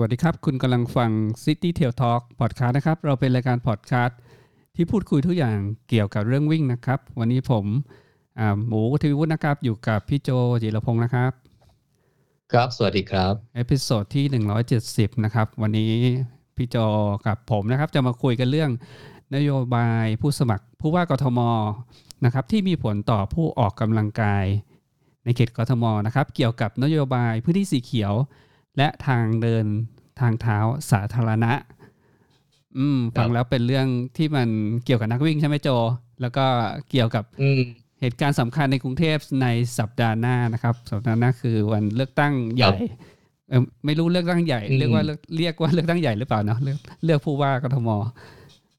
วัสดีครับ คุณกำลังฟัง City Trail Talk Podcast นะครับ เราเป็นรายการพอดคาสต์ที่พูดคุยทุกอย่างเกี่ยวกับเรื่องวิ่งนะครับ วันนี้ผมหมูทวีวุฒินะครับ อยู่กับพี่โจจิรพงศ์นะครับ ครับสวัสดีครับ episode ที่ 170 นะครับ วันนี้พี่โจกับผมนะครับ จะมาคุยกันเรื่องนโยบายผู้สมัครผู้ว่ากทมนะครับ ที่มีผลต่อผู้ออกกำลังกาย ในเขตกทมนะครับ เกี่ยวกับนโยบายพื้นที่สีเขียว และทางเดินทางเท้าสาธารณะ อืม ฟังแล้วเป็นเรื่องที่มันเกี่ยวกับนักวิ่งใช่ไหมโจ แล้วก็เกี่ยวกับเหตุการณ์สำคัญในกรุงเทพในสัปดาห์หน้านะครับ สัปดาห์หน้าคือวันเลือกตั้งใหญ่ไม่รู้เลือกตั้งใหญ่เรียกว่าเรียกว่าเลือกตั้งใหญ่หรือเปล่าเนาะเลือกเลือกผู้ว่ากทม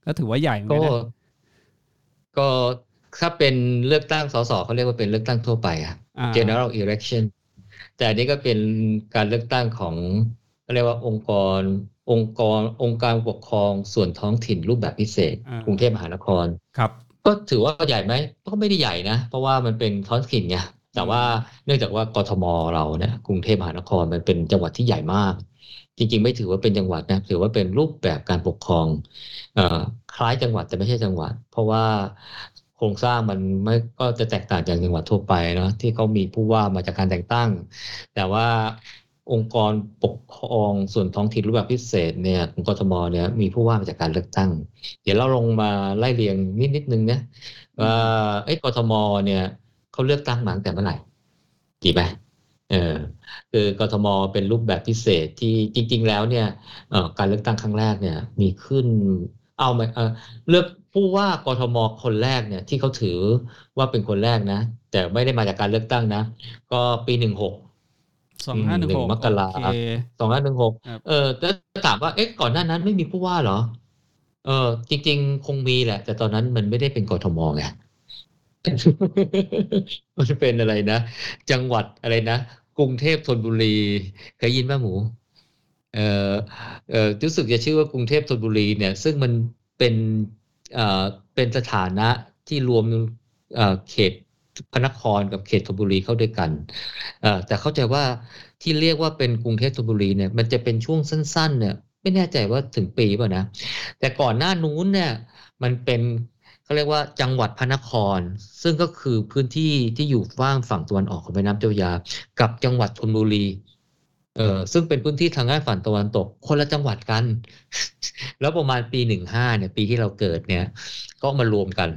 ก็ถือว่าใหญ่เหมือนกันก็ถ้าเป็นเลือกตั้งสสเขาเรียกว่าเป็นเลือกตั้งทั่วไปอะ general election แต่อันนี้ก็เป็นการเลือกตั้งของเรียกว่าองค์กร องค์กร องค์การปกครองส่วนท้องถิ่นรูปแบบพิเศษ กรุงเทพมหานครครับ ก็ถือว่าใหญ่ไหมก็ไม่ได้ใหญ่นะ เพราะว่ามันเป็นท้องถิ่นไงแต่ว่าเนื่องจากว่ากทมเราเนี่ยกรุงเทพมหานครมันเป็นจังหวัดที่ใหญ่มาก จริง ๆ ไม่ถือว่าเป็นจังหวัดนะถือว่าเป็นรูปแบบการปกครองอคล้ายจังหวัดแต่ไม่ใช่จังหวัด เพราะว่า โครงสร้างมันไม่ก็จะแตกต่างจากจังหวัดทั่วไปเนาะที่เขามีผู้ว่ามาจากการแต่งตั้ง แต่ว่าองค์กรปกครองส่วนท้องถิ่นรูปแบบพิเศษเนี่ยของกทมเนี่ยมีผู้ว่ามาจากการเลือกตั้ง เดี๋ยวเราลงมาไล่เรียงนิดนิดนึงนะว่าไอ้กทมเนี่ยเขาเลือกตั้งมาตั้งแต่เมื่อไหร่กี่ไหมเออคือกทมเป็นรูปแบบพิเศษที่จริง ๆ แล้วเนี่ยการเลือกตั้งครั้งแรกเนี่ยมีขึ้นเอาไหมเลือก ผู้ว่ากทมคนแรกเนี่ยที่เขาถือว่าเป็นคนแรกนะ แต่ไม่ได้มาจากการเลือกตั้งนะ ก็ปีหนึ่งหกสองห้าหนึ่งหกมกราสองห้าหนึ่งหกเออจะถามว่าเอ๊ะก่อนหน้านั้นไม่มีผู้ว่าเหรอ เออ จริง ๆ คงมีแหละ แต่ตอนนั้นมันไม่ได้เป็นกทมไงมันเป็นอะไรนะ จังหวัดอะไรนะกรุงเทพธนบุรีเคยยินป่ะหมู เออเออรู้สึกจะชื่อว่ากรุงเทพธนบุรีเนี่ย ซึ่งมันเป็น เป็นสถานะที่รวมเขตพระนครกับเขตธนบุรีเข้าด้วยกัน แต่เข้าใจว่าที่เรียกว่าเป็นกรุงเทพธนบุรีเนี่ยมันจะเป็นช่วงสั้น ๆ เนี่ยไม่แน่ใจว่าถึงปีป่ะนะ แต่ก่อนหน้านู้นเนี่ยมันเป็นเขาเรียกว่าจังหวัดพระนคร ซึ่งก็คือพื้นที่ที่อยู่ฝั่งฝั่งตะวันออกของแม่น้ำเจ้าพระยา กับจังหวัดธนบุรี เออซึ่งเป็นพื้นที่ทางด้านฝั่งตะวันตก คนละจังหวัดกัน แล้วประมาณปีหนึ่งห้าเนี่ย ปีที่เราเกิดเนี่ย ก็มารวมกัน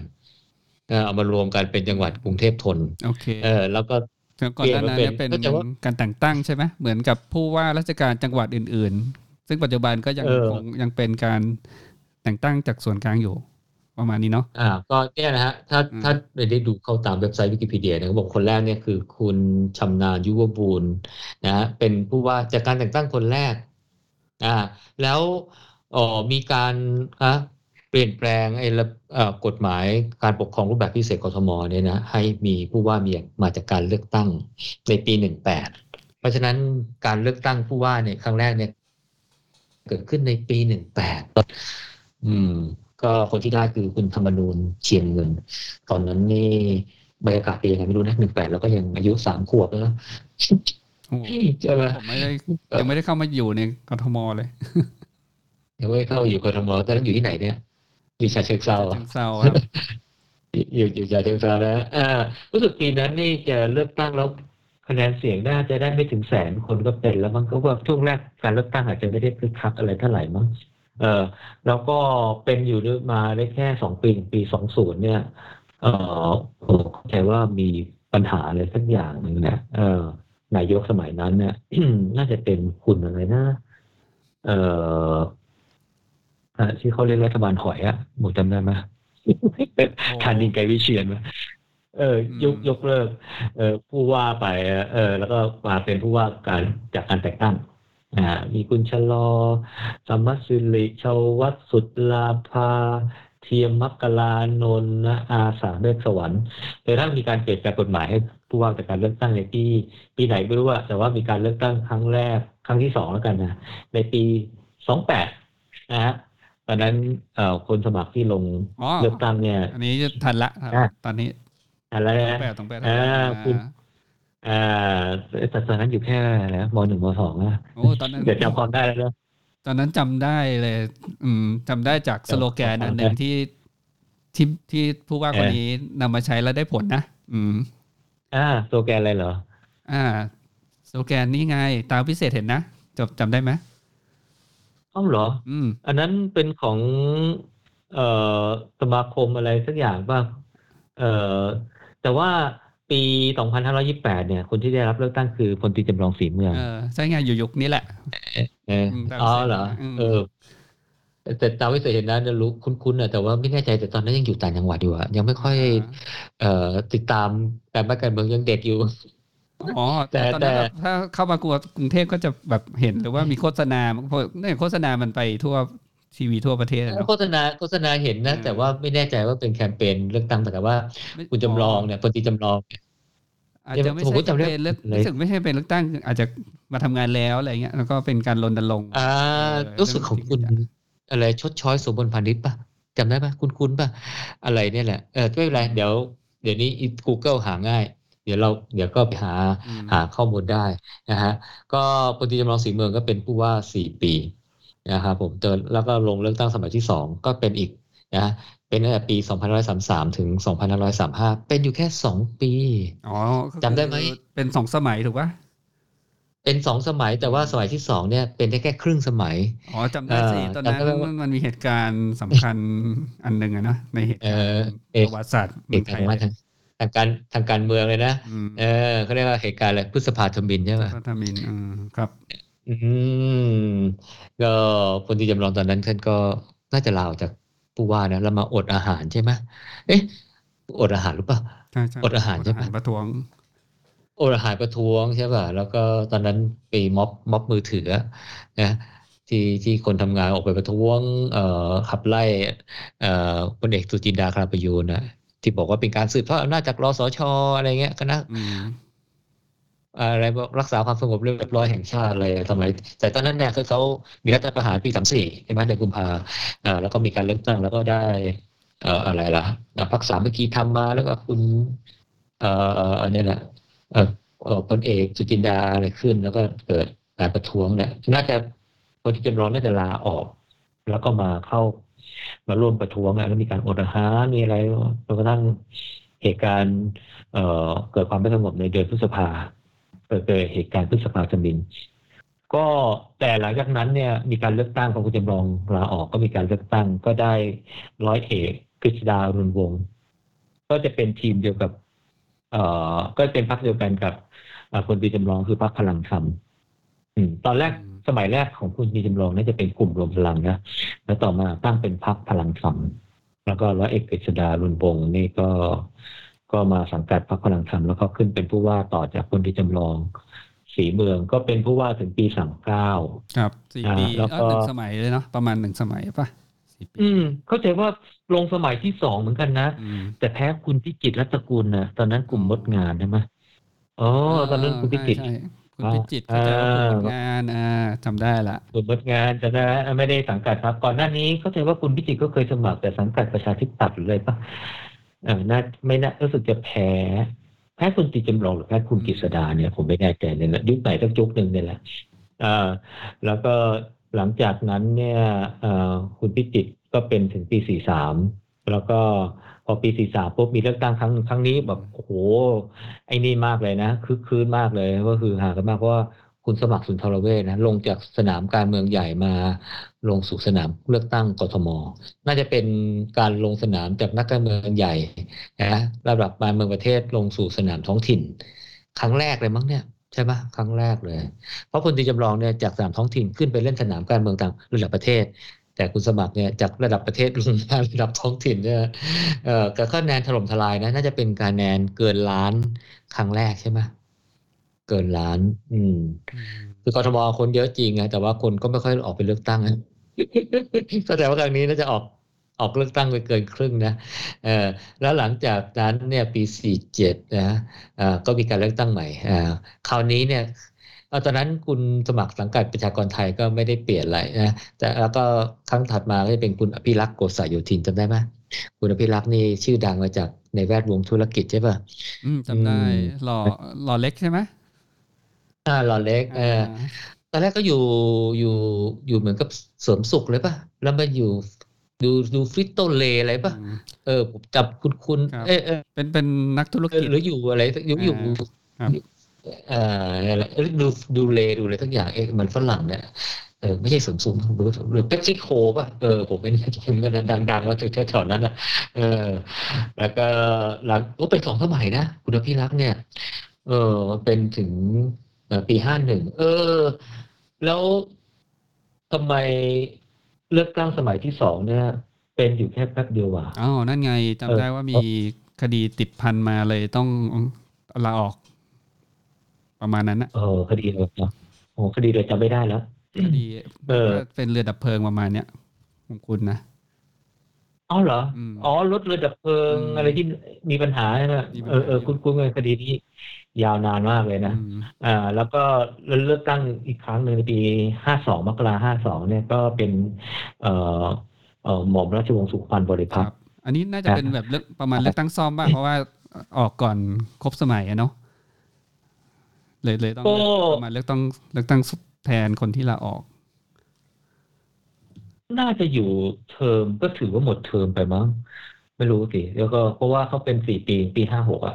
เอามารวมกันเป็นจังหวัดกรุงเทพทนโอเคเออแล้วก็ก่อนหน้านั้นเป็นการแต่งตั้งใช่ไหมเหมือนกับผู้ว่าราชการจังหวัดอื่น ๆ ซึ่งปัจจุบันก็ยังคงยังเป็นการแต่งตั้งจากส่วนกลางอยู่ ประมาณนี้เนาะอ่าก็เนี่ยนะฮะถ้าถ้าได้ดูเข้าตามเว็บไซต์วิกิพีเดียนะบอกคนแรกเนี่ยคือคุณชำนาญยุวบูรณ์นะฮะเป็นผู้ว่าจากการแต่งตั้งคนแรกอ่าแล้วอ๋อมีการอะเปลี่ยนแปลงไอ้กฎหมายการปกครองรูปแบบพิเศษกทมเนี่ยนะให้มีผู้ว่ามีมาจากการเลือกตั้งในปีหนึ่งแปดเพราะฉะนั้นการเลือกตั้งผู้ว่าเนี่ยครั้งแรกเนี่ย เกิดขึ้นในปีหนึ่งแปดอืม ก็คนที่ได้คือคุณธรรมนูญเชียงเงิน ตอนนั้นนี่บรรยากาศเป็นยังไงไม่รู้นะหนึ่งแปดแล้วก็ยังอายุสามขวบแล้วใช่ไหมผมไม่ได้ยังไม่ได้เข้ามาอยู่ในกทมเลยยังไม่เข้าอยู่กทมตอนนั้นอยู่ที่ไหนเนี่ยอยู่ชาเชิงเซาเชิงเซาอยู่อยู่ชาเชิงเซาแล้วอ่ารู้สึกปีนั้นนี่จะเลือกตั้งแล้วคะแนนเสียงน่าจะได้ไม่ถึงแสนคนก็เป็นแล้วมันก็ว่าช่วงแรกการเลือกตั้งอาจจะไม่ได้คึกคักอะไรเท่าไหร่มั้ง เออแล้วก็เป็นอยู่มาได้แค่สองปีปีสองศูนย์เนี่ย เออเข้าใจว่ามีปัญหาอะไรสักอย่างหนึ่งเนี่ยเออนายกสมัยนั้นเนี่ยน่าจะเป็นคุณอะไรนะ เออที่เขาเรียกรัฐบาลหอยอะหมูจำได้ไหมทานินไกวิเชียนไหมเออยกยกเลิก เออผู้ว่าไป เออ แล้วก็มาเป็นผู้ว่าการจากการแต่งตั้งอ่า มีคุณชะลอสมัสิริชาววัดสุดลาภาเทียมมักกลานนนะอาสาเมฆสวรรค์แต่ถ้ามีการเปลี่ยนแปลงกฎหมายให้ผู้ว่าจากการเลือกตั้งในปีปีไหนไม่รู้อะแต่ว่ามีการเลือกตั้งครั้งแรกครั้งที่สองแล้วกันนะในปีสองแปดนะฮะตอนนั้นเอ่อคนสมัครที่ลงเลือกตั้งเนี่ย อันนี้ทันละตอนนี้ทันแล้วนะต้องแปดอ่าคุณ อ่าแต่ตอนนั้นอยู่แค่แล้วมหนึ่งมสองอะโอ้ตอนนั้นเดี๋ยวจำความได้แล้วเนอะตอนนั้นจำได้เลย อืมจำได้จากสโลแกนอันหนึ่งที่ที่ที่ผู้ว่าคนนี้นำมาใช้แล้วได้ผลนะอืม อ่าโซแกนอะไรเหรอ อ่าสโลแกนนี้ไง ตามพิเศษเห็นนะจำจำได้ไหมอ้าวเหรอ อืม อันนั้นเป็นของ เอ่อสมาคมอะไรสักอย่างป่ะเอ่อแต่ว่า ปี 2528 เนี่ย คนที่ได้รับเลือกตั้งคือพลตรีจำลองศรีเมือง เออใช่ไงอยู่ยุคนี้แหละ เอออืมตามอ๋อเสร็จเหรออืมเออ แต่ตามวิเศษเห็นนะจะรู้คุ้นๆนะแต่ว่าไม่แน่ใจแต่ตอนนั้นยังอยู่ต่างจังหวัดอยู่อะยังไม่ค่อย เอ่อติดตามการบ้านการเมืองยังเด็กอยู่อ๋อแต่แต่ตอนนั้นแต่แบบถ้าเข้ามากรุงกรุงเทพก็จะแบบเห็นหรือว่ามีโฆษณาเพราะเนี่ยโฆษณามันไปทั่ว ทีวีทั่วประเทศอะเนาะโฆษณาโฆษณาเห็นนะเออแต่ว่าไม่แน่ใจว่าเป็นแคมเปญเลือกตั้งแต่ว่าไม่คุณจำลองเนี่ยพลตรีจำลองเนี่ยอาจจะไม่ผมใช่ก็จำได้เป็นเลือกเลยรู้สึกไม่ใช่เป็นเลือกตั้ง อาจจะมาทำงานแล้วอะไรเงี้ยแล้วก็เป็นการรณรงค์อ่าเออรู้สึกของคุณเรื่องจริงอะไรชดช้อยสมบนพาณิชย์ป่ะจำได้ป่ะคุณคุณป่ะอะไรเนี่ยแหละเออไม่เป็นไรเดี๋ยวเดี๋ยวนี้ Google หาง่าย เดี๋ยวเราเดี๋ยวก็ไปหาอืมหาข้อมูลได้นะฮะก็พลตรีจำลองศรีเมืองก็เป็นผู้ว่าสี่ปี นะครับผมเจอแล้วก็ลงเลือกตั้งสมัยที่สองก็เป็นอีกนะเป็นตั้งแต่ปี 2533 ถึง 2535 เป็นอยู่แค่สองปีอ๋อก็คือจำได้ไหมเป็นสองสมัยถูกปะเป็นสองสมัยแต่ว่าสมัยที่สองเนี่ยเป็นได้แค่ครึ่งสมัย อ๋อจำได้สิเออตอนนั้นจำได้ว่ามันมีเหตุการณ์สำคัญอันหนึ่งอะนะในเหตุเอการอณ์เอกประวัติศาสตร์เหเมืองตุไทการยณ์ว่าทางทางการทางการเมืองเลยนะอืมเออเขาเรียกว่าเหตุการณ์อะไรพฤษภาธมินใช่ไหมพัฒมินอืมครับ อืม ก็พลตรีจำลองตอนนั้นท่านก็น่าจะลาออกจากผู้ว่านะ แล้วมาอดอาหารใช่ไหมเอ๊ะ อดอาหารหรือเปล่า ใช่ใช่อดอาหารใช่ปะอดประท้วง อดอาหารประท้วงใช่ป่ะ แล้วก็ตอนนั้นไปม็อบม็อบมือถืออะนะที่ที่คนทำงานออกไปประท้วง เอ่อขับไล่เอ่อพลเอกสุจินดาคราประยูนนะที่บอกว่าเป็นการสืบทอดอำนาจจากรสชอะไรเงี้ยคณะ อะไรบอกรักษาความสงบเรียบร้อยแห่งชาติอะไรสมัยแต่ตอนนั้นเนี่ยคือเขามีรัฐประหารปีสามสี่ใช่ไหมเดือนกุมภาแล้วก็มีการเลือกตั้งแล้วก็ได้อะไรล่ะพักสามัคคีทำมาแล้วก็คุณเอ่ออันนี้แหละเอ่อพลเอกสุจินดาอะไรขึ้น แล้วก็เกิดการประท้วงเนี่ยน่าจะคนที่จะร้อนน่าจะลาออก แล้วก็มาเข้ามาร่วมประท้วงแล้วมีการอดอาหารมีอะไรจนกระทั่งเหตุการณ์เกิดความไม่สงบในเดือนพฤษภา เกิดเกิดเหตุการณ์พฤษภาธมิน ก็แต่หลังจากนั้นเนี่ยมีการเลือกตั้งของคุณจำลองลาออกก็มีการเลือกตั้งก็ได้ร้อยเอกกฤษดาอรุณวงศ์ก็จะเป็นทีมเดียวกับ เอ่อ ก็เป็นพรรคเดียวกันกับเอ่อคนดีจำลองคือพรรคพลังธรรมอืมตอนแรกอืมสมัยแรกของคุณดีจำลองน่าจะเป็นกลุ่มรวมพลังนะแล้วต่อมาตั้งเป็นพรรคพลังธรรมแล้วก็ร้อยเอกกฤษดาอรุณวงศ์นี่ก็ ก็มาสังกัดพรรคพลังธรรมแล้วก็ขึ้นเป็นผู้ว่าต่อจากคนที่จำลองสีเมืองก็เป็นผู้ว่าถึงปีสามเก้าครับสี่อ่าปีแล้วก็เอ้าหนึ่งสมัยเลยเนาะประมาณหนึ่งสมัยป่ะสี่ปีอืม เข้าใจว่าลงสมัยที่สองเหมือนกันนะอืมแต่แพ้คุณพิจิตรรัตนกุลนะตอนนั้นกลุ่มมดงานใช่ไหมอ๋อตอนนั้นคุณพิจิตรใช่ใช่คุณพิจิตรเข้าใจว่าอ่าคุณงานอ่าจำได้ละกลุ่มมดงานจะนะไม่ได้สังกัดครับ ก่อนหน้านี้เข้าใจว่าคุณพิจิตรก็เคยสมัครแต่สังกัดประชาธิปัตย์หรืออะไรปะ เออน่าไม่น่ารู้สึกจะแพ้แพ้คุณติจำลองหรือแพ้คุณกฤษดาเนี่ยผมไม่แน่ใจเลยนะยุคไหนสักยุคหนึ่งเนี่ยแหละอ่าแล้วก็หลังจากนั้นเนี่ยอคุณพิจิตก็เป็นถึงปี43แล้วก็พอปี43ปุ๊บมีเลือกตั้งครั้งครั้งนี้แบบโอ้โหไอ้นี่มากเลยนะคือคืนมากเลยก็คือหากันมากเพราะว่าคุณสมัครสุนทรเวชนะลงจากสนามการเมืองใหญ่มา ลงสู่สนามเลือกตั้งกทม น่าจะเป็นการลงสนามจากนักการเมืองใหญ่นะระดับการเมืองประเทศลงสู่สนามท้องถิ่น ครั้งแรกเลยมั้งเนี่ยใช่ไหมครั้งแรกเลย เพราะคนที่จำลองเนี่ยจากสนามท้องถิ่นขึ้นไปเล่นสนามการเมืองต่างระดับประเทศ แต่คุณสมัครเนี่ยจากระดับประเทศลงมาระดับท้องถิ่นเนี่ยเอ่อกับคะแนนถล่มทลายนะน่าจะเป็นคะแนนเกินล้านครั้งแรกใช่ไหมเกินล้าน อืมคือกทมคนเยอะจริงไงแต่ว่าคนก็ไม่ค่อยออกไปเลือกตั้งนะ ก็แต่ว่าครั้งนี้น่าจะออกออกเลือกตั้งไปเกินครึ่งนะเออแล้วหลังจากนั้นเนี่ยปี 47 นะอ่าก็มีการเลือกตั้งใหม่อ่าคราวนี้เนี่ยเอาตอนนั้นคุณสมัครสังกัดประชากรไทยก็ไม่ได้เปลี่ยนอะไรนะแต่แล้วก็ครั้งถัดมาก็จะเป็นคุณอภิรักษ์โกษาโยธินจำได้ไหมคุณอภิรักษ์นี่ชื่อดังมาจากในแวดวงธุรกิจใช่ป่ะอืมจำได้อืมหล่อหล่อเล็กใช่ไหมอ่าหลอเล็กเออ ตอนแรกก็อยู่อยู่อยู่เหมือนกับเสริมสุขเลยป่ะ แล้วมาอยู่ดูดูฟริตโตเลอะไรป่ะอืมเออผมจับคุณคุณครับเออเออเป็นเป็นนักธุรเออกิจหรืออยู่อะไรอยู่อยู่อ่าครับเอ่ออะไรเอ้ยดูดูเลดูอะไรทั้งอย่างเอ๊ะมันฝรั่งเนี่ยเออไม่ใช่เสริมสุขหรือหรือเปปซี่โคป่ะเออผมเป็นมันดังๆว่าถึงแถวๆนั้นนะเออ แล้วก็หลังโอ้เป็นสองสมัยนะ คุณพี่รักษ์เนี่ย เออเป็นถึงเอ่อ ปีห้าหนึ่งเออ แล้วทำไมเลือกตั้งสมัยที่สองเนี่ย เป็นอยู่แค่แป๊บเดียวว่ะอ๋อนั่นไงจำเออได้ว่ามีคดีติดพันมาเลยต้องลาออก ประมาณนั้นนะเออคดีเลยเนาะโอ้คดีเลยจำไม่ได้แล้วคดีเออว่าเป็นเรือดับเพลิงประมาณเนี้ยของคุณนะอ๋อเหรออืมอ๋อรถเรือดับเพลิงอืมอะไรที่มีปัญหาใช่ไหมมีปัญหาเออเออคุณคุณคดีนี้ ยาวนานมากเลยนะอืมอ่าแล้วก็เลือกตั้งอีกครั้งหนึ่งในปีห้าสองมกราห้าสองเนี่ยก็เป็น เอ่อเอ่อหม่อมราชวงศ์สุขุมพันธ์บริคพัรัตรบอันนี้น่าจะครับเป็นแบบเลือกประมาณเลือกตั้งซ่อมบ้างเพราะว่าออกก่อนครบสมัยอะเนาะเลยเลยต้องก็ประมาณเลือกตั้งเลือกตั้งแทนคนที่ลาออก น่าจะอยู่เทอมก็ถือว่าหมดเทอมไปมั้งไม่รู้สิแล้วก็เพราะว่าเขาเป็นสี่ปีปีห้าหกอะ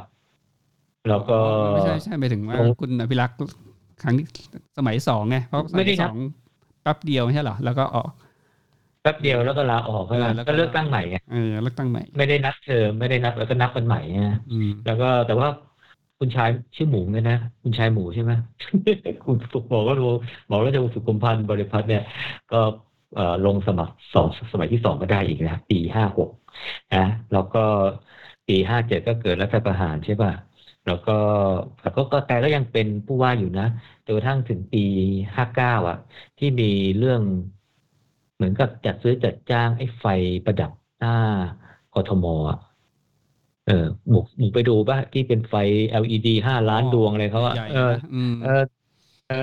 แล้วก็ไม่ใช่ใช่ไปถึงว่าลงคุณอภิรักษ์ครั้งที่สมัยสองไงเพราะสไม่มัยได้นัสบองแป๊บเดียวไม่ใช่เหรอแล้วก็ออกแป๊บเดียวแล้วก็ลาออกใช่ไหมเออแล้วก็ก็เลือกตั้งใหม่ไงเออเลือกตั้งใหม่ ไม่ได้นับเทอมไม่ได้นับแล้วก็นับกันใหม่ไงอืมแล้วก็แต่ว่าคุณชายชื่อหมูเนี่ยนะคุณชายหมูใช่ไหมคุณสุขบอกก็รู้บอกว่าจะสุขุมพันธ์บริพัตรเนี่ย ก็เอ่อลงสมัครสองสมัยที่สองก็ได้อีกนะปีห้าหกนะแล้วก็ปีห้าเจ็ดก็เกิดรัฐประหารใช่ป่ะ แล้วก็แต่ก็ก็แต่ก็ยังเป็นผู้ว่าอยู่นะจนกระทั่งถึงปีห้าเก้าอะ ที่มีเรื่องเหมือนกับจัดซื้อจัดจ้างไอ้ไฟประดับหน้ากทมอะเออหมูหมูไปดูป่ะที่เป็นไฟ LED ห้าล้านดวงอะไรเขาอะใหญ่เออนะอืมเออเออ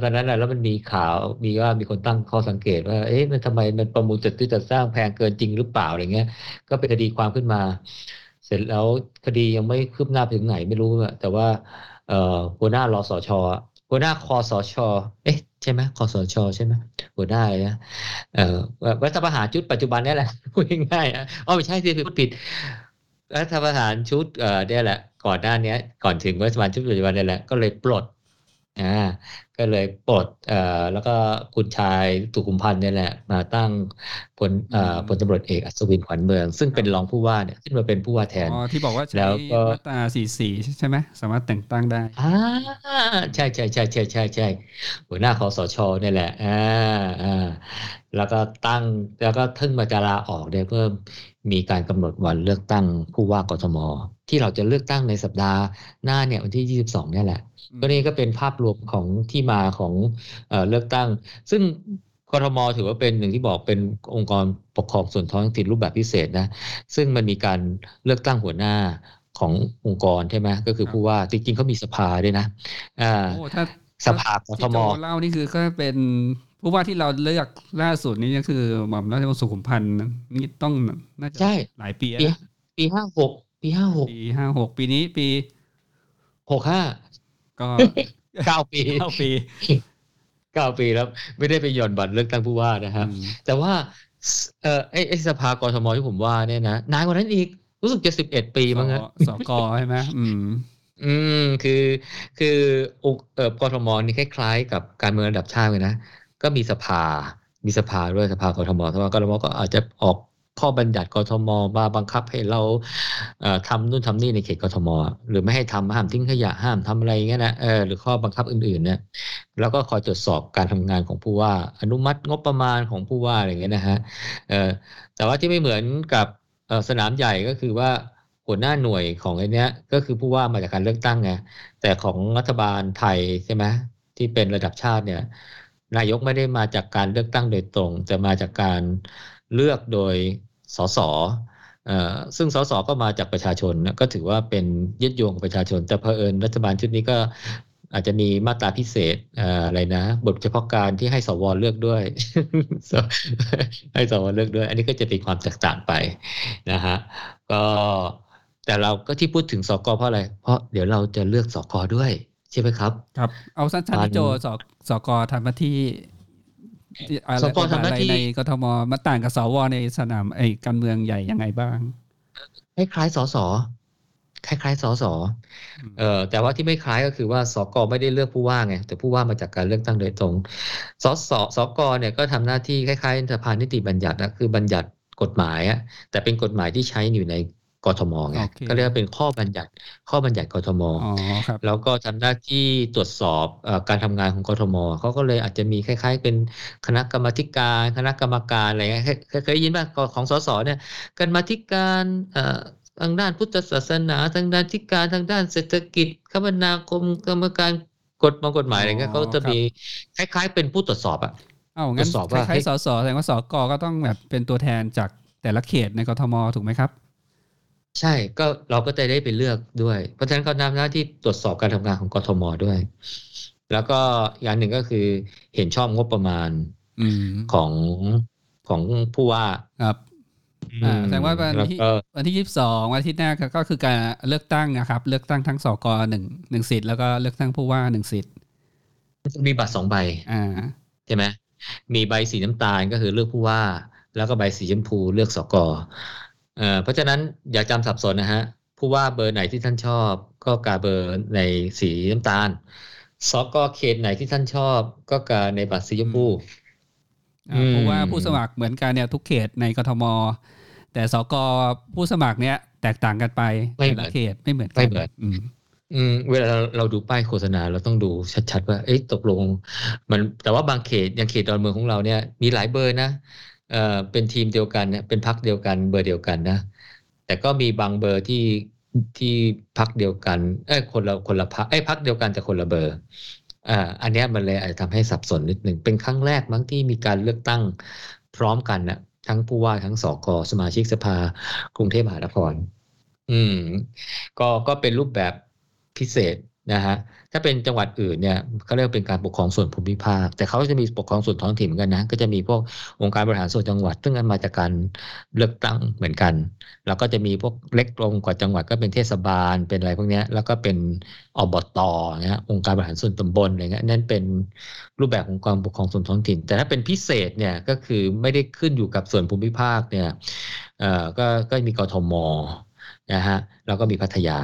ตอนนั้นแหละแล้วมันมีข่าวมีว่ามีคนตั้งข้อสังเกตว่าเอ๊ะมันทำไมมันประมูลจัดซื้อจัดสร้างแพงเกินจริงหรือเปล่าอะไรเงี้ย ก็เป็นคดีความขึ้นมาเสร็จแล้วคดียังไม่คืบหน้าไปถึงไหนไม่รู้อะแต่ว่าเอหัวหน้ารอสชอหัวหน้าคอสชเอ๊ะใช่ไหมคอสชใช่ไหมหัวหน้านะเอ่อรัฐประหารชุดปัจจุบันนี่แหละพูดง่ายๆอ๋อไม่ใช่สิพูดผิดรัฐประหารชุดเอ่อเนี่ยแหละ ก่อนหน้านี้ก่อนถึงรัฐบาลชุดปัจจุบันนี่แหละก็เลยปลดอ่า ก็เลยปลดเอ่อแล้วก็คุณชายสุขุมพันธ์เนี่ยแหละมาตั้งพลเอ่ออืมพลตำรวจเอกอัศวินขวัญเมือง ซึ่งเป็นรองผู้ว่าเนี่ยขึ้นมาเป็นผู้ว่าแทนอ๋อที่บอกว่าแล้ใช้วก็มาตราสี่สี่ใช่ไหมสามารถแต่งตั้งได้อ่าใช่ใช่ใช่ใช่ใช่ใช่หัวหน้าคอสชเนี่ยแหละอ่าอ่าแล้วก็ตั้งแล้วก็ทึ่งมาจะลาออกเนี่ยเพิ่มมีการกำหนดวันเลือกตั้งผู้ว่ากทม ที่เราจะเลือกตั้งในสัปดาห์หน้าเนี่ยวันที่ 22 เนี่ยแหละอืมก็นี่ก็เป็นภาพรวมของที่มาของเอ่อเลือกตั้ง ซึ่งกทมถือว่าเป็นหนึ่งที่บอกเป็นองค์กรปกครองส่วนท้องถิ่นรูปแบบพิเศษนะซึ่งมันมีการเลือกตั้งหัวหน้าขององค์กรใช่ไหมก็คือผู้ว่าจริงๆเขามีสภาด้วยนะอ่าโอ้ถ้าสภากที่ทมโจเล่านี่คือก็เป็นผู้ว่าที่เราเลือกล่าสุดนี่ก็คือหม่อมราชวงศ์สุขุมพันธ์นี่ต้องน่าจะใช่หลายปีแล้วปีนะปีห้าหก ปีห้าหกปีห้าหกปีนี้ปีหกห้าก็เก้าปีเก้าปีเก้าปีแล้ว ไม่ได้ไปหย่อนบัตรเลือกตั้งผู้ว่านะครับอืมแต่ว่าเออไอ้ไอ้สภากทมที่ผมว่าเนี่ยนะนานกว่านั้นอีกรู้สึกจะสิบเอ็ดปีมั้งฮะสกใช่ไหมอืม อืมคือคืออุเอ่อกทมนี่คล้ายๆ กับการเมืองระดับชาติเลยนะ ก็มีสภา มีสภาด้วยสภากทมแต่ว่ากทมก็อาจจะออก ข้อบัญญัติกทมมาบังคับให้เราเอ่อทำนู่นทำนี่ในเขตกทม หรือไม่ให้ทำห้ามทิ้งขยะห้ามทำอะไรเงี้ยนะเออหรือข้อบังคับอื่นๆเนี่ยแล้วก็คอยตรวจสอบการทำงานของผู้ว่า อนุมัติงบประมาณของผู้ว่าอะไรเงี้ยนะฮะเออแต่ว่าที่ไม่เหมือนกับสนามใหญ่ก็คือว่าหัวหน้าหน่วยของไอ้นี้ก็คือผู้ว่ามาจากการเลือกตั้งไงแต่ของรัฐบาลไทยใช่ไหมที่เป็นระดับชาติเนี่ยนายกไม่ได้มาจากการเลือกตั้งโดยตรง แต่มาจากการเลือกโดย สสซึ่งสสก็มาจากประชาชนก็ถือว่าเป็นยึดโยงประชาชน แต่เผอิญรัฐบาลชุดนี้ก็อาจจะมีมาตราพิเศษอะไรนะ บทเฉพาะการที่ให้สวเลือกด้วย ให้สวเลือกด้วย อันนี้ก็จะเป็นความแตกต่างไปนะฮะก็แต่เราก็ที่พูดถึงสกเพราะอะไร เพราะเดี๋ยวเราจะเลือกสกด้วย ใช่ไหมครับ ครับ เอาสั้นๆที่โจสสกทำหน้าที่ สกทำหน้าที่ในกทมมาต่างกับสวในสนามไอ้การเมืองใหญ่ยังไงบ้างคล้ายๆสสคล้ายๆสสเอ่อแต่ว่าที่ไม่คล้ายก็คือว่าสกไม่ได้เลือกผู้ว่าไงแต่ผู้ว่ามาจากการเลือกตั้งโดยตรงสสสกเนี่ยก็ทำหน้าที่คล้ายๆสภานิติบัญญัตินะคือบัญญัติกฎหมายอะแต่เป็นกฎหมายที่ใช้อยู่ใน กทมไงก็เรียกว่าเป็นข้อบัญญัติข้อบัญญัติกทมแล้วก็ทำหน้าที่ตรวจสอบการทำงานของกทมเขาก็เลยอาจจะมีคล้าย ๆ เป็นคณะกรรมการคณะกรรมการอะไรเงี้ยเคยยินป่ะของสสเนี่ยกรรมธิการทางด้านพุทธศาสนาทางด้านทิการทางด้านเศรษฐกิจคมนาคมกรรมการกฎมากฎหมายอะไรเงี้ยเขาจะมีคล้าย ๆ เป็นผู้ตรวจสอบอะอ้าวงั้นคล้ายๆสสแสดงว่าสกก็ต้องแบบเป็นตัวแทนจากแต่ละเขตในกทมถูกไหมครับ ใช่ ก็เราก็จะได้ไปเลือกด้วย เพราะฉะนั้นเขาทำหน้าที่ตรวจสอบการทำงานของกทมด้วย แล้วก็อย่างหนึ่งก็คือเห็นชอบงบประมาณของของผู้ว่าครับอ่าแสดงว่าวันที่วันที่ยี่สิบสองวันที่หน้าก็คือการเลือกตั้งนะครับ เลือกตั้งทั้งสกหนึ่งหนึ่งสิทธิ์แล้วก็เลือกตั้งผู้ว่าหนึ่งสิทธิ์มีบัตรสองใบอ่าใช่ไหมมีใบสีน้ำตาลก็คือเลือกผู้ว่า แล้วก็ใบสีชมพูเลือกสก เอ่อเพราะฉะนั้นอย่าจำสับสนนะฮะผู้ว่าเบอร์ไหนที่ท่านชอบ ก็กาเบอร์ในสีน้ำตาลสกเขตไหนที่ท่านชอบ ก็กาในบัตรสีชมพูเพราะว่าผู้สมัครเหมือนกันเนี่ยทุกเขตในกทม แต่สกผู้สมัครเนี้ยแตกต่างกันไปไม่เหมือนเขตไม่เหมือนไม่เหมือนอืมเวลาเราดูป้ายโฆษณาเราต้องดูชัดๆว่า เอ๊ะตกลง มันแต่ว่าบางเขตอย่างเขตดอนเมืองของเราเนี่ยมีหลายเบอร์นะ เออเป็นทีมเดียวกันเนี่ยเป็นพักเดียวกันเบอร์เดียวกันนะ แต่ก็มีบางเบอร์ที่ที่พักเดียวกันเอ้คนละคนละพักเอ้พักเดียวกันแต่คนละเบอร์อ่าอันนี้มันเลยอาจจะทำให้สับสนนิดหนึ่งเป็นครั้งแรกมั้งที่มีการเลือกตั้งพร้อมกันนะทั้งผู้ว่าทั้งสกสมาชิกสภากรุงเทพมหานคร อืม ก็ก็เป็นรูปแบบพิเศษนะฮะ ถ้าเป็นจังหวัดอื่นเนี่ยเขาเรียกเป็นการปกครองส่วนภูมิภาค แต่เขาจะมีปกครองส่วนท้องถิ่นเหมือนกันนะก็จะมีพวกองค์การบริหารส่วนจังหวัด ซึ่งมันมาจากการเลือกตั้งเหมือนกัน แล้วก็จะมีพวกเล็กลงกว่าจังหวัดก็เป็นเทศบาลเป็นอะไรพวกนี้แล้วก็เป็นอบตนะองค์การบริหารส่วนตำบลอะไรเงี้ยนั่นเป็นรูปแบบของการปกครองส่วนท้องถิ่น แต่ถ้าเป็นพิเศษเนี่ยก็คือไม่ได้ขึ้นอยู่กับส่วนภูมิภาคเนี่ยเอ่อก็ก็มีกทมนะฮะแล้วก็มีพัทยา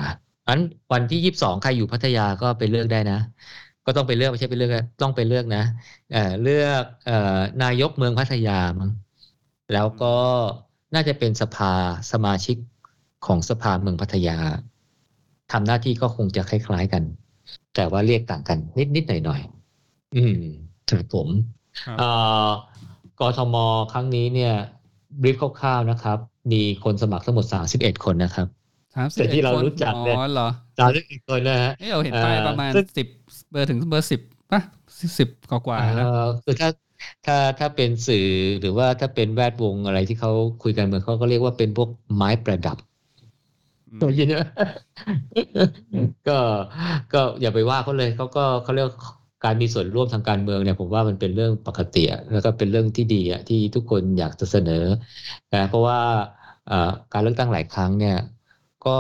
อันวันที่ยี่สิบสองใครอยู่พัทยาก็ไปเลือกได้นะ ก็ต้องไปเลือกไม่ใช่ไปเลือกต้องไปเลือกนะเอ่อเลือกเอ่อนายกเมืองพัทยามั้งแล้วก็น่าจะเป็นสภาสมาชิกของสภาเมืองพัทยาทำหน้าที่ก็คงจะคล้าย ๆกัน แต่ว่าเรียกต่างกัน นิดนิดหน่อยหน่อยอืมถึงผมเอ่อกทมครั้งนี้เนี่ยบริฟคร่าวๆนะครับ มีคนสมัครทั้งหมดสาสิบเอ็ดคนนะครับ แต่ที่เรารู้จักเนี่ยสามสิบเอ็ดคนนะฮะเราเห็นป้ายประมาณสิบเบอร์ถึงเบอร์สิบป่ะสิบกว่าแล้วคือถ้าถ้าถ้าเป็นสื่อหรือว่าถ้าเป็นแวดวงอะไรที่เขาคุยกันเหมือนเขาก็เรียกว่าเป็นพวกไม้ประดับตัวยินเนี่ยก็ก็อย่าไปว่าเขาเลยเขาก็เขาเรียกการมีส่วนร่วมทางการเมืองเนี่ยผมว่ามันเป็นเรื่องปกติแล้วก็เป็นเรื่องที่ดีอะที่ทุกคนอยากจะเสนอนะเพราะว่าการเลือกตั้งหลายครั้งเนี่ย ก็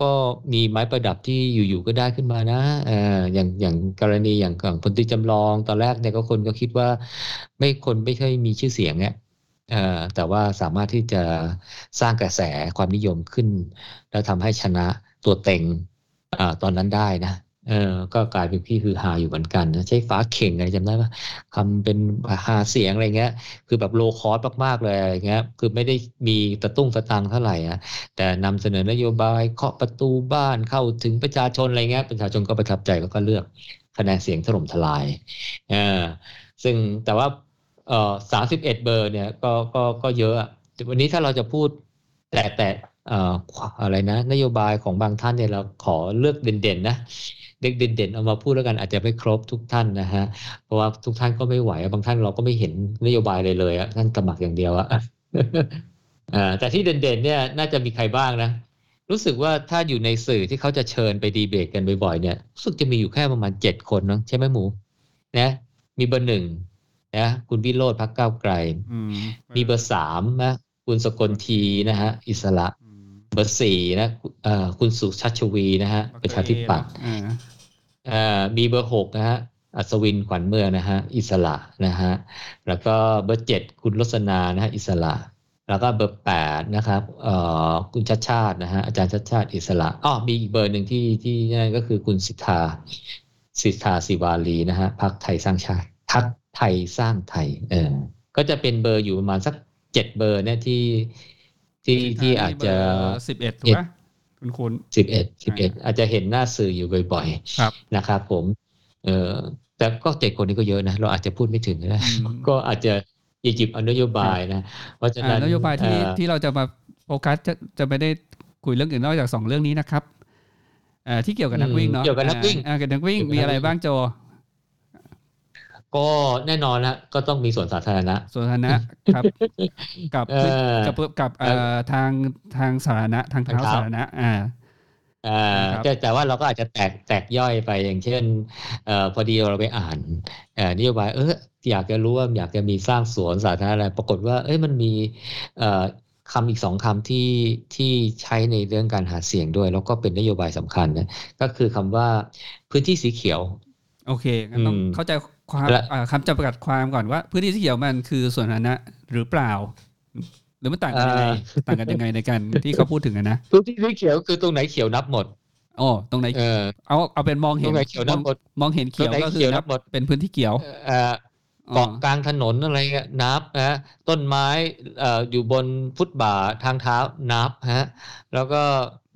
ก็มีไม้ประดับที่อยู่ๆก็ได้ขึ้นมานะเอ่ออย่างอย่างกรณีอย่างของพลตรีจำลองตอนแรกเนี่ยก็คนก็คิดว่า ไม่คนไม่เคยมีชื่อเสียงเนี่ยแต่ว่าสามารถที่จะสร้างกระแสความนิยมขึ้น แล้วทำให้ชนะตัวเต็งอตอนนั้นได้นะ เออก็กลายเป็นพี่คือหาอยู่เหมือนกันนะใช้ฟ้าเข่งอะไรจำได้ปะคำเป็นหาเสียงอะไรเงี้ย คือแบบโลคอสมากๆเลยอะไรเงี้ย คือไม่ได้มีตะตุ้งตะตังเท่าไหร่อะแต่นำเสนอนโยบายเคาะประตูบ้านเข้าถึงประชาชนอะไรเงี้ยประชาชนก็ประทับใจแล้วก็เลือกคะแนนเสียงถล่มทลายเออซึ่งแต่ว่าเออสามสิบเอ็ดเบอร์เนี่ยก็ก็ก็เยอะวันนี้ถ้าเราจะพูดแต่แต่อะไรนะ นโยบายของบางท่านเนี่ยเราขอเลือกเด่นๆนะ เด็กเด่นๆเอามาพูดแล้วกันอาจจะไม่ครบทุกท่านนะฮะเพราะว่าทุกท่านก็ไม่ไหวบางท่านเราก็ไม่เห็นนโยบายเลยเลยอะท่านสมัครอย่างเดียวอะอ่าแต่ที่เด่นๆเนี่ยน่าจะมีใครบ้างนะรู้สึกว่าถ้าอยู่ในสื่อที่เขาจะเชิญไปดีเบตกันบ่อยๆเนี่ยรู้สึกจะมีอยู่แค่ประมาณเจ็ดคนเนาะใช่ไหมหมูนะมีเบอร์หนึ่งนะคุณวิโรจน์พรรคก้าวไกลอืมมีเบอร์สามนะคุณสกลธีนะฮะอิสระอืมเบอร์สี่นะเอ่อคุณสุชัชวีร์นะฮะประชาธิปัตย์อ่าเอ่อ มีเบอร์หกนะฮะอัศวินขวัญเมืองนะฮะอิสระนะฮะแล้วก็เบอร์เจ็ดคุณรสนานะฮะอิสระ แล้วก็เบอร์แปดนะครับอ่อคุณชัดชาตินะฮะอาจารย์ชัดชาติอิสระอ๋อมีอีกเบอร์หนึ่งที่ที่นั่นก็คือคุณสิทธาสิทธาสิวาลีนะฮะพักไทยสร้างชาติพักไทยสร้างไทยเออก็จะเป็นเบอร์อยู่ประมาณสักเจ็ดเบอร์เนี่ยที่ที่ที่อาจจะสิบเอ็ดถูกไหม คุณคุณสิบเอ็ดสิบเอ็ดอาจจะเห็นหน้าสื่ออยู่บ่อยครับๆนะครับผมเออแต่ก็เจ็ดคนนี้ก็เยอะนะ เราอาจจะพูดไม่ถึงนะอืมก็อาจจะหยิบเอานโยบายนะเพราะฉะอ่านั้นนโยบายที่เอ่อที่เราจะมาโฟกัสจะจะไม่ได้คุยเรื่องอื่นนอกจากสองเรื่องนี้นะครับเอ่อที่เกี่ยวกับนักวิ่งเนาะเกี่ยวกับนักวิ่งอ่าเกี่ยวกับนักวิ่งเกี่ยวกับมีอะไรนักวิ่งบ้างโจ ก็แน่นอนนะก็ต้องมีส่วนสาธารณะส่วนฐานะครับ กับเออกับกับเอ่อทางทางสาธารณะทางเท้าทางเท้าสาธารณะอ่าอ่าครับแต่แต่ว่าเราก็อาจจะแตกแตกย่อยไปอย่างเช่นเอ่อพอดีเราไปอ่านเอ่อนโยบายเอออยากจะรู้ว่าอยากจะมีสร้างสวนสาธารณะอะไรปรากฏว่า เอ้ยมันมีเอ่อคำอีกสองคำที่ที่ใช้ในเรื่องการหาเสียงด้วย แล้วก็เป็นนโยบายสำคัญนะก็คือคำว่าพื้นที่สีเขียว โอเคงั้นต้องอืมเข้าใจ ความและอ่าคำจำกัดความก่อนว่าพื้นที่สีเขียวมันคือส่วนฐานะหรือเปล่า หรือมันต่างกันยังไงต่างกันยังไงในการที่เขาพูดถึงอะนะพื้นที่สีเขียวคือตรงไหนเขียวนับหมดโอ้ตรงไหนเออเอาเอาเป็นมองตเห็รนงไหนเขียวนับหมดมองเห็นเขียวตรงไหนก็คืเขีอยวนันับบหมดเป็นพื้นที่เขียวเอ่ออ๋อเกาะกลางถนนอะไรเงี้ยนับนะต้นไม้เอ่ออยู่บนฟุตบาททางเท้านับฮะแล้วก็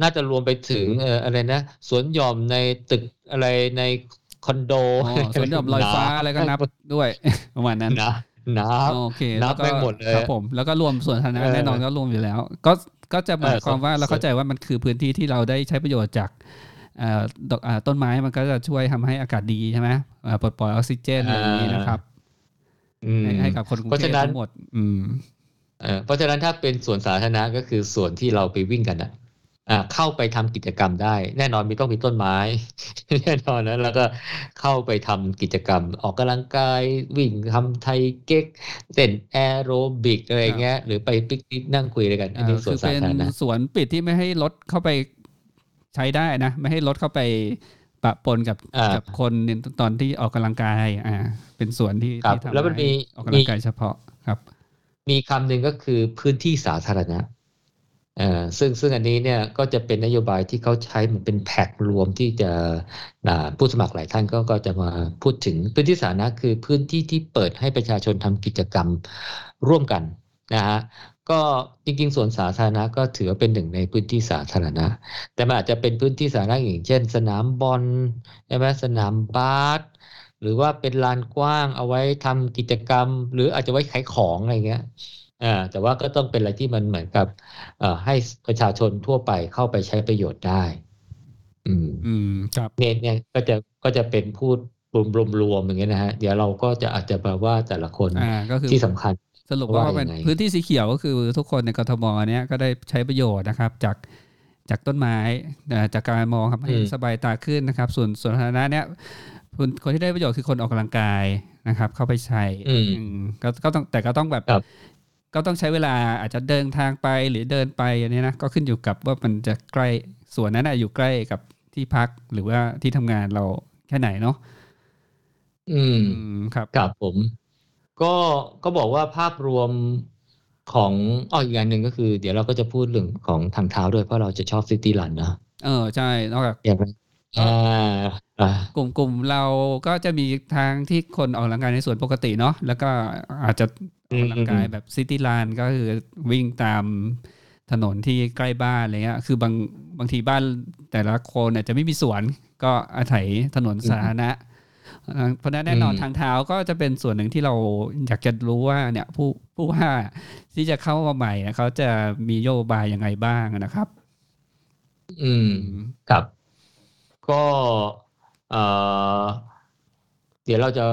น่าจะรวมไปถึงเอ่ออะไรนะสวนหย่อมในตึกอะไรในค อนโดอ๋อสวนหย่อมลอยฟ้าอะไรก็นับด้วยประมาณนั้นนะนับโอเคนับแล้วก็แม่งหมดเลยครับผมแล้วก็รวมส่วนฐานะเออแน่นอนก็รวมอยู่แล้ว ก็ก็จะหมายเออความว่าส่วนเราเข้าใจว่ามันคือพื้นที่ที่เราได้ใช้ประโยชน์จากเอ่อดอกอ่าต้นไม้มันก็จะช่วยทำให้อากาศดีใช่ไหมเอ่อปลดปล่อยออกซิเจนอะไรอย่างนี้นะครับอืมให้ให้กับคนกรุงเพราะเทฉะพนั้นทั้งหมด อืมเอ่อเพราะฉะนั้นถ้าเป็นสวนสาธารณะก็คือส่วนที่เราไปวิ่งกันอะอ่า เข้าไปทำกิจกรรมได้ แน่นอนมีต้องมีต้นไม้ แน่นอนนะแล้วก็เข้าไปทำกิจกรรม ออกกำลังกายวิ่งทำไทเก๊กเต้นแอโรบิกอะไรเงี้ยหรือไปปิกนิกนั่งคุยอะไรกัน อันอ่านี้คือสวนสาธารณะเป็นสวนปิดที่ไม่ให้รถเข้าไปใช้ได้นะ ไม่ให้รถเข้าไปปะปนกับอ่ากับคนเนี่ยตอนที่ออกกำลังกายอ่าเป็นสวนที่ครับที่ทำแล้วมันมีให้ออกกำลังกายเฉพาะครับ มีคำหนึ่งก็คือพื้นที่สาธารณะเอ่อ ซึ่งซึ่งอันนี้เนี่ยก็จะเป็นนโยบายที่เขาใช้เหมือนเป็นแพ็กรวมที่จะผู้สมัครหลายท่านก็ก็จะมาพูดถึงพื้นที่สาธารณะคือพื้นที่ที่เปิดให้ประชาชนทำกิจกรรมร่วมกันนะฮะก็จริงๆสวนสาธารณะก็ถือว่าเป็นหนึ่งในพื้นที่สาธารณะ แต่มันอาจจะเป็นพื้นที่สาธารณะอย่างเช่น สนามบอลใช่ไหมสนามบาสหรือว่าเป็นลานกว้างเอาไว้ทำกิจกรรม หรืออาจจะไว้ขายของอะไรเงี้ย อ่าแต่ว่าก็ต้องเป็นอะไรที่มันเหมือนกับเอ่อให้ประชาชนทั่วไปเข้าไปใช้ประโยชน์ได้ อืม อืม ครับเนี่ยเนี่ยก็จะก็จะเป็นพูดรวมๆอย่างเงี้ยนะฮะ เดี๋ยวเราก็จะอาจจะแบบว่าแต่ละคนอ่าก็คือที่สำคัญ สรุปว่าว่าเป็นยังไงพื้นที่สีเขียวก็คือทุกคนในกทมเนี้ยก็ได้ใช้ประโยชน์นะครับ จากจากต้นไม้เอ่อจากการมองครับให้สบายตาขึ้นนะครับ ส่วนส่วนฐานะเนี้ยคนคนที่ได้ประโยชน์คือคนออกกำลังกายนะครับ เข้าไปใช้อืมอืมก็ก็ต้องแต่ก็ต้องแบบครับ ก็ต้องใช้เวลาอาจจะเดินทางไปหรือเดินไปอันนี้นะก็ขึ้นอยู่กับว่ามันจะใกล้ส่วนนั้นนะอยู่ใกล้กับที่พักหรือว่าที่ทำงานเราแค่ไหนเนาะอืมอืมครับครับผม ก็ก็บอกว่าภาพรวมของอ้ออีกอย่างหนึ่งก็คือ เดี๋ยวเราก็จะพูดเรื่องของทางเท้าด้วยเพราะเราจะชอบซิตี้รันนะเออใช่นอกจากอย่างไรอ่าอ่า กลุ่มกลุ่มเราก็จะมีทางที่คนออกกำลังกายในสวนปกติเนาะแล้วก็อาจจะออกกำลังกายแบบซิตี้ลานก็คือวิ่งตามถนนที่ใกล้บ้านอะไรเงี้ย คือบางบางทีบ้านแต่ละคนเนี่ยจะไม่มีสวน ก็อาศัยถนนสาธารณะเอ่อเพราะฉะนั้นแน่นอนอืมทางเท้าก็จะเป็นส่วนหนึ่งที่เราอยากจะรู้ว่าเนี่ยผู้ผู้ว่าที่จะเข้ามาใหม่เนี่ยเขาจะมีโยบายยังไงบ้างนะครับ อืม ครับ ก็ เอ่อเดี๋ยวเราจะ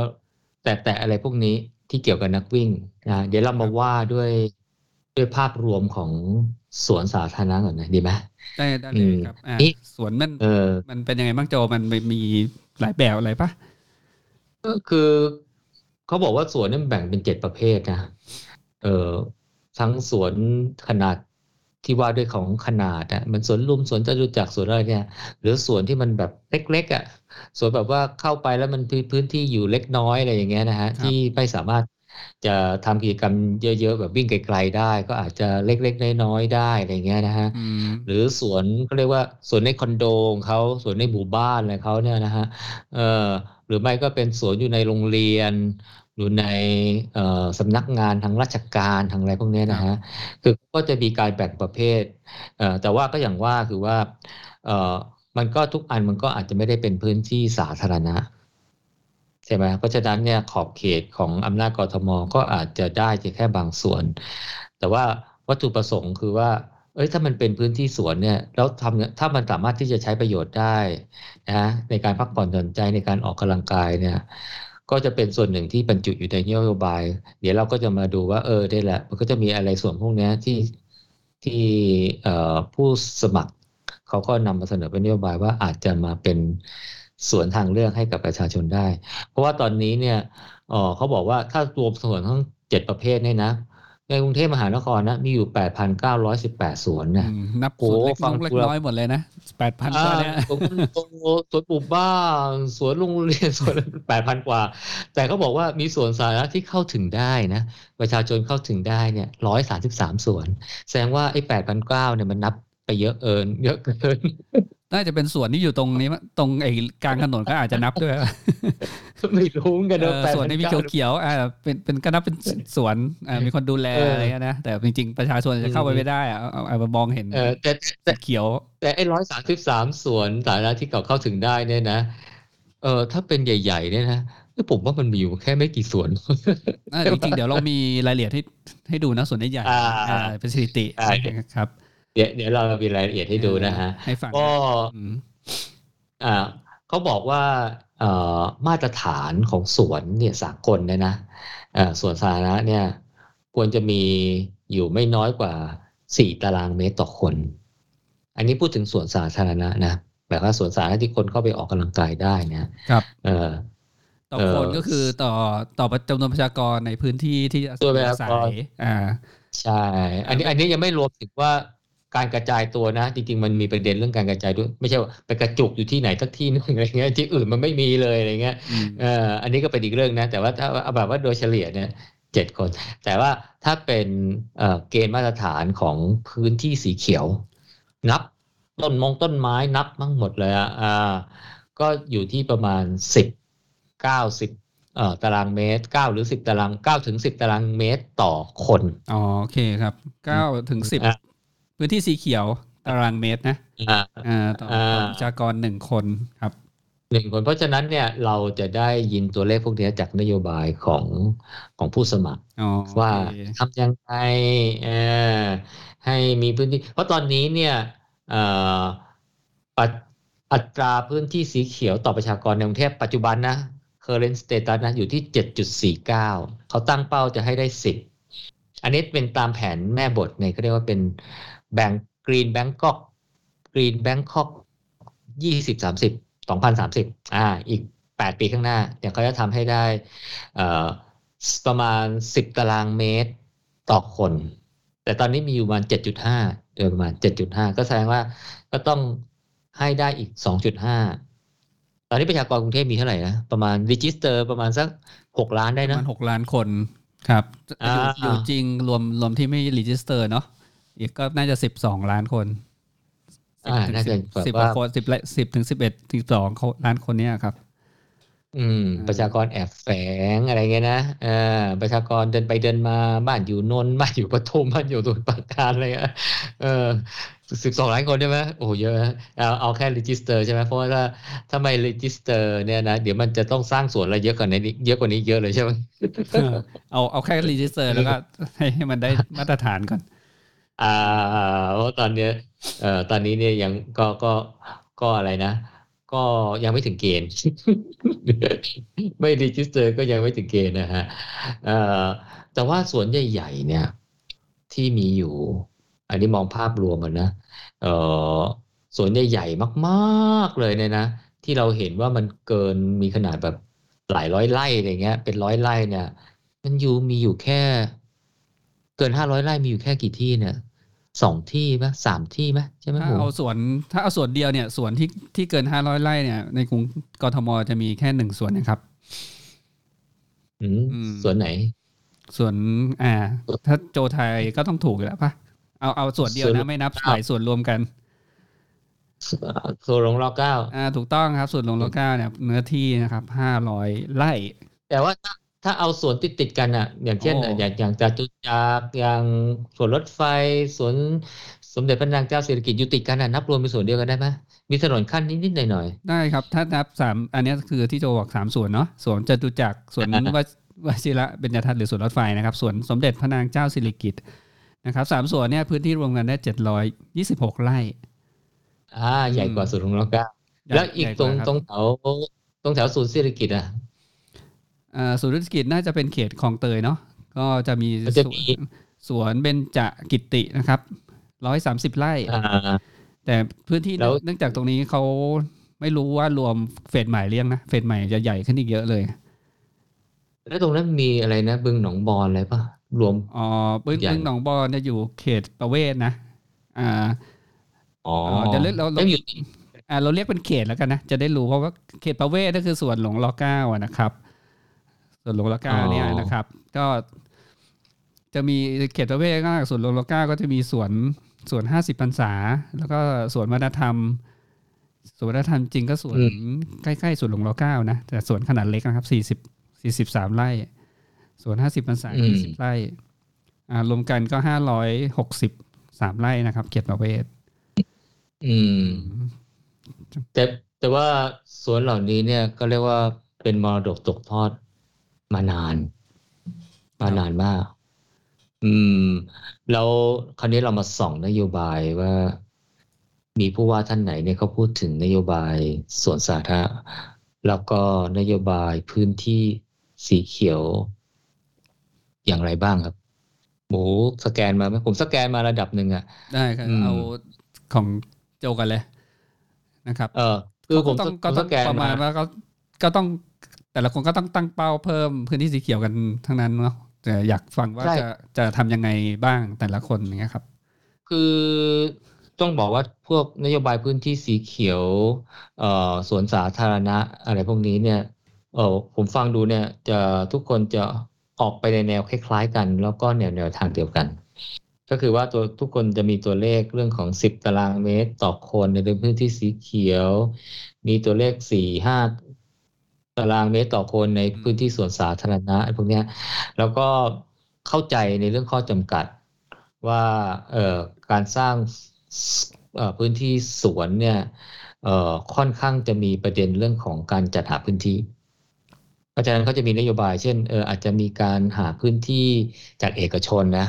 แตะๆอะไรพวกนี้ที่เกี่ยวกับนักวิ่งนะเดี๋ยวเรามาว่าด้วยด้วยภาพรวมของสวนสาธารณะก่อนนะดีไหมได้ได้เลยครับอ่านี่สวนมันเออมันเป็นยังไงบ้างโจมันมีหลายแบบอะไรปะก็คือเขาบอกว่าสวนนี่มันแบ่งเป็นเจ็ดประเภทนะเออทั้งสวนขนาดที่ว่าด้วยของขนาดอะมันสวนลุมสวนจตุจักรสวนอะไรเนี่ย หรือสวนที่มันแบบเล็กๆอะ สวนแบบว่าเข้าไปแล้วมันพื้นพื้นที่อยู่เล็กน้อยอะไรอย่างเงี้ยนะฮะที่ไม่สามารถจะทำกิจกรรมเยอะๆแบบวิ่งไกลๆได้ ก็อาจจะเล็กๆน้อยๆได้อะไรอย่างเงี้ยนะฮะอืมหรือสวนเขาเรียกว่าสวนในคอนโดของเขาสวนในหมู่บ้านอะไรเขาเนี่ยนะฮะเออหรือไม่ก็เป็นสวนอยู่ในโรงเรียนอยู่ในเอ่อสำนักงานทางราชการทางอะไรพวกเนี้ยนะฮะคือก็จะมีการแบ่งประเภทเอ่อแต่ว่าก็อย่างว่าคือว่าเอ่อ มันก็ทุกอันมันก็อาจจะไม่ได้เป็นพื้นที่สาธารณะใช่ไหมเพราะฉะนั้นเนี่ยขอบเขตของอำนาจกรทมก็อาจจะได้แค่บางส่วน แต่ว่าวัตถุประสงค์คือว่า เอ้ยถ้ามันเป็นพื้นที่สวนเนี่ยแล้วทำเนี่ยถ้ามันสามารถที่จะใช้ประโยชน์ได้นะในการพักผ่อนหย่อนใจในการออกกำลังกายเนี่ยก็จะเป็นส่วนหนึ่งที่บรรจุอยู่ในนโยบาย เดี๋ยวเราก็จะมาดูว่าเออได้แหละ มันก็จะมีอะไรส่วนพวกนี้ที่ที่ผู้สมัคร เขาก็นำมาเสนอเป็นนโยบายว่าอาจจะมาเป็นสวนทางเลือกให้กับประชาชนได้ เพราะว่าตอนนี้เนี่ยเออเขาบอกว่าถ้ารวมสวนทั้งเจ็ดประเภทเนี่ยนะในกรุงเทพมหานครนะมีอยู่ 8,918 สวนนะอืมนับโอ้สวนเล็กฟัน้งองเล็กดูแล้วน้อยหมดเลยนะแปดพันอ่ากว่าเนี่ยสวนโตสวนปลูกบ้านสวนโรงเรียนสวนแปดพันกว่า แต่เขาบอกว่ามีสวนสาธารณะที่เข้าถึงได้นะ ประชาชนเข้าถึงได้เนี่ยร้อยสามสิบสามสวน แสดงว่าไอ้แปดพันเก้าเนี่ยมันนับ ไปเยอะเอินเยอะเกินน่าจะเป็นสวนที่อยู่ตรงนี้มั้งตรงไอ้กลางถนนก็อาจจะนับด้วยไม่รู้เหมือนกันเอนะอแปดสวนพันที่มีเก้าเขียวๆอ่าเป็นเป็นก็นับเป็นสวนอ่ามีคนดูแลเออออะไรเงี้ยนะแต่จริง ๆ ประชาชนจะเข้าไปไม่ได้อะเอาเอาเอามามองเห็นเออแต่แต่สีเขียว แต่ไอ้ร้อยสามสิบสามสวนสาธารณะที่เขาเข้าถึงได้เนี่ยนะเออถ้าเป็นใหญ่ๆเนี่ยนะเอ้ยผมว่ามันมีอยู่แค่ไม่กี่สวนอ่าจริงๆเดี๋ยวเรามีรายละเอียดให้ให้ดูนะส่วนใหญ่ๆอ่าอ่าเป็นสถิติอ่าครับ เดี๋ยวเดี๋ยวเรามีรายละเอียดให้ดูนะฮะให้ฟังก็อืมอ่าเขาบอกว่าเอ่อมาตรฐานของสวนเนี่ยสากลเนี่ยนะเอ่อสวนสาธารณะเนี่ย ควรจะมีอยู่ไม่น้อยกว่าสี่ตารางเมตรต่อคน อันนี้พูดถึงสวนสาธารณะนะแบบว่าสวนสาธารณะที่คนเข้าไปออกกำลังกายได้นะครับเออต่อเอ่อคนก็คือต่อต่อจำนวนประชากรในพื้นที่ที่จะตัวประอาชากรศัยอ่าใช่ อันนี้อันนี้ยังไม่รวมถึงว่า การกระจายตัวนะ จริงๆมันมีประเด็นเรื่องการกระจายด้วย ไม่ใช่ว่าไปกระจุกอยู่ที่ไหนสักที่นึงอะไรเงี้ยที่อื่นมันไม่มีเลยอะไรเงี้ยอืมเอ่ออันนี้ก็เป็นอีกเรื่องนะ แต่ว่าถ้าเอาแบบว่าโดยเฉลี่ยเนี่ยเจ็ดคน แต่ว่าถ้าเป็นเอ่อเกณฑ์มาตรฐานของพื้นที่สีเขียว นับต้นมงต้นไม้นับทั้งหมดเลยอะอ่าก็อยู่ที่ประมาณสิบเก้าสิบเอ่อตารางเมตรเก้าหรือสิบตารางเก้าถึงสิบตารางเมตรต่อคน อ๋อ โอเคครับเก้าถึงสิบอะ พื้นที่สีเขียวตารางเมตรนะอ่าอ่าต่ออ่าต่อประชากรหนึ่งคนครับหนึ่งคนเพราะฉะนั้นเนี่ยเราจะได้ยินตัวเลขพวกเนี้ยจากนโยบายของของผู้สมัครอ๋อโอว่าเคทำยังไงเอ่อให้มีพื้นที่ เพราะตอนนี้เนี่ยเอ่อปัจอัตราพื้นที่สีเขียวต่อประชากรในกรุงเทพปัจจุบันนะ current status นะอยู่ที่ 7.49 เขาตั้งเป้าจะให้ได้ 10 อันนี้เป็นตามแผนแม่บทในเขาเรียกว่าเป็น แบงกรีนแบงกอกกรีนแบงคอกยี่สิบสามสิบสองพันสามสิบอ่า อีกแปดปีข้างหน้าเนี่ยเขาจะทำให้ได้เอ่อประมาณสิบตารางเมตรต่อคน แต่ตอนนี้มีอยู่ประมาณเจ็ดจุดห้าโดยประมาณเจ็ดจุดห้าก็แสดงว่าก็ต้องให้ได้อีกสองจุดห้าตอนนี้ประชากรกรุงเทพมีเท่าไหร่นะประมาณ register ประมาณสักหกล้านได้ประนะมาณหกล้านคนครับอยู่อ่าอยู่จริงรวมรวมที่ไม่ register เนาะ อีกก็น่าจะสิบสองล้านคนอ่าน่าจะแบบสิบกว่าคนสิบสิบถึงสิบเอ็ดสิบสองล้านคนเนี้ยครับ อืมอ่าประชากรแอบแฝงอะไรเงี้ยนะเออประชากรเดินไปเดินมาบ้านอยู่นนท์บ้านอยู่ปทุมบ้านอยู่สมุทรปราการอะไรเงี้ยเออสิบสองล้านคนใช่ไหมโอ้โหเยอะนะเอาเอาแค่ register ใช่ไหมเพราะว่าถ้าถ้าไม่ register เนี่ยนะเดี๋ยวมันจะต้องสร้างสวนอะไรเยอะกว่านี้เยอะกว่านี้เยอะเลยใช่ไหมเอาเอาแค่ register แล้วก็ให้ให้มันได้มาตรฐานก่อน อ่าเพราะตอนเนี้ยเอ่อตอนนี้เนี่ยยังก็ก็ก็อะไรนะ ก็ยังไม่ถึงเกณฑ์ ไม่ register ก็ยังไม่ถึงเกณฑ์นะฮะเอ่อแต่ว่าสวนใหญ่ๆเนี่ย ที่มีอยู่ อันนี้มองภาพรวมนะเออสวนใหญ่ๆมากๆเลยเนี่ยนะที่เราเห็นว่ามันเกินมีขนาดแบบหลายร้อยไร่อะไรเงี้ย เป็นร้อยไร่เนี่ย มันอยู่มีอยู่แค่ เกินห้าร้อยไร่มีอยู่แค่กี่ที่เนี่ย สองที่ไหมสามที่ไหมใช่ไหมถ้าเอาสวนถ้าเอาสวนเดียวเนี่ยสวนที่ที่เกินห้าร้อยไร่เนี่ย ในกรุงกทมจะมีแค่หนึ่งสวนนะครับอืมสวนไหนสวนอ่า ถ้าโจไทยก็ต้องถูกอยู่แล้วปะเอาเอาส่วนเดียวนะไม่นับหลายส่วนรวมกันโซลงรอเก้าอ่า ถูกต้องครับส่วนลงรอเก้าเนี่ยเนื้อที่นะครับห้าร้อยไร่ แต่ว่าถ้า ถ้าเอาสวนติดติดกันอะ อย่างเช่นโอ้อย่างอย่างจตุจักรอย่างสวนรถไฟสวนสมเด็จพระนางเจ้าสิริกิติ์อยู่ติดกันอะนับรวมเป็นส่วนเดียวกันได้ไหมมีถนนขั้นนิดๆหน่อยได้ครับ ถ้านับสามอันเนี้ยคือที่โจบอกสามส่วนเนาะส่วนจตุจักรส่วนวชวชิระเบญจทัศน์หรือส่วนรถไฟนะครับส่วนสมเด็จพระนางเจ้าสิริกิติ์นะครับสามส่วนเนี่ยพื้นที่รวมกันได้เจ็ดร้อยยี่สิบหกไร่ๆอ่าใหญ่กว่าสวนลงรอเก้าแล้วอีกใหญ่ตรงว่าคบตรงแถวตรงแถวศูนย์สิริกิติ์อะอ่า ศูนย์ธุรกิจน่าจะเป็นเขตคลองเตยเนาะก็จะมีมันจะสวมีนสวนเบญจกิตินะครับร้อยสามสิบไร่อ่าแต่พื้นที่แล้วเนื่องจากตรงนี้เขาไม่รู้ว่ารวมเฟสใหม่เรียงนะเฟสใหม่จะใหญ่ขึ้นอีกเยอะเลย แล้วตรงนั้นมีอะไรนะ บึงหนองบอนอะไรปะรวมอ๋อบึงใหญ่บึงหนองบอนจะอยู่เขตประเวศนะ อ่าอ๋อเดี๋ยวเราเราแล้วอยู่อ่าเราเรียกเป็นเขตแล้วกันนะจะได้รู้เพราะว่าเขตประเวศก็คือส่วนหลวงรอเก้าอะนะครับ ส่วนหลวงรอเก้าเนี่ยนะครับ ก็จะมีเขตประเวศก็ส่วนหลวงรอเก้าก็จะมีสวนสวนห้าสิบพรรษา แล้วก็สวนวัฒนธรรมสวนวัฒนธรรมจริงก็สวนใกล้ๆสวนหลวงรอเก้านะแต่สวนขนาดเล็กนะครับสี่สิบสี่สิบสามไร่สวนห้าสิบพรรษายี่สิบไร่อ่ารวมกันก็ห้าร้อยหกสิบสามไร่นะครับเขตประเวศอืม แต่แต่ว่าสวนเหล่านี้เนี่ยก็เรียกว่าเป็นมรดกตกทอด มานาน มานานมาก อืม แล้วคราวนี้เรามาส่องนโยบายว่า มีผู้ว่าท่านไหนเนี่ยเขาพูดถึงนโยบายสวนสาธารณะแล้วก็นโยบายพื้นที่สีเขียว อย่างไรบ้างครับหมูสแกนมาไหมผมสแกนมาระดับหนึ่งอะได้ครับอืมเอาของโจกันเลยนะครับ เออคือผมก็ต้องสก็ผมต้สองแกนประมาณมาว่าก็ก็ต้อง แต่ละคนก็ต้องตั้งเป้าเพิ่มพื้นที่สีเขียวกันทั้งนั้นเนาะแต่อยากฟังว่าใช่ จะจะทำยังไงบ้างแต่ละคนอย่างเงี้ยครับ คือต้องบอกว่าพวกนโยบายพื้นที่สีเขียวเอ่อสวนสาธารณะอะไรพวกนี้เนี่ยเออผมฟังดูเนี่ยจะทุกคนจะออกไปในแนวคล้ายๆกัน แล้วก็แนวแนวทางเดียวกัน ก็คือว่าตัวทุกคนจะมีตัวเลขเรื่องของสิบตารางเมตรต่อคนในพื้นที่สีเขียว มีตัวเลขสี่ห้า ตารางเมตรต่อคนในพื้นที่สวนสาธารณะพวกเนี้ยแล้วก็เข้าใจในเรื่องข้อจำกัดว่าเอ่อการสร้างเอ่อพื้นที่สวนเนี่ยเอ่อค่อนข้างจะมีประเด็นเรื่องของการจัดหาพื้นที่ เพราะฉะนั้นเขาจะมีนโยบาย เช่นเอออาจจะมีการหาพื้นที่จากเอกชนนะ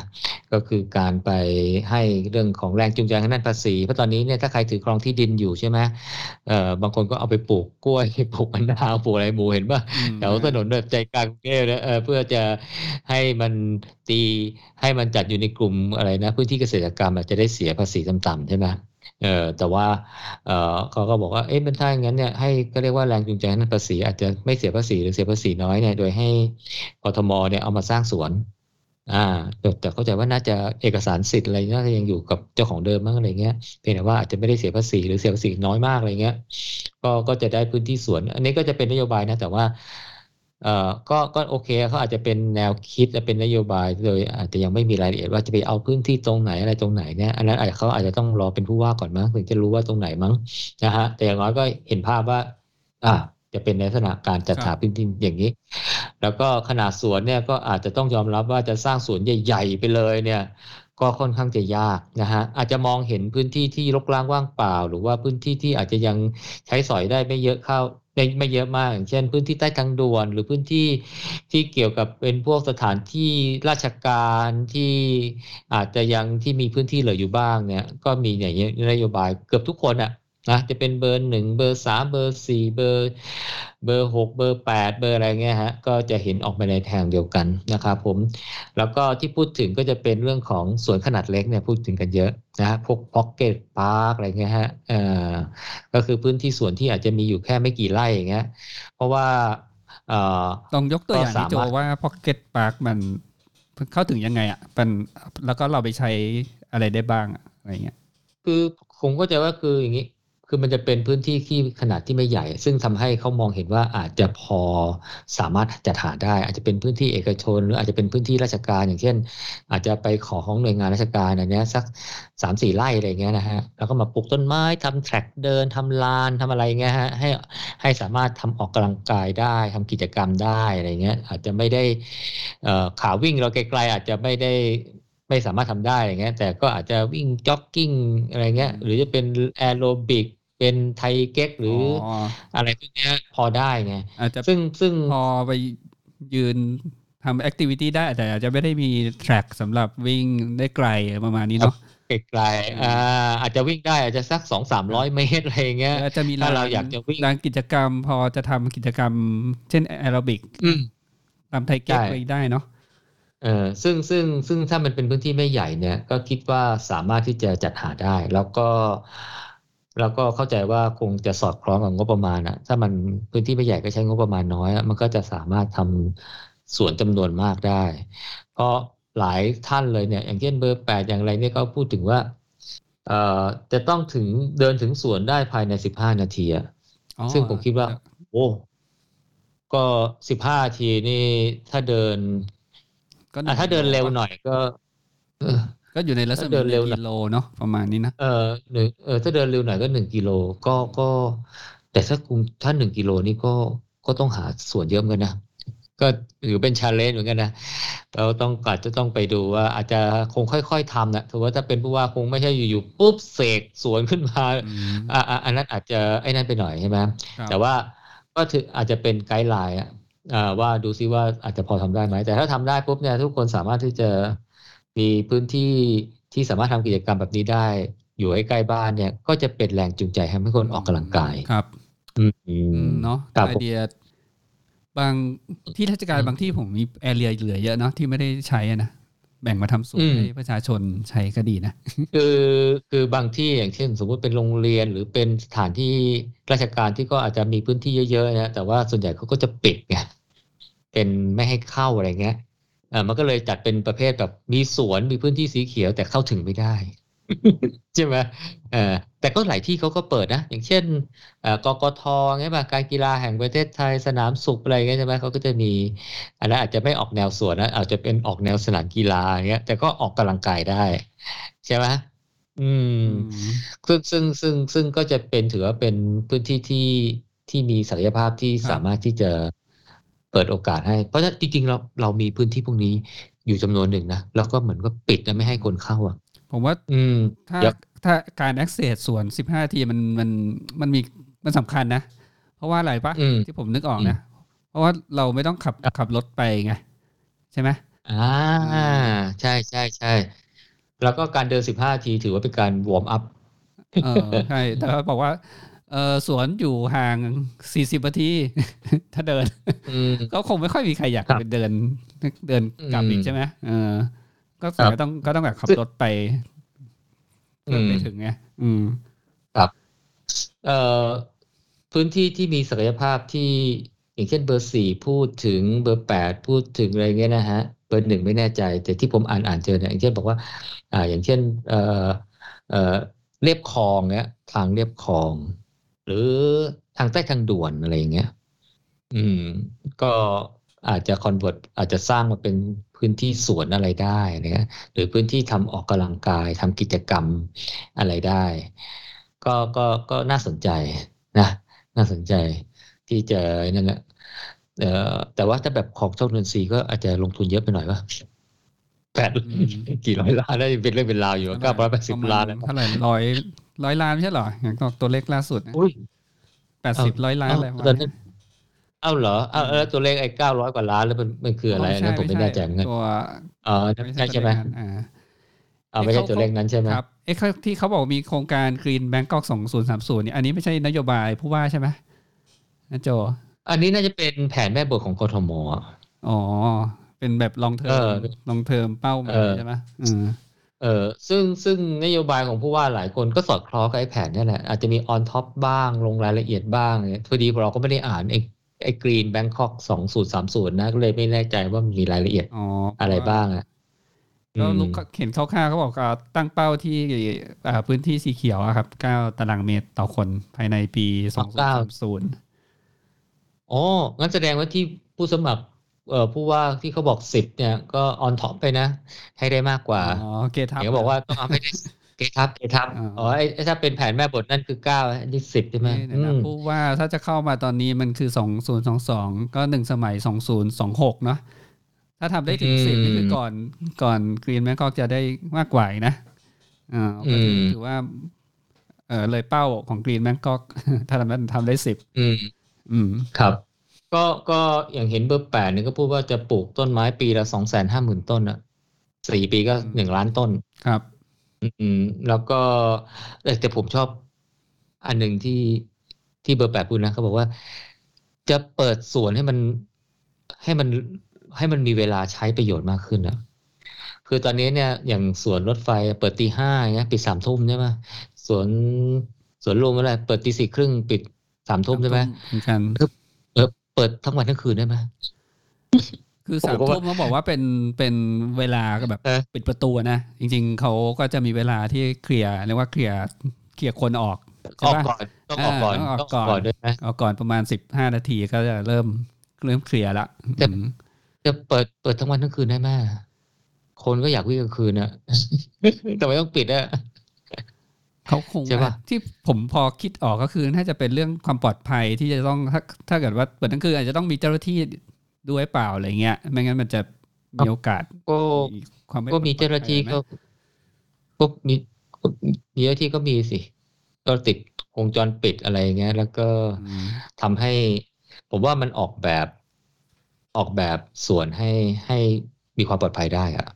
ก็คือการไปให้เรื่องของแรงจูงใจทางด้านภาษีเพราะตอนนี้เนี่ยถ้าใครถือครองที่ดินอยู่ใช่ไหมเอ่อบางคนก็เอาไปปลูกกล้วยปลูกมะนาวปลูกอะไรหมูเห็นป่ะอืมแถวถนนแบบใจกลางกรุงเทพนะเออเพื่อจะให้มันตีให้มันจัดอยู่ในกลุ่มอะไรนะ พื้นที่เกษตรกรรมอาจจะได้เสียภาษีต่ำๆใช่ไหม เออแต่ว่าเออเขาก็บอกว่าเอ๊ะมันถ้าอย่างนั้นเนี่ยให้ก็เรียกว่าแรงจูงใจทางด้นภาษีอาจจะไม่เสียภาษีหรือเสียภาษีน้อยเนี่ยโดยให้กทมเนี่ยเอามาสร้างสวนอ่าแต่แต่เข้าใจว่าน่าจะเอกสารสิทธิ์อะไรน่าจะยังอยู่กับเจ้าของเดิมมั้งอะไรเงี้ยเพียงแต่ว่าอาจจะไม่ได้เสียภาษีหรือเสียภาษีน้อยมากอะไรเงี้ย ก็ก็จะได้พื้นที่สวน อันนี้ก็จะเป็นนโยบายนะ แต่ว่า เอ่อก็ก็โอเคเขาอาจจะเป็นแนวคิดและเป็นนโยบายโดยอาจจะยังไม่มีรายละเอียดว่าจะไปเอาพื้นที่ตรงไหนอะไรตรงไหนเนี่ยอันนั้นอาจจะเขาอาจจะต้องรอเป็นผู้ว่าก่อนมั้งถึงจะรู้ว่าตรงไหนมั้งนะฮะแต่อย่างน้อยก็เห็นภาพว่า อ่าจะเป็นในลักษณะการจัดหาพื้นที่อย่างนี้ แล้วก็ขนาดสวนเนี่ยก็อาจจะต้องยอมรับว่าจะสร้างสวนใหญ่ๆไปเลยเนี่ย ก็ค่อนข้างจะยากนะฮะอาจจะมองเห็นพื้นที่ที่รกร้างว่างเปล่า หรือว่าพื้นที่ที่อาจจะยังใช้สอยได้ไม่เยอะเข้า ไม่ไม่เยอะมากอย่างเช่น พื้นที่ใต้ทางด่วน หรือพื้นที่ที่เกี่ยวกับเป็นพวกสถานที่ราชการที่อาจจะยังที่มีพื้นที่เหลืออยู่บ้างเนี่ยก็มีอย่างนี้นโยบายเกือบทุกคนอะ นะจะเป็นเบอร์หนึ่งเบอร์สามเบอร์สี่เบอร์เบอร์หกเบอร์แปดเบอร์อะไรเงี้ยฮะก็จะเห็นออกมาในทางเดียวกันนะครับผมแล้วก็ที่พูดถึงก็จะเป็นเรื่องของสวนขนาดเล็กเนี่ยพูดถึงกันเยอะนะฮะพวก pocket park อะไรเงี้ยฮะเอ่อก็คือพื้นที่สวนที่อาจจะมีอยู่แค่ไม่กี่ไร่อย่างเงี้ยเพราะว่าเอ่อลองยกตัวอย่างก็ที่สามารถโจว่า Pocket Park มันเข้าถึงยังไงอะเป็นแล้วก็เราไปใช้อะไรได้บ้างอะอะไรเงี้ยคือผมก็จะว่าคืออย่างนี้ คือมันจะเป็นพื้นที่ที่ขนาดที่ไม่ใหญ่ ซึ่งทำให้เขามองเห็นว่าอาจจะพอสามารถจัดหาได้ อาจจะเป็นพื้นที่เอกชน หรืออาจจะเป็นพื้นที่ราชการ อย่างเช่น อาจจะไปขอของหน่วยงานราชการอันเนี้ยสักสามสี่ไร่อะไรเงี้ยนะฮะแล้วก็มาปลูกต้นไม้ทำ track เดินทำลานทำอะไรเงี้ยฮะให้ให้สามารถทำออกกำลังกายได้ทำกิจกรรมได้อะไรเงี้ยอาจจะไม่ได้อ่อขาวิ่งเราไกลๆอาจจะไม่ได้ ไม่สามารถทำได้อะไรเงี้ย แต่ก็อาจจะวิ่งจ็อกกิ้งอะไรเงี้ย หรือจะเป็นแอโรบิกเป็นไทเก๊กหรืออออะไรพวกเนี้ยพอได้ไงอาจจะซึ่งซึ่งพอไปยืนทำ activity ได้แต่อาจจะไม่ได้มี track สำหรับวิ่งได้ไกลประมาณนี้เนาะไกลๆอ่าอาจจะวิ่งได้อาจจะสักสองสามร้อยเมตรอะไรเงี้ยอาจจะมีถ้าเราอยากจะวิ่งลานกิจกรรม พอจะทำกิจกรรม เช่นแอโรบิกอืมตามไทเก๊กใช่ไปได้เนาะ เออซึ่งซึ่งซึ่งถ้ามันเป็นพื้นที่ไม่ใหญ่เนี่ย ก็คิดว่าสามารถที่จะจัดหาได้ แล้วก็ แล้วก็เข้าใจว่าคงจะสอดคล้องกับงบประมาณอะถ้ามันพื้นที่ไม่ใหญ่ก็ใช้งบประมาณน้อยอะมันก็จะสามารถทำสวนจำนวนมากได้ เพราะหลายท่านเลยเนี่ย อย่างเช่นเบอร์แปดอย่างไรเนี่ยก็พูดถึงว่าเอ่อจะต้องถึงเดินถึงสวนได้ภายในสิบห้านาทีอะอ๋อซึ่งผมคิดว่า โอ้ก็สิบห้านาทีนี่ถ้าเดิน ก็อะถ้าเดินเร็วหน่อยก็เออก็อยู่ในรัศถ้ามีเดินหเร็นึ่วงหน่อยกิโลเนาะประมาณนี้นะเออหนึ่งเออถ้าเดินเร็วหน่อยก็หนึ่งกิโลก็ก็ แต่ถ้าคุณถ้าหนึ่งกิโลนี่ก็ก็ต้องหาสวนเยอะเหมือนกันนะก็หรือเป็น challenge เหมือนกันนะเราต้องอาจจะต้องไปดูว่า อาจจะคงค่อย ๆทำนะถือว่าถ้าเป็นผู้ว่าคงไม่ใช่อยู่ๆปุ๊บเสกสวนขึ้นมาอืมอ่าอ่าอันนั้นอาจจะไอ้นั่นไปหน่อยใช่ไหมครับแต่ว่าก็ถืออาจจะเป็น guideline อะอ่า ว่าดูซิว่าอาจจะพอทำได้ไหมแต่ถ้าทำได้ปุ๊บเนี่ยทุกคนสามารถที่จะมีพื้นที่ที่สามารถทำกิจกรรมแบบนี้ได้ อยู่ใกล้ๆบ้านเนี่ย ก็จะเป็นแรงจูงใจให้คนออกกำลังกายครับอืมอืมเนาะครับไอผมเดีย บางที่ราชการบางที่ผมมีแอเรียเหลือเยอะเนาะที่ไม่ได้ใช้อะนะแบ่งมาทำสวนให้ประชาชนใช้ก็ดีนะ คือคือบางที่อย่างเช่น สมมุติเป็นโรงเรียนหรือเป็นสถานที่ราชการที่ก็อาจจะมีพื้นที่เยอะๆนะแต่ว่าส่วนใหญ่เขาก็จะปิดไง เป็นไม่ให้เข้าอะไรเงี้ยเอ่ามันก็เลยจัดเป็นประเภทแบบมีสวนมีพื้นที่สีเขียวแต่เข้าถึงไม่ได้ใช่ไหมเออแต่ก็หลายที่เขาก็เปิดนะ อย่างเช่นเอ่อกกทไงป่ะการกีฬาแห่งประเทศไทยสนามสุขอะไรเงี้ยใช่ไหมเขาก็จะมี อันนั้นอาจจะไม่ออกแนวสวนนะอาจจะเป็นออกแนวสนามกีฬาอย่างเงี้ย แต่ก็ออกกำลังกายได้ ใช่ไหมอืมอืมซึ่งซึ่งซึ่งซึ่งก็จะเป็นถือว่าเป็นพื้นที่ที่ที่มีศักยภาพที่ครับสามารถที่จะ เปิดโอกาสให้ เพราะฉะนั้นจริงๆเราเรามีพื้นที่พวกนี้อยู่จำนวนหนึ่งนะ แล้วก็เหมือนก็ปิดนะไม่ให้คนเข้าอะ ผมว่า อืมถ้าเดี๋ยวถ้าการ access ส่วน 15 ทีมันมันมันมีมันสำคัญนะ เพราะว่าอะไรปะอืมที่ผมนึกออกนะ เพราะว่าเราไม่ต้องขับขับรถไปไง ใช่ไหมอ่าใช่ใช่ใช่แล้วก็การเดินสิบห้าทีถือว่าเป็นการวอร์มอัพเออใช่แต่ว่าบอกว่า เออสวนอยู่ห่าง40นาทีถ้าเดินอืมก็คงไม่ค่อยมีใครอยากครับไปเดินเดินกลับอืมอีกใช่ไหมเออ ก็ส่วนครับก็ต้องก็ต้องแบบขับซึ่งรถไปเพื่อไปอืมถึงไงอืมเอ่อพื้นที่ที่มีศักยภาพที่อย่างเช่นเบอร์สี่พูดถึงเบอร์แปดพูดถึงอะไรเงี้ยนะฮะเบอร์หนึ่งไม่แน่ใจ แต่ที่ผมอ่านอ่านเจอเนี่ยอย่างเช่นบอกว่า อ่า อย่างเช่น เอ่อเอ่อเรียบคลองเนี้ยทางเรียบคลอง หรือทางใต้ทางด่วนอะไรอย่างเงี้ย อืม ก็อาจจะคอนเวิร์ตอาจจะสร้างมาเป็นพื้นที่สวนอะไรได้นะหรือพื้นที่ทำออกกำลังกายทำกิจกรรมอะไรได้ ก็ก็ก็น่าสนใจนะ น่าสนใจที่จะนั่นแหละเอ่อแต่ว่าถ้าแบบของเจ้าเรือนซีก็อาจจะลงทุนเยอะไปหน่อยวะแปดอืมกี่ร้อยล้านได้เป็นเรื่องเป็นราวอยู่เก้าร้อยแปดสิบประมณล้านนะเท่าไหร่ร้อย ร้อยล้านไม่ใช่เหรออย่างตัวเลขล่าสุดอุ้ยแปดสิบร้อยล้านเอ้าอะไรประมาณตอนนั้นี้นเอ้าเหรอเอ้าแล้วตัวเลขไอ้เก้าร้อยกว่าล้านแล้วมันมันคืออะไรอันนั้นผมไม่แน่ใจเหมือนกันตัวอ๋อไม่ใช่ใช่ไหมตัวเลขนั้นอ่าอ่าไม่ใช่ตัวเลขนั้นใช่ไหมครับเอ๊ะเขาที่เขาบอกมีโครงการกรีนแบงกอกสองศูนย์สามศูนย์นี่อันนี้ไม่ใช่นโยบายผู้ว่าใช่ไหมนะโจ อันนี้น่าจะเป็นแผนแม่บทของกทมอะอ๋เป็นแบบ long term เออ long term เป้าหมายใช่ไหมอืม เออซึ่งซึ่งนโยบายของผู้ว่าหลายคนก็สอดคล้องกับไอ้แผนนี่แหละ อาจจะมี on top บ้างลงรายละเอียดบ้างเนี่ยพอดีเราก็ไม่ได้อ่านไอ้ไอ้ Green Bangkok สองศูนย์สามศูนย์นะ ก็เลยไม่แน่ใจว่ามันมีรายละเอียดอ๋ออะไรบ้างอะก็อืมลูกเห็นคร่าวๆเขาบอกอ่าตั้งเป้าที่อ่าพื้นที่สีเขียวอะครับเก้าตารางเมตรต่อคนภายในปีสองศูนย์สามศูนย์อ๋องั้นแสดงว่าที่ผู้สมัครเอ่อ ผู้ว่าที่เขาบอกสิบเนี่ยก็ on top ไปนะ ให้ได้มากกว่าอ๋อเกทับเดี๋ยวบอกว่าต้องเอาให้ได้เกทับเกทับอ่าอ๋อไอ้ไอ้ถ้าเป็นแผนแม่บทนั่นคือเก้าอันนี้สิบใช่ไหมนี่อืนะมผู้ว่าถ้าจะเข้ามาตอนนี้มันคือสองศูนย์สองสองก็หนึ่งสมัยสองศูนย์สองหกเนาะถ้าทำได้ถึงสิบนี่คือก่อนก่อน Green Bangkok จะได้มากกว่าอีกนะอ่าก็ถือถือว่าเออเลยเป้าของกรีนแมงกอกถ้าทำได้ทำได้สิบอืมอืมครับ ก็ก็อย่างเห็นเบอร์แปดเนี่ยก็พูดว่าจะปลูกต้นไม้ปีละสองแสนห้าหมื่นต้นอะสี่ปีก็อืมหนึ่งล้านต้นครับ อืม แล้วก็เอ้ยแต่ผมชอบ อันหนึ่งที่ที่เบอร์แปดพูดนะเขาบอกว่า จะเปิดสวนให้มันให้มันให้มันมีเวลาใช้ประโยชน์มากขึ้นอะคือตอนนี้เนี่ยอย่างสวนรถไฟเปิดตีห้าอย่างเงี้ยปิดสามทุ่มใช่ไหมสวนสวนลุมอะไรเปิดตีสี่ครึ่งปิดสามทุ่มใช่ไหมเหมือนกัน เออเปิดทั้งวันทั้งคืนได้ไหมคือผมสามก็ว่าทุ่มเขาบอกว่าเป็นเป็นเวลาก็แบบเออปิดประตูนะ จริง ๆเขาก็จะมีเวลาที่เคลียร์เรียกว่าเคลียร์เคลียร์คนออกใช่ออกปะก่อนต้องออกก่อนอ่าต้องออกต้องออกก่ก่ออนนด้วยไหมเอาก่อนประมาณสิบห้านาทีก็จะเริ่มเริ่มเคลียร์ละแต่อืมจะเปิดเปิดทั้งวันทั้งคืนได้ไหมคนก็อยากวิ่งกลางคืนอะทำไมต้องปิดอะ เขาคงใช่ปะที่ผมพอคิดออกก็คือน่าจะเป็นเรื่องความปลอดภัยที่จะต้องถ้าถ้าเกิดว่าเปิดทั้งคืนอาจจะต้องมีเจ้าหน้าที่ด้วยเปล่าอะไรเงี้ย ไม่งั้นมันจะมีโอกาสก็มีความไม่ก็มีเจ้าหน้าที่ปลอดภัยไหมก็ก็มีก็มีเจ้าหน้าที่ก็มีสิก็ติดวงจรปิดอะไรอย่างเงี้ย แล้วก็อืมทำให้ ผมว่ามันออกแบบออกแบบส่วนให้ให้มีความปลอดภัยได้อะ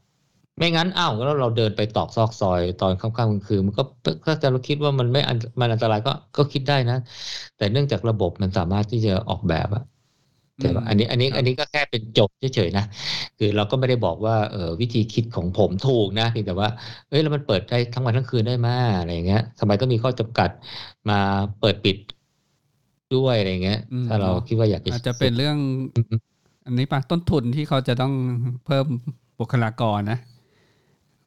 ไม่งั้นอ้าวแล้วเราเดินไปตอกซอกซอยตอนค่ำๆกลางคืนมันก็ถ้าจะเราคิดว่ามันไม่อันมันอันตรายก็ก็คิดได้นะ แต่เนื่องจากระบบมันสามารถที่จะออกแบบอะแต่ว่าอันนี้อันนี้ครับอันนี้ก็แค่เป็นจบเฉยๆนะคือเราก็ไม่ได้บอกว่าเออวิธีคิดของผมถูกนะเพียงแต่ว่าเอ้ยแล้วมันเปิดได้ทั้งวันทั้งคืนได้ไหมอะไรอย่างเงี้ยทำไมต้องมีข้อจำกัดมาเปิดปิดด้วยอะไรอย่างเงี้ยอืมถ้าเราคิดว่าอยากจะอาจจะเป็นเรื่องอืมอันนี้ปะต้นทุนที่เขาจะต้องเพิ่มบุคลากรนะ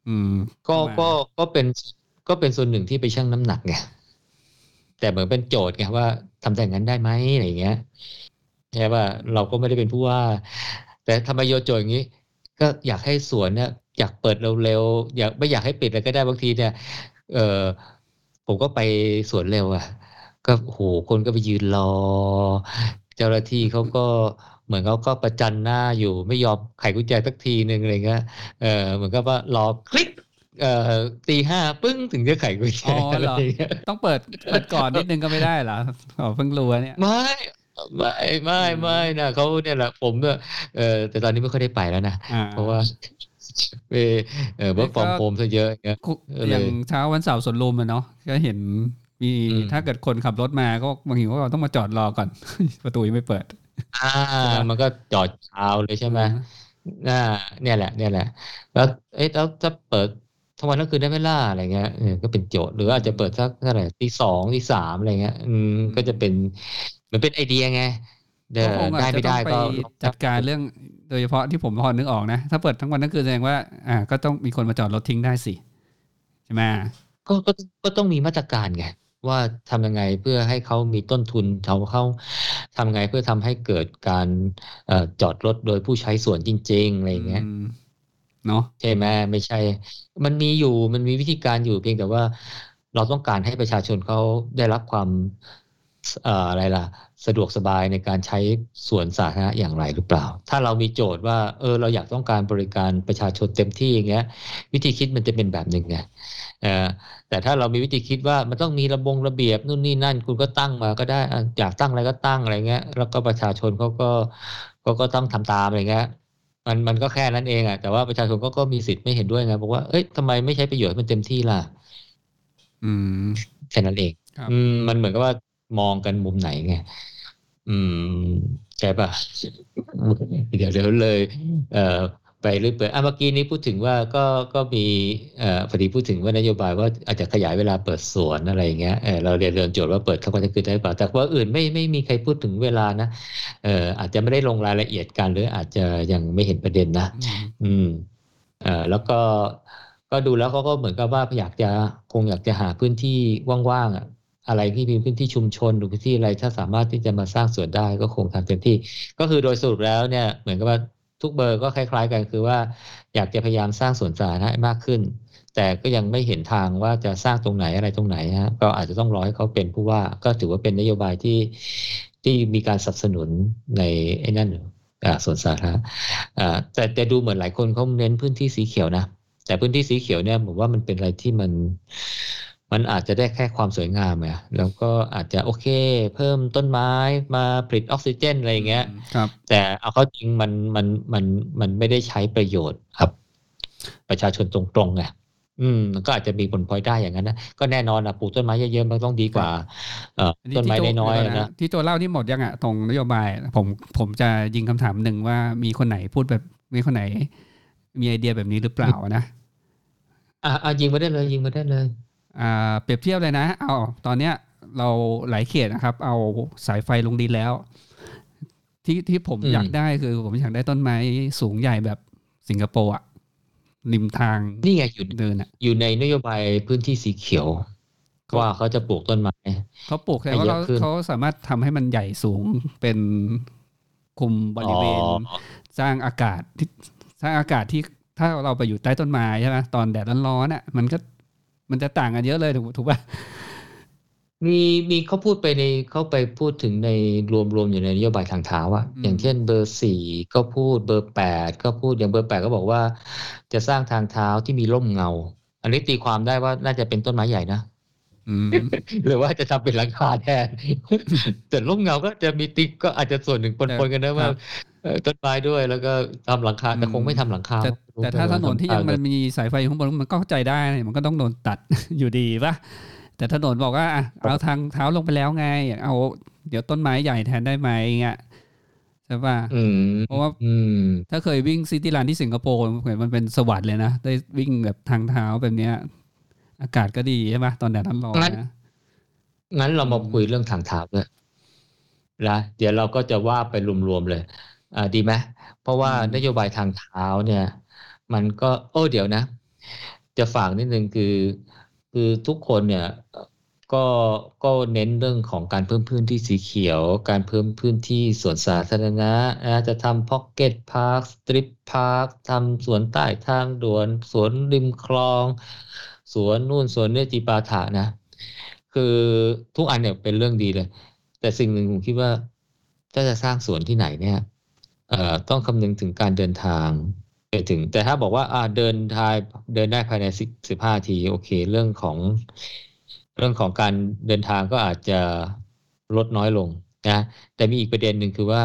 อืม ก็เข้ามาก็ก็เป็นก็เป็นส่วนหนึ่งที่ไปชั่งน้ำหนักไงแต่เหมือนเป็นโจทย์ไงว่าทำแต่อย่างนั้นได้ไหมอะไรอย่างเงี้ยใช่ป่ะเราก็ไม่ได้เป็นผู้ว่า แต่ทำไมโยนโจทย์อย่างนี้ ก็อยากให้สวนเนี่ยอยากเปิดเร็วๆอยากไม่อยากให้ปิดเลยก็ได้บางทีเนี่ย เออผมก็ไปสวนเร็วอะก็โหคนก็ไปยืนรอ เจ้าหน้าที่เขาก็เห มือนเขาก็ประจันหน้าอยู่ไม่ยอมไขกุญแจสักทีหนึ่งอะไรเงี้ยเออเหมือนกับว่ารอคลิกเอ่อตีห้าปึ้งถึงจะไขกุญแจอ๋ออะไรเหรออย่างเงี้ยต้องเปิดเปิดก่อนนิดนึงก็ไม่ได้เหรออ๋อเพิ่งรู้อะเนี่ยไม่ไม่ไม่อืมไม่นะเขาเนี่ยแหละผมเนี่ยเออแต่ตอนนี้ไม่ค่อยได้ไปแล้วนะอ่าเพราะว่าเออเออ work from home ซะเยอะอย่างเงี้ยคุเออเลยอย่างเช้าวันเสาร์สวนลุมอะเนาะก็เห็นมีอืมถ้าเกิดคนขับรถมาก็บางทีก็ต้องมาจอดรอก่อน ประตูยังไม่เปิด อ่า มันก็จอดเช้าเลยใช่ไหมน่าเนี่ยแหละ เนี่ยแหละ แล้วเอ๊ะแล้วจะเปิดทั้งวันทั้งคืนได้ไหมล่ะอะไรเงี้ยเออก็เป็นโจทย์หรืออาจจะเปิดสักเท่าไหร่ตีสองตีสามอะไรเงี้ย อืมก็จะเป็นเหมันเป็นไอเดียไงเดก็คงได้อาจจะไม่ต้อได้งไปก็จัดการเรื่องโดยเฉพาะที่ผมพอนึกออกนะ ถ้าเปิดทั้งวันทั้งคืนแสดงว่า อ่า ก็ต้องมีคนมาจอดรถทิ้งได้สิ ใช่ไหมก็ก็ก็ต้องมีมาตรการไง ว่าทำยังไงเพื่อให้เขามีต้นทุนเขาเขาทำยังไงเพื่อทำให้เกิดการเอ่อจอดรถโดยผู้ใช้ส่วนจริง ๆ อะไรอย่างเงี้ยอืมเนาะใช่ไหมไม่ใช่ มันมีอยู่มันมีวิธีการอยู่เพียงแต่ว่า เราต้องการให้ประชาชนเขาได้รับความเอ่ออะไรล่ะ สะดวกสบายในการใช้ส่วนสาธารณะอย่างไรหรือเปล่า ถ้าเรามีโจทย์ว่า เออ เราอยากต้องการบริการประชาชนเต็มที่อย่างเงี้ย วิธีคิดมันจะเป็นแบบหนึ่งไงเออ แต่ถ้าเรามีวิธีคิดว่ามันต้องมีระบงระเบียบนู่นนี่นั่น คุณก็ตั้งมาก็ได้อะอยากตั้งอะไรก็ตั้งอะไรเงี้ย แล้วก็ประชาชนเขาก็เขาก็ต้องทำตามอะไรเงี้ยมันมันก็แค่นั้นเองอะแต่ว่าประชาชนก็ก็มีสิทธิ์ไม่เห็นด้วยไงบอกว่าเอ้ยทำไมไม่ใช้ประโยชน์ให้มันเต็มที่ล่ะ อืมแค่นั้นเองครับอืมมันเหมือนกับว่ามองกันมุมไหนไงอืมใช่ปะเดี๋ยวเดี๋ยวเลย เอ่อ ไปเรื่อยเปื่อยอะเมื่อกี้นี้พูดถึงว่าก็ก็มีเอ่อพอดีพูดถึงว่านโยบายว่าอาจจะขยายเวลาเปิดสวนอะไรอย่างเงี้ยเออเราเรียนเรียนโจทย์ว่าเปิดเข้าไปจะคือได้เปล่าแต่ว่าอื่นไม่ไม่มีใครพูดถึงเวลานะเอ่ออาจจะไม่ได้ลงรายละเอียดกันหรืออาจจะยังไม่เห็นประเด็นนะ อืมอืมเอ่อแล้วก็ก็ดูแล้วเขาก็เหมือนกับว่าอยากจะคงอยากจะหาพื้นที่ว่างๆอะอะไรที่มีพื้นที่ชุมชนหรือพื้นที่อะไรถ้าสามารถที่จะมาสร้างสวนได้ก็คงทำเต็มที่ ก็คือโดยสรุปแล้วเนี่ยเหมือนกับว่า ทุกเบอร์ก็คล้าย ๆ กันคือว่าอยากจะพยายามสร้างสวนสาธารณะให้มากขึ้น แต่ก็ยังไม่เห็นทางว่าจะสร้างตรงไหนอะไรตรงไหนฮะก็อาจจะต้องรอให้เขาเป็นผู้ว่าก็ถือว่าเป็นนโยบายที่ที่มีการสนับสนุนในไอ้นั่นสวนสาธารณะแต่แต่ดูเหมือนหลายคนเขาเน้นพื้นที่สีเขียวนะแต่พื้นที่สีเขียวเนี่ยผมว่ามันเป็นอะไรที่มัน มันอาจจะได้แค่ความสวยงามไงแล้วก็อาจจะโอเค เพิ่มต้นไม้มาผลิตออกซิเจนอะไรอย่างเงี้ยครับ แต่เอาเข้าจริงมันมันมันมันไม่ได้ใช้ประโยชน์ครับ ประชาชนตรงๆไงอืมมันก็อาจจะมีผลพลอยได้อย่างนั้นนะก็แน่นอนนะปลูกต้นไม้เยอะๆมันต้องดีกว่าเอ่ออันนี้ต้นไม้ที่โจน้อยเดี๋วๆนะที่โจเล่าที่หมดยังอะตรงนโยบาย ผมผมจะยิงคำถามหนึ่งว่ามีคนไหนพูดแบบมีคนไหน มีไอเดียแบบนี้หรือเปล่านะอะอะยิงมาได้เลยยิงมาได้เลยอ่า เปรียบเทียบเลยนะ เอาตอนเนี้ยเราหลายเขตนะครับ เอาสายไฟลงดินแล้ว ที่ที่ผมอืมอยากได้คือ ผมอยากได้ต้นไม้สูงใหญ่แบบสิงคโปร์อะริมทางนี่ไงอยู่เดินอะอยู่ในนโยบายพื้นที่สีเขียว ว่าเขาจะปลูกต้นไม้เขาปลูกแต่ให้ว่าเยอะเราขึ้นเขาสามารถทำให้มันใหญ่สูงเป็นคุมบริเวณอ๋อสร้างอากาศที่สร้างอากาศที่ถ้าเราไปอยู่ใต้ต้นไม้ใช่ไหมตอนแดดร้อนๆอะ มันก็ มันจะต่างกันเยอะเลยถูกถูกป่ะมีมีเขาพูดไปในเขาไปพูดถึงในรวมรวมอยู่ในนโยบายทางเท้าอะอย่างเช่นเบอร์สี่ก็พูดเบอร์แปดก็พูดอย่างเบอร์แปดก็บอกว่า จะสร้างทางเท้าที่มีร่มเงา อันนี้ตีความได้ว่าน่าจะเป็นต้นไม้ใหญ่นะอืมหรือว่าจะทำเป็นหลังคาแทนแต่ร่มเงาก็จะมีติ๊กก็อาจจะส่วนหนึ่งปนๆกันนะว่า เอ่อต้นไม้ด้วย แล้วก็ทำหลังคาแต่คงไม่ทำหลังคาแต่แต่ถ้าถนนที่ยังมันมีสายไฟอยู่ข้างบนมันก็เข้าใจได้ มันก็ต้องโดนตัดอยู่ดีป่ะแต่ถนนบอกว่าอะเอาทางเท้าลงไปแล้วไง เอาเดี๋ยวต้นไม้ใหญ่แทนได้ไหมเงี้ยใช่ป่ะอืมเพราะว่าอืมถ้าเคยวิ่งซิตี้รันที่สิงคโปร์เหมือนมันเป็นสวัสด์เลยนะ ได้วิ่งแบบทางเท้าแบบเนี้ย อากาศก็ดีใช่ไหมตอนแดดร้อนๆนะงั้นเรามาอืมคุยเรื่องทางเท้าด้วยนะเดี๋ยวเราก็จะว่าไปรวมๆเลย อ่าดีไหมเพราะว่านโยบายทางเท้าเนี่ย มันก็โอ้เดี๋ยวนะ จะฝากนิดนึงคือ คือทุกคนเนี่ยเอ่อก็ก็เน้นเรื่องของการเพิ่มพื้นที่สีเขียว การเพิ่มพื้นที่สวนสาธารณะนะจะทำ pocket park strip park ทำสวนใต้ทางด่วนสวนริมคลอง สวนนู่นสวนเนี่ยจีปาถะนะ คือทุกอันเนี่ยเป็นเรื่องดีเลย แต่สิ่งหนึ่งผมคิดว่า ถ้าจะสร้างสวนที่ไหนเนี่ยเอ่อ ต้องคำนึงถึงการเดินทางไปถึง แต่ถ้าบอกว่าเดินทางเดินได้ภายในสิบสิบห้าที โอเค เรื่องของ เรื่องของการเดินทางก็อาจจะลดน้อยลงนะแต่มีอีกประเด็นหนึ่งคือว่า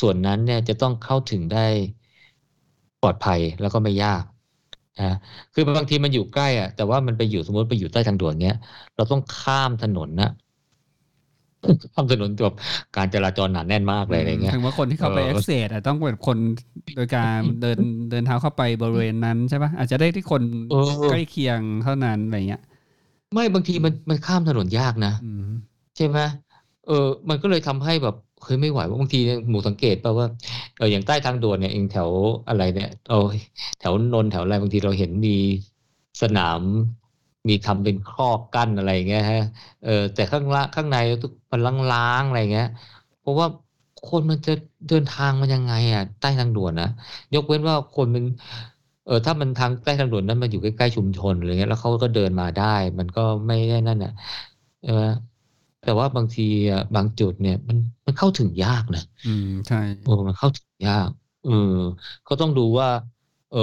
ส่วนนั้นเนี่ยจะต้องเข้าถึงได้ปลอดภัยแล้วก็ไม่ยากนะคือบางทีมันอยู่ใกล้อะแต่ว่ามันไปอยู่สมมติไปอยู่ใต้ทางด่วนเนี้ย เราต้องข้ามถนนนะ ข้ามถนนแบบการจราจรหนาแน่นมากเลยอะไรเงี้ยถึงว่าคนที่เข้าไปเออเอ็กเซสต้องเป็นคนโดยการเดินเดินเท้าเข้าไปบริเวณนั้นใช่ปะอาจจะได้ที่คนเออใกล้เคียงเท่านั้นอะไรเงี้ย ไม่บางทีมันมันข้ามถนนยากนะอืมใช่ไหมเออ มันก็เลยทำให้แบบเฮ้ยไม่ไหวว่าบางทีเนี่ยหมูสังเกตป่ะว่าเอออย่างใต้ทางด่วนเนี่ยเองแถวอะไรเนี่ยโอ้ยแถวนนท์แถวอะไรบางทีเราเห็นมีสนาม มีทำเป็นครอบกั้นอะไรอย่างเงี้ยฮะ เออแต่ข้างล่างข้างในทุกมันล้างๆอะไรเงี้ย เพราะว่าคนมันจะเดินทางมันยังไงอะใต้ทางด่วนนะยกเว้นว่าคนมันเออถ้ามันทางใต้ทางด่วนนั้นมันอยู่ใกล้ๆชุมชนอะไรเงี้ยแล้วเขาก็เดินมาได้ มันก็ไม่ได้นั่นน่ะใช่ไหมแต่ว่าบางทีอะบางจุดเนี่ย มันมันเข้าถึงยากนะอืมใช่โอ้มันเข้าถึงยากเออก็ต้องดูว่า เออ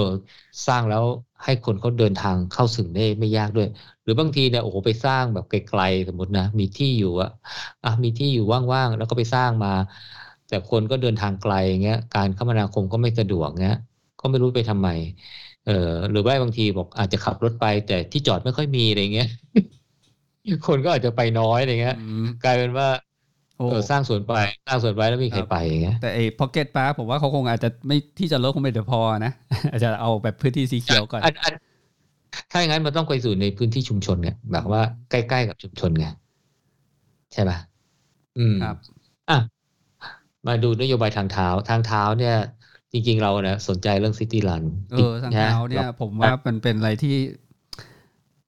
สร้างแล้วให้คนเขาเดินทางเข้าถึงได้ไม่ยากด้วย หรือบางทีเนี่ยโอ้โหไปสร้างแบบไกลๆสมมตินะมีที่อยู่อะอะมีที่อยู่ว่างๆแล้วก็ไปสร้างมา แต่คนก็เดินทางไกลอย่างเงี้ยการคมนาคมก็ไม่สะดวกเงี้ยก็ไม่รู้ไปทำไม เออหรือว่าบางทีบอกอาจจะขับรถไป แต่ที่จอดไม่ค่อยมีอะไรเงี้ยคนก็อาจจะไปน้อยอะไรเงี้ยอืมกลายเป็นว่าโอ้เออ สร้างสวนไปสร้างสวนไว้แล้วไม่มีใครครับไปอย่างเงี้ยแต่ไอ้พ็อกเก็ตปาร์ผมว่าเขาคงอาจจะไม่ที่จะลดคงไม่เดี๋ยวพอนะอาจจะเอาแบบพื้นที่สีเขียวก่อนอันอันถ้าอย่างนั้นมันต้องไปสู่ในพื้นที่ชุมชนไงแบบว่าใกล้ๆกับชุมชนไงใช่ป่ะอืมครับอะมาดูนโยบายทางเท้าทางเท้าเนี่ย จริง ๆ เราเนี่ยสนใจเรื่องซิตี้รันเออทางเท้าเนี่ย ผมว่ามันเป็นอะไรที่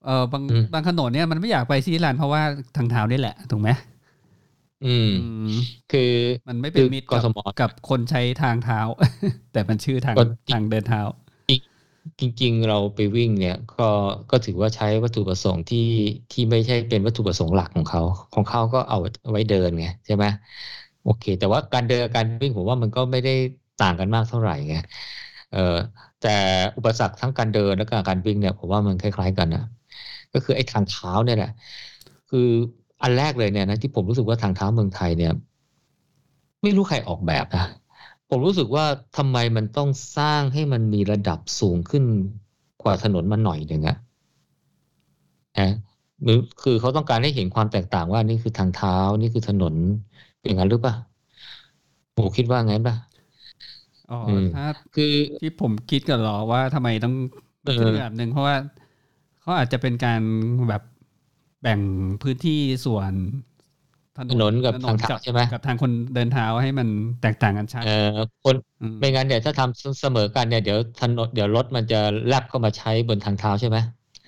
เออบางอืมบางถนนเนี่ยมันไม่อยากไปซีรันเพราะว่าทางเท้านี่แหละถูกไหม อืมอืม คือมันไม่เป็นคือมิตรกกับทมกับคนใช้ทางเท้า แต่มันชื่อทางก็ทางเดินเท้า จริง ๆ เราไปวิ่งเนี่ย ก็ก็ถือว่าใช้วัตถุประสงค์ที่ที่ไม่ใช่เป็นวัตถุประสงค์หลักของเขา ของเขาก็เอาไว้เดินไงใช่ไหมโอเค แต่ว่าการเดินการวิ่งผมว่ามันก็ไม่ได้ต่างกันมากเท่าไหร่ไงเออแต่อุปสรรคทั้งการเดินและการการวิ่งเนี่ยผมว่ามันคล้าย ๆ กันนะก็คือไอ้ทางเท้าเนี่ยแหละคือ อันแรกเลยเนี่ยนะที่ผมรู้สึกว่าทางเท้าเมืองไทยเนี่ย ไม่รู้ใครออกแบบนะผมรู้สึกว่าทำไมมันต้องสร้างให้มันมีระดับสูงขึ้นกว่าถนนมาหน่อยหนึ่งอะนะหรือคือเขาต้องการให้เห็นความแตกต่างว่านี่คือทางเท้านี่คือถนนเป็นอย่างนั้นหรือเปล่าโหคิดว่างั้นป่ะอ๋ออืมถ้าคือที่ผมคิดกันหรอว่าทำไมต้องเออคิดแบบหนึ่งเพราะว่าเขาอาจจะเป็นการแบบ แบ่งพื้นที่ส่วนถนนกับทางเท้าใช่ไหมกับทางคนเดินเท้าให้มันแตกต่างกันชัดเอ่อคนอืมไม่งั้นเนี่ยถ้าทำเสมอกันเนี่ยเดี๋ยวถนนเดี๋ยวรถมันจะแลบเข้ามาใช้บนทางเท้าใช่ไหม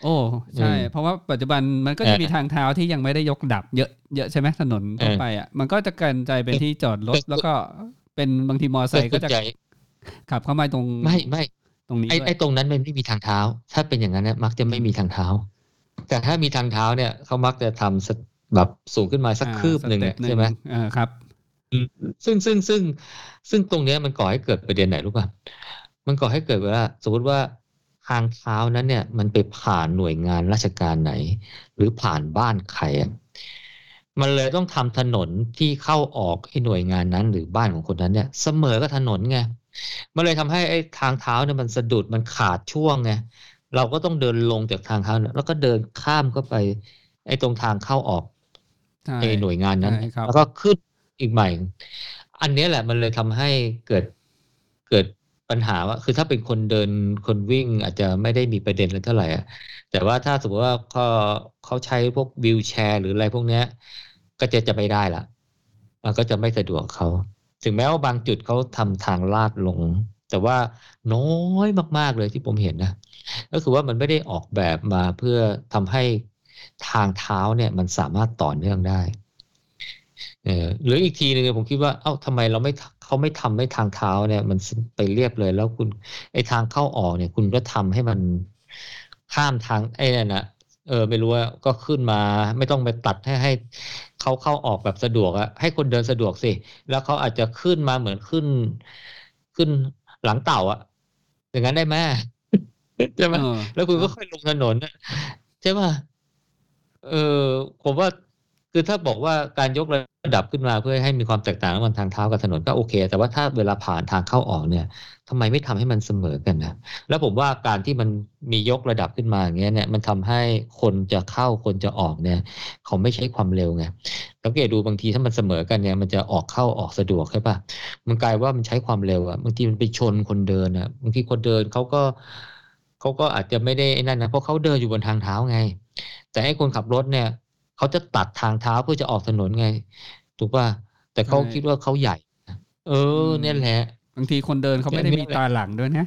โอ้ใช่อืมเพราะว่าปัจจุบันมันก็เอจะอมีทางเท้าที่ยังไม่ได้ยกดับ เยอะเยอะใช่ไหมถนนทั่วเออไปอะมันก็จะกลายเป็นที่จอดรถแล้วก็เป็นบางทีมอไซค์ก็จะส่วนใหญ่ขับเข้ามาตรงไม่ไม่ตรงนี้ไอ้ด้วยไอ้ตรงนั้นมันไม่มีทางเท้า ถ้าเป็นอย่างนั้นเนี่ยมักจะไม่มีทางเท้า แต่ถ้ามีทางเท้าเนี่ยเขามักจะทำสักแบบสูงขึ้นมาสักอ่าคืบหนึ่งเนี่ยสต็ปใช่ไหมเออครับ ซึ่งซึ่งซึ่งซึ่งตรงเนี้ยมันก่อให้เกิดประเด็นไหนรู้ป่ะมันก่อให้เกิดว่า สมมติว่าทางเท้านั้นเนี่ย มันไปผ่านหน่วยงานราชการไหน หรือผ่านบ้านใครอะมันเลยต้องทำถนนที่เข้าออกไอ้หน่วยงานนั้น หรือบ้านของคนนั้นเนี่ย เสมอกับถนนไงมันเลยทำให้ไอ้ทางเท้าเนี่ยมันสะดุดมันขาดช่วงไง เราก็ต้องเดินลงจากทางเท้าเนี่ยแล้วก็เดินข้ามเข้าไป ไอ้ตรงทางเข้าออกใช่ไอ้หน่วยงานนั้นใช่ครับแล้วก็ขึ้นอีกใหม่ อันเนี้ยแหละมันเลยทำให้เกิดเกิดปัญหาว่า คือถ้าเป็นคนเดินคนวิ่งอาจจะไม่ได้มีประเด็นเลยเท่าไหร่อะแต่ว่าถ้าสมมติว่าเขาเขาใช้พวกวิวแชร์ หรืออะไรพวกเนี้ย ก็จะจะไม่ได้ละมันก็จะไม่สะดวกเขา ถึงแม้ว่าบางจุดเขาทำทางลาดลง แต่ว่าน้อยมาก ๆเลยที่ผมเห็นนะ ก็คือว่ามันไม่ได้ออกแบบมาเพื่อทำให้ทางเท้าเนี่ยมันสามารถต่อเนื่องได้เออหรืออีกทีหนึ่งผมคิดว่าเอ้าทำไมเราไม่เขาไม่ทำให้ทางเท้าเนี่ย มันไปเรียบเลยแล้วคุณไอ้ทางเข้าออกเนี่ย คุณก็ทำให้มันข้ามทางไอ้นั่นนะเออไม่รู้ว่าก็ขึ้นมาไม่ต้องไปตัดให้ให้เขาเข้าออกแบบสะดวกอะให้คนเดินสะดวกสิ แล้วเขาอาจจะขึ้นมาเหมือนขึ้นขึ้น หลังเต่าอะอย่างนั้นได้ไหมใช่ไหมเออแล้วคุณก็ค่อยลงถนนน่ะใช่ป่ะเออผมว่าคือถ้าบอกว่าการยกระดับขึ้นมาเพื่อให้มีความแตกต่างระหว่างทางเท้ากับถนนก็โอเค แต่ว่าถ้าเวลาผ่านทางเข้าออกเนี่ยทำไมไม่ทำให้มันเสมอกันนะแล้วผมว่าการที่มันมียกระดับขึ้นมาอย่างเงี้ยเนี่ยมันทำให้คนจะเข้าคนจะออกเนี่ย เขาไม่ใช้ความเร็วไง สังเกตดูบางทีถ้ามันเสมอกันเนี่ยมันจะออกเข้าออกสะดวกใช่ป่ะมันกลายว่ามันใช้ความเร็วอะบางทีมันไปชนคนเดินอะบางทีคนเดินเขาก็เขาก็อาจจะไม่ได้ไอ้นั่นนะเพราะเขาเดินอยู่บนทางเท้าไง แต่ให้คนขับรถเนี่ยเขาจะตัดทางเท้าเพื่อจะออกถนนไง ถูกป่ะแต่เขาใช่คิดว่าเขาใหญ่ เออมเนี่ยแหละบางทีคนเดินเขาไม่ได้เนี่ยมีตาหลังด้วยนะ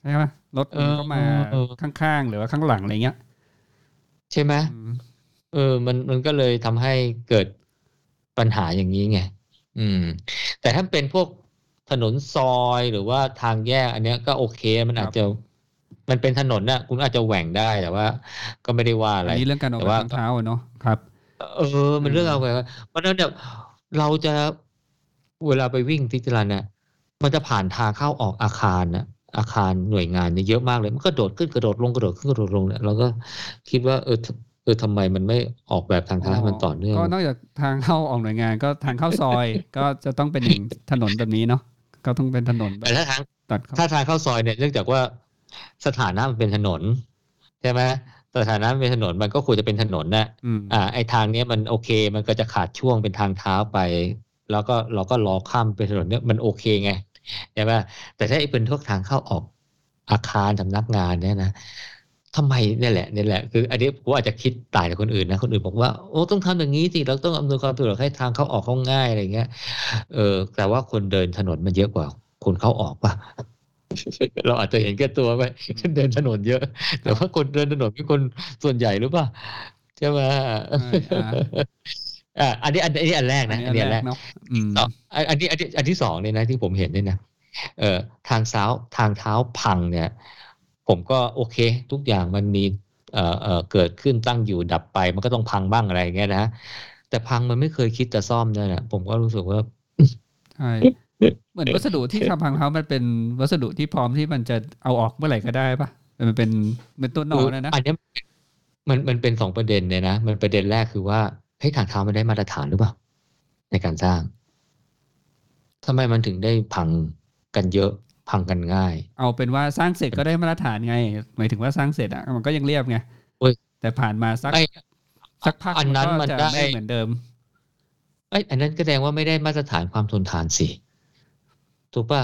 ใช่ไหมรถมันก็มาเออข้างๆหรือว่าข้างหลังอะไรเงี้ย ใช่ไหมอืมเออ มันมันก็เลยทำให้เกิด ปัญหาอย่างนี้ไงอืม แต่ถ้าเป็นพวกถนนซอยหรือว่าทางแยก อันเนี้ยก็โอเคมันอาจจะมันเป็นถนนน่ะ คุณอาจจะแหว่งได้แต่ว่า ก็ไม่ได้ว่าอะไรอันนี้เรื่องการออกแต่แบบว่าทางเท้าอะเนาะครับ เออ มันเรื่องเอาไปว่าเพราะฉะนั้นเนี่ยเราจะเวลาไปวิ่งที่จรันเนี่ยมันจะผ่านทางเข้าออกอาคารนะอาคารหน่วยงานเนี่ยเยอะมากเลย มันก็โดดขึ้นกระโดดลงกระโดดขึ้นกระโดดลงเนี่ยเราก็คิดว่าเออ ทเออทำไมมันไม่ออกแบบทางเท้าให้มันต่อเนื่อง ก็นอกจากทางเข้าออกหน่วยงานก็ทางเข้าซอย ก็จะต้องเป็นอย่างถนนแบบนี้เนาะก็ต้องเป็นถนนแบแต่บถ้าทางตัดเข้าถ้าทางเข้าซอยเนี่ยเนื่องจากว่าสถานะมันเป็นถนนใช่ไหมสถานะมันเป็นถนนมันก็ควรจะเป็นถนนนะอืมอ่า ไอทางเนี้ยมันโอเค มันก็จะขาดช่วงเป็นทางเท้าไป แล้วก็เราก็ล้อข้ามเป็นถนนเนี่ยมันโอเคไงใช่ไหมแต่ถ้าไอเป็นพวกทางเข้าออกอาคารสำนักงานเนี่ยนะ ทำไมเนี่ยแหละเนี่ยแหละคือ อันนี้ผมอาจจะคิดต่างจากคนอื่นนะคนอื่นบอกว่าโอ้ต้องทำอย่างนี้สิเราต้องอำนวยความสะดวกให้ทางเข้าออกเขาง่ายอะไรเงี้ยเออแต่ว่าคนเดินถนนมันเยอะกว่า คนเข้าออกป่ะเราอาจจะเห็นแก่ตัวไปเดินถนนเยอะ แต่ว่าคนเดินถนนเป็นคนส่วนใหญ่หรือเปล่าใช่ไหมอ่าอ่าอันนี้อันนี้อันแรกอันนะนี้อันนี้อัอันนแรแรกกเนาะอืมต่ออันอันนี้อันที่อันที่สองเนี่ยนะที่ผมเห็นเนี่ยนะเอ่อทางเท้าทางเท้าพังเนี่ย ผมก็โอเค ทุกอย่างมันมีเอ่อเอ่อเกิดขึ้นตั้งอยู่ดับไป มันก็ต้องพังบ้างอะไรอย่างเงี้ยนะแต่พังมันไม่เคยคิดจะซ่อมเนี่ยนะผมก็รู้สึกว่าใช่เหมือนวัสดุที่ทำพังเท้ามันเป็นวัสดุที่พร้อมที่มันจะเอาออกเมื่อไหร่ก็ได้ปะมันเป็นเป็นตัวนอนนะนะอันเนี้ยมันมันเป็นสองประเด็นเลยนะ มันประเด็นแรกคือว่าเฮ้ยทางเท้ามันได้มาตรฐานหรือเปล่าในการสร้างทำไมมันถึงได้พังกันเยอะ พังกันง่าย เอาเป็นว่าสร้างเสร็จก็ได้มาตรฐานไง หมายถึงว่าสร้างเสร็จอะมันก็ยังเรียบไงโอ้ยแต่ผ่านมาสักไอ้สักพักอันนั้นก็มันจะได้ไม่เหมือนเดิมไอ้ยอันนั้นก็แสดงว่าไม่ได้มาตรฐานความทนทานสิถูกป่ะ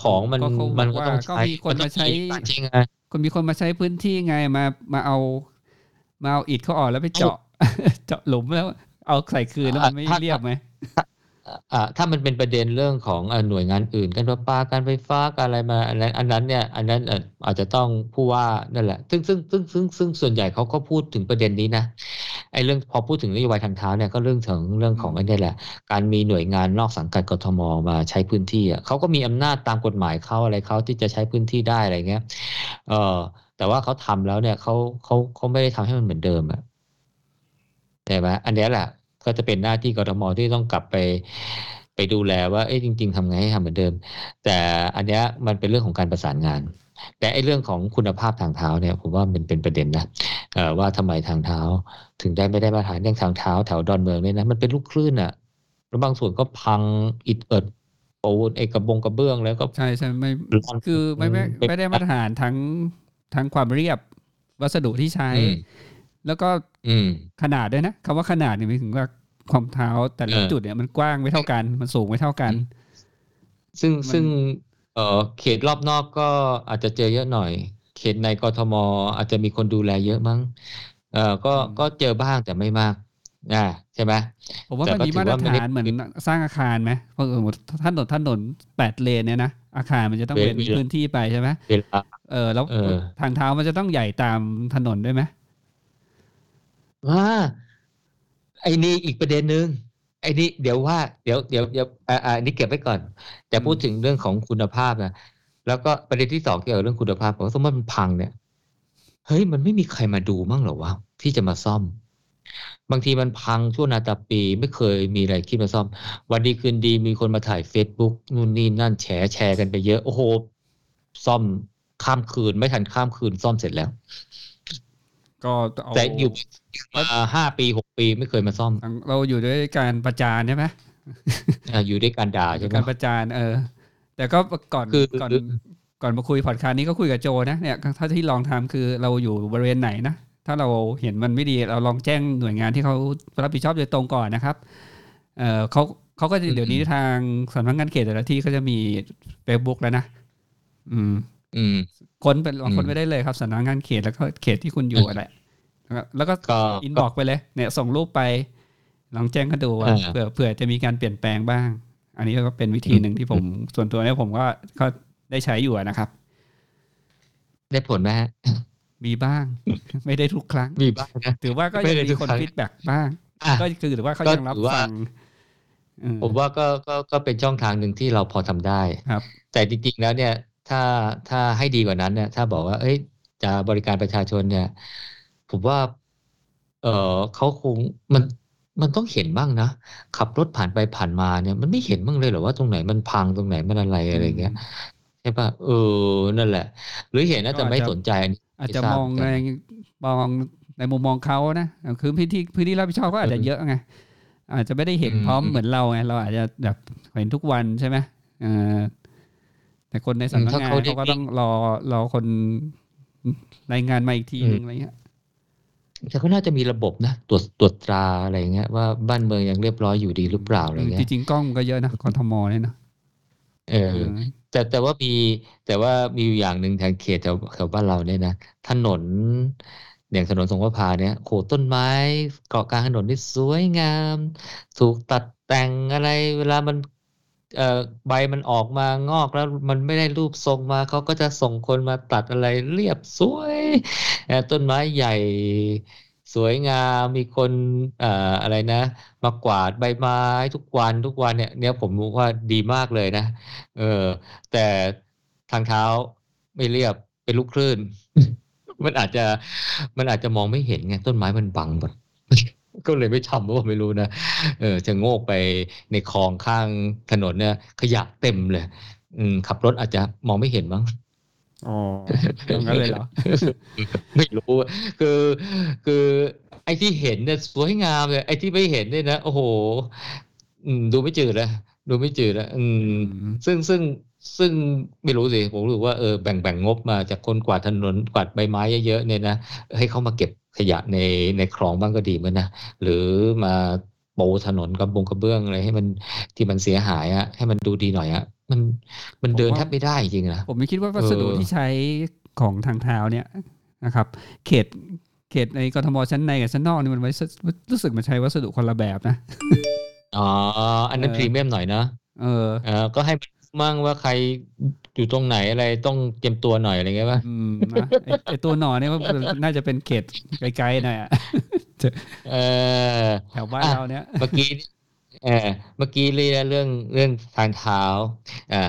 ของมันก็เขาบอกมันก็ต้องว่าก็ใช้มีคนมาใช้การใช้งานคนมีคนมาใช้พื้นที่ไงมามาเอา มาเอาอิฐเขาออกแล้วไปเจาะ เจาะหลุมแล้ว เอาใส่คืนแล้วมันไม่ถ้าเรียบไหมอ่า ถ้ามันเป็นประเด็นเรื่องของอหน่วยงานอื่น การประปาการไฟฟ้าการอะไรมาอันนั้นอันนั้นเนี่ยอันนั้นอาจจะต้องผู้ว่านั่นแหละ ซึ่งซึ่งซึ่งซึ่งซึ่งส่วนใหญ่เขาก็พูดถึงประเด็นนี้นะไอ้เรื่องพอพูดถึงนโยบายทางเท้าเนี่ยก็เรื่องถึงเรื่องของอืมไอ้นี่แหละ การมีหน่วยงานนอกสังกัดกทมมาใช้พื้นที่อะเขาก็มีอำนาจตามกฎหมายเขาอะไรเขาที่จะใช้พื้นที่ได้อะไรเงี้ยเออแต่ว่าเขาทำแล้วเนี่ยเขาเขาเขาไม่ได้ทำให้มันเหมือนเดิมอะใช่ไหมอันเนี้แหละ ก็จะเป็นหน้าที่กทมที่ต้องกลับไปไปดูแลว่าเอ้ยจริง ๆทำไงให้ทำเหมือนเดิม แต่อันเนี้ยมันเป็นเรื่องของการประสานงาน แต่ไอ้เรื่องของคุณภาพทางเท้าเนี่ยผมว่ามันเป็นประเด็นนะเอ่อว่าทำไมทางเท้า ถึงได้ไม่ได้มาตรฐานเรื่องทางเท้าแถวดอนเมืองเนี่ยนะมันเป็นลูกคลื่นอะแล้วบางส่วนก็พังอิดเอิดปูนไอ้กระบงกระเบื้องแล้วก็ใช่ใช่ไม่ร่อนคือไม่ไม่เป็นไม่ได้มาตรฐานทั้งทั้งความเรียบวัสดุที่ใช้อืมแล้วก็อืมขนาดด้วยนะคำว่าขนาดเนี่ยหมายถึงว่า ความเท้าแต่ละเออจุดเนี่ยมันกว้างไม่เท่ากัน มันสูงไม่เท่ากัน ซึ่งมันซึ่งเอ่อเขตรอบนอกก็อาจจะเจอเยอะหน่อย เขตในกทมอาจจะมีคนดูแลเยอะมั้งเอ่อก็ก็เจอบ้างแต่ไม่มากอ่าใช่ไหมผมว่าแต่มันก็มีถือมาตรว่าไม่ได้ฐานเหมือนสร้างอาคารไหมเพราะเออถนนถนนแปดเลนเนี่ยนะอาคารมันจะต้องเป็นเวลาพื้นที่ไปใช่ไหมเวลาเออแล้วเออทางเท้ามันจะต้องใหญ่ตามถนนด้วยไหมอ่า ไอ้นี่อีกประเด็นหนึ่งไอ้นี่เดี๋ยวว่าเดี๋ยวเดี๋ยวเดี๋ยวอ่าอ่าอันนี้เก็บไว้ก่อนแต่พูดถึงเรื่องของคุณภาพนะแล้วก็ประเด็นที่สองเกี่ยวกับเรื่องคุณภาพผมสมมติมันพังเนี่ยเฮ้ยมันไม่มีใครมาดูมั่งหรอวะที่จะมาซ่อม บางทีมันพังชั่วนาตาปีไม่เคยมีอะไรคิดมาซ่อม วันดีคืนดีมีคนมาถ่าย Facebook นู่นนี่นั่นแชร์แชร์กันไปเยอะ โอ้โห ซ่อมข้ามคืนไม่ทันข้ามคืนซ่อมเสร็จแล้ว ก็เอาแต่อยู่มาห้าปีหกปีไม่เคยมาซ่อม เราอยู่ด้วยการประจานใช่ไหมอ่าอยู่ด้วยการด่าใช่ไหมการประจานเออ แต่ก็ก่อนคือก่อนก่อนมาคุยพอดคาสต์นี้ก็คุยกับโจนะเนี่ยถ้าที่ลองทำคือเราอยู่บริเวณไหนนะถ้าเราเห็นมันไม่ดีเราลองแจ้งหน่วยงานที่เขารับผิดชอบโดยตรงก่อนนะครับเออเขาเขาก็จะเดี๋ยวนี้ทางสำนักงานเขตแต่ละที่ก็จะมี Facebook แล้วนะ อืมอืม ค้นเป็นลองค้นอืมไปได้เลยครับสำนักงานเขตแล้วก็เขตที่คุณอยู่อะไรแล้วก็ก็ inbox ไปเลย เนี่ย ส่งรูปไป ลองแจ้งกันดูว่าอ่าเผื่อเผื่อจะมีการเปลี่ยนแปลงบ้าง อันนี้ก็เป็นวิธีหนึ่งที่ผมส่วนตัวเนี่ยผมก็ก็ได้ใช้อยู่อะนะครับ ได้ผลไหมฮะมีบ้าง ไม่ได้ทุกครั้ง มีบ้างนะถือว่าก็ไม่ยังได้มีทุกคนครั้ง feedback บ้างอะก็คือถือว่าเขาก็ยังรับถือว่าฟังอืมผมว่าก็ก็ก็เป็นช่องทางหนึ่งที่เราพอทำได้ครับ แต่จริงๆแล้วเนี่ย ถ้าถ้าให้ดีกว่านั้นเนี่ย ถ้าบอกว่า เอ้ย จะบริการประชาชนเนี่ย ผมว่า เออเขาคงมันมันต้องเห็นบ้างนะ ขับรถผ่านไปผ่านมาเนี่ย มันไม่เห็นบ้างเลยเหรอว่าตรงไหนมันพังตรงไหนมันอะไรอะไรเงี้ยใช่ป่ะเออนั่นแหละ หรือเห็นนะแต่ไม่สนใจอันนี้อาจจะไม่ทราบมองเหมือนในกันมองในมุมมองเขานะคือพื้นที่พื้นที่รับผิดชอบก็อาจจะเออเยอะไงอาจจะไม่ได้เห็นอืมพร้อมอืมเหมือนเราไงเราอาจจะแบบเห็นทุกวันใช่ไหมเออ แต่คนในสำนักงานเขาก็ต้องรอรอคนรายงานมาอีกทีหนึ่งอะไรเงี้ยแต่ก็น่าจะมีระบบนะตรวจตรวจตราอะไรเงี้ยว่าบ้านเมืองยังเรียบร้อยอยู่ดีหรือเปล่าอะไรเงี้ยจริงๆกล้องก็เยอะนะกทมเนี่ยนะเออ แต่แต่ว่ามีแต่ว่ามีอย่างหนึ่งทางเขตแถวแถวบ้านเราเนี่ยนะถนนอย่างถนนสงประพาเนี่ยโหต้นไม้เกาะกลางถนนนี่สวยงาม ถูกตัดแต่งอะไรเวลามัน เอ่อใบมันออกมางอกแล้วมันไม่ได้รูปทรงมาเขาก็จะส่งคนมาตัดอะไรเรียบสวยต้นไม้ใหญ่สวยงามมีคนเอ่ออะไรนะ มากวาดใบไม้ทุกวันทุกวันเนี่ยเนี่ยผมรู้ว่าดีมากเลยนะ เออ แต่ทางเท้าไม่เรียบเป็นลูกคลื่น มันอาจจะมันอาจจะมองไม่เห็นไงต้นไม้มันบังหมด ก็เลยไม่ทำว่าไม่รู้นะเออจะโงกไปในคลองข้างถนนเนี่ย ขยะเต็มเลย อืมขับรถอาจจะมองไม่เห็นมั้งอ๋อตรงนั้นเลยเหรอ ไม่รู้คือคือไอ้ที่เห็นเนี่ยสวยงามเลยไอ้ที่ไม่เห็นเนี่ยนะโอ้โหดูไม่จืดเลยดูไม่จืดแล้วอืม ซึ่งซึ่งซึ่งไม่รู้สิผมรู้ว่าเออแบ่งแบ่งงบมาจากคนกวาดถนนกวาดใบไม้เยอะๆเนี่ยนะให้เขามาเก็บขยะในในคลองบ้างก็ดีเหมือนนะหรือมาโปถนนกับบงกระเบื้องอะไรให้มันที่มันเสียหายอะให้มันดูดีหน่อยอะมันมันเดินแทบไม่ได้จริงนะผมไม่คิดว่าวัสดุที่ใช้ของทางเท้าเนี่ยนะครับ เขตเขตในกรทมชั้นในกับชั้นนอกนี่มันไว้รู้สึกมันใช้วัสดุคนละแบบนะอ๋ออันนั้นพรีเมียมหน่อยนะเออเออก็ให้มั่งว่าใคร อยู่ตรงไหนอะไรต้องเตรียมตัวหน่อยอะไรเงี้ยป่ะอืมไอตัวหน่อเนี่ยว่าน่าจะเป็นเขตไกลๆหน่อยอะเออแถวบ้านเราเนี่ยเมื่อกี้เออเมื่อกี้เรื่องเรื่องเรื่องทางเท้าอ่า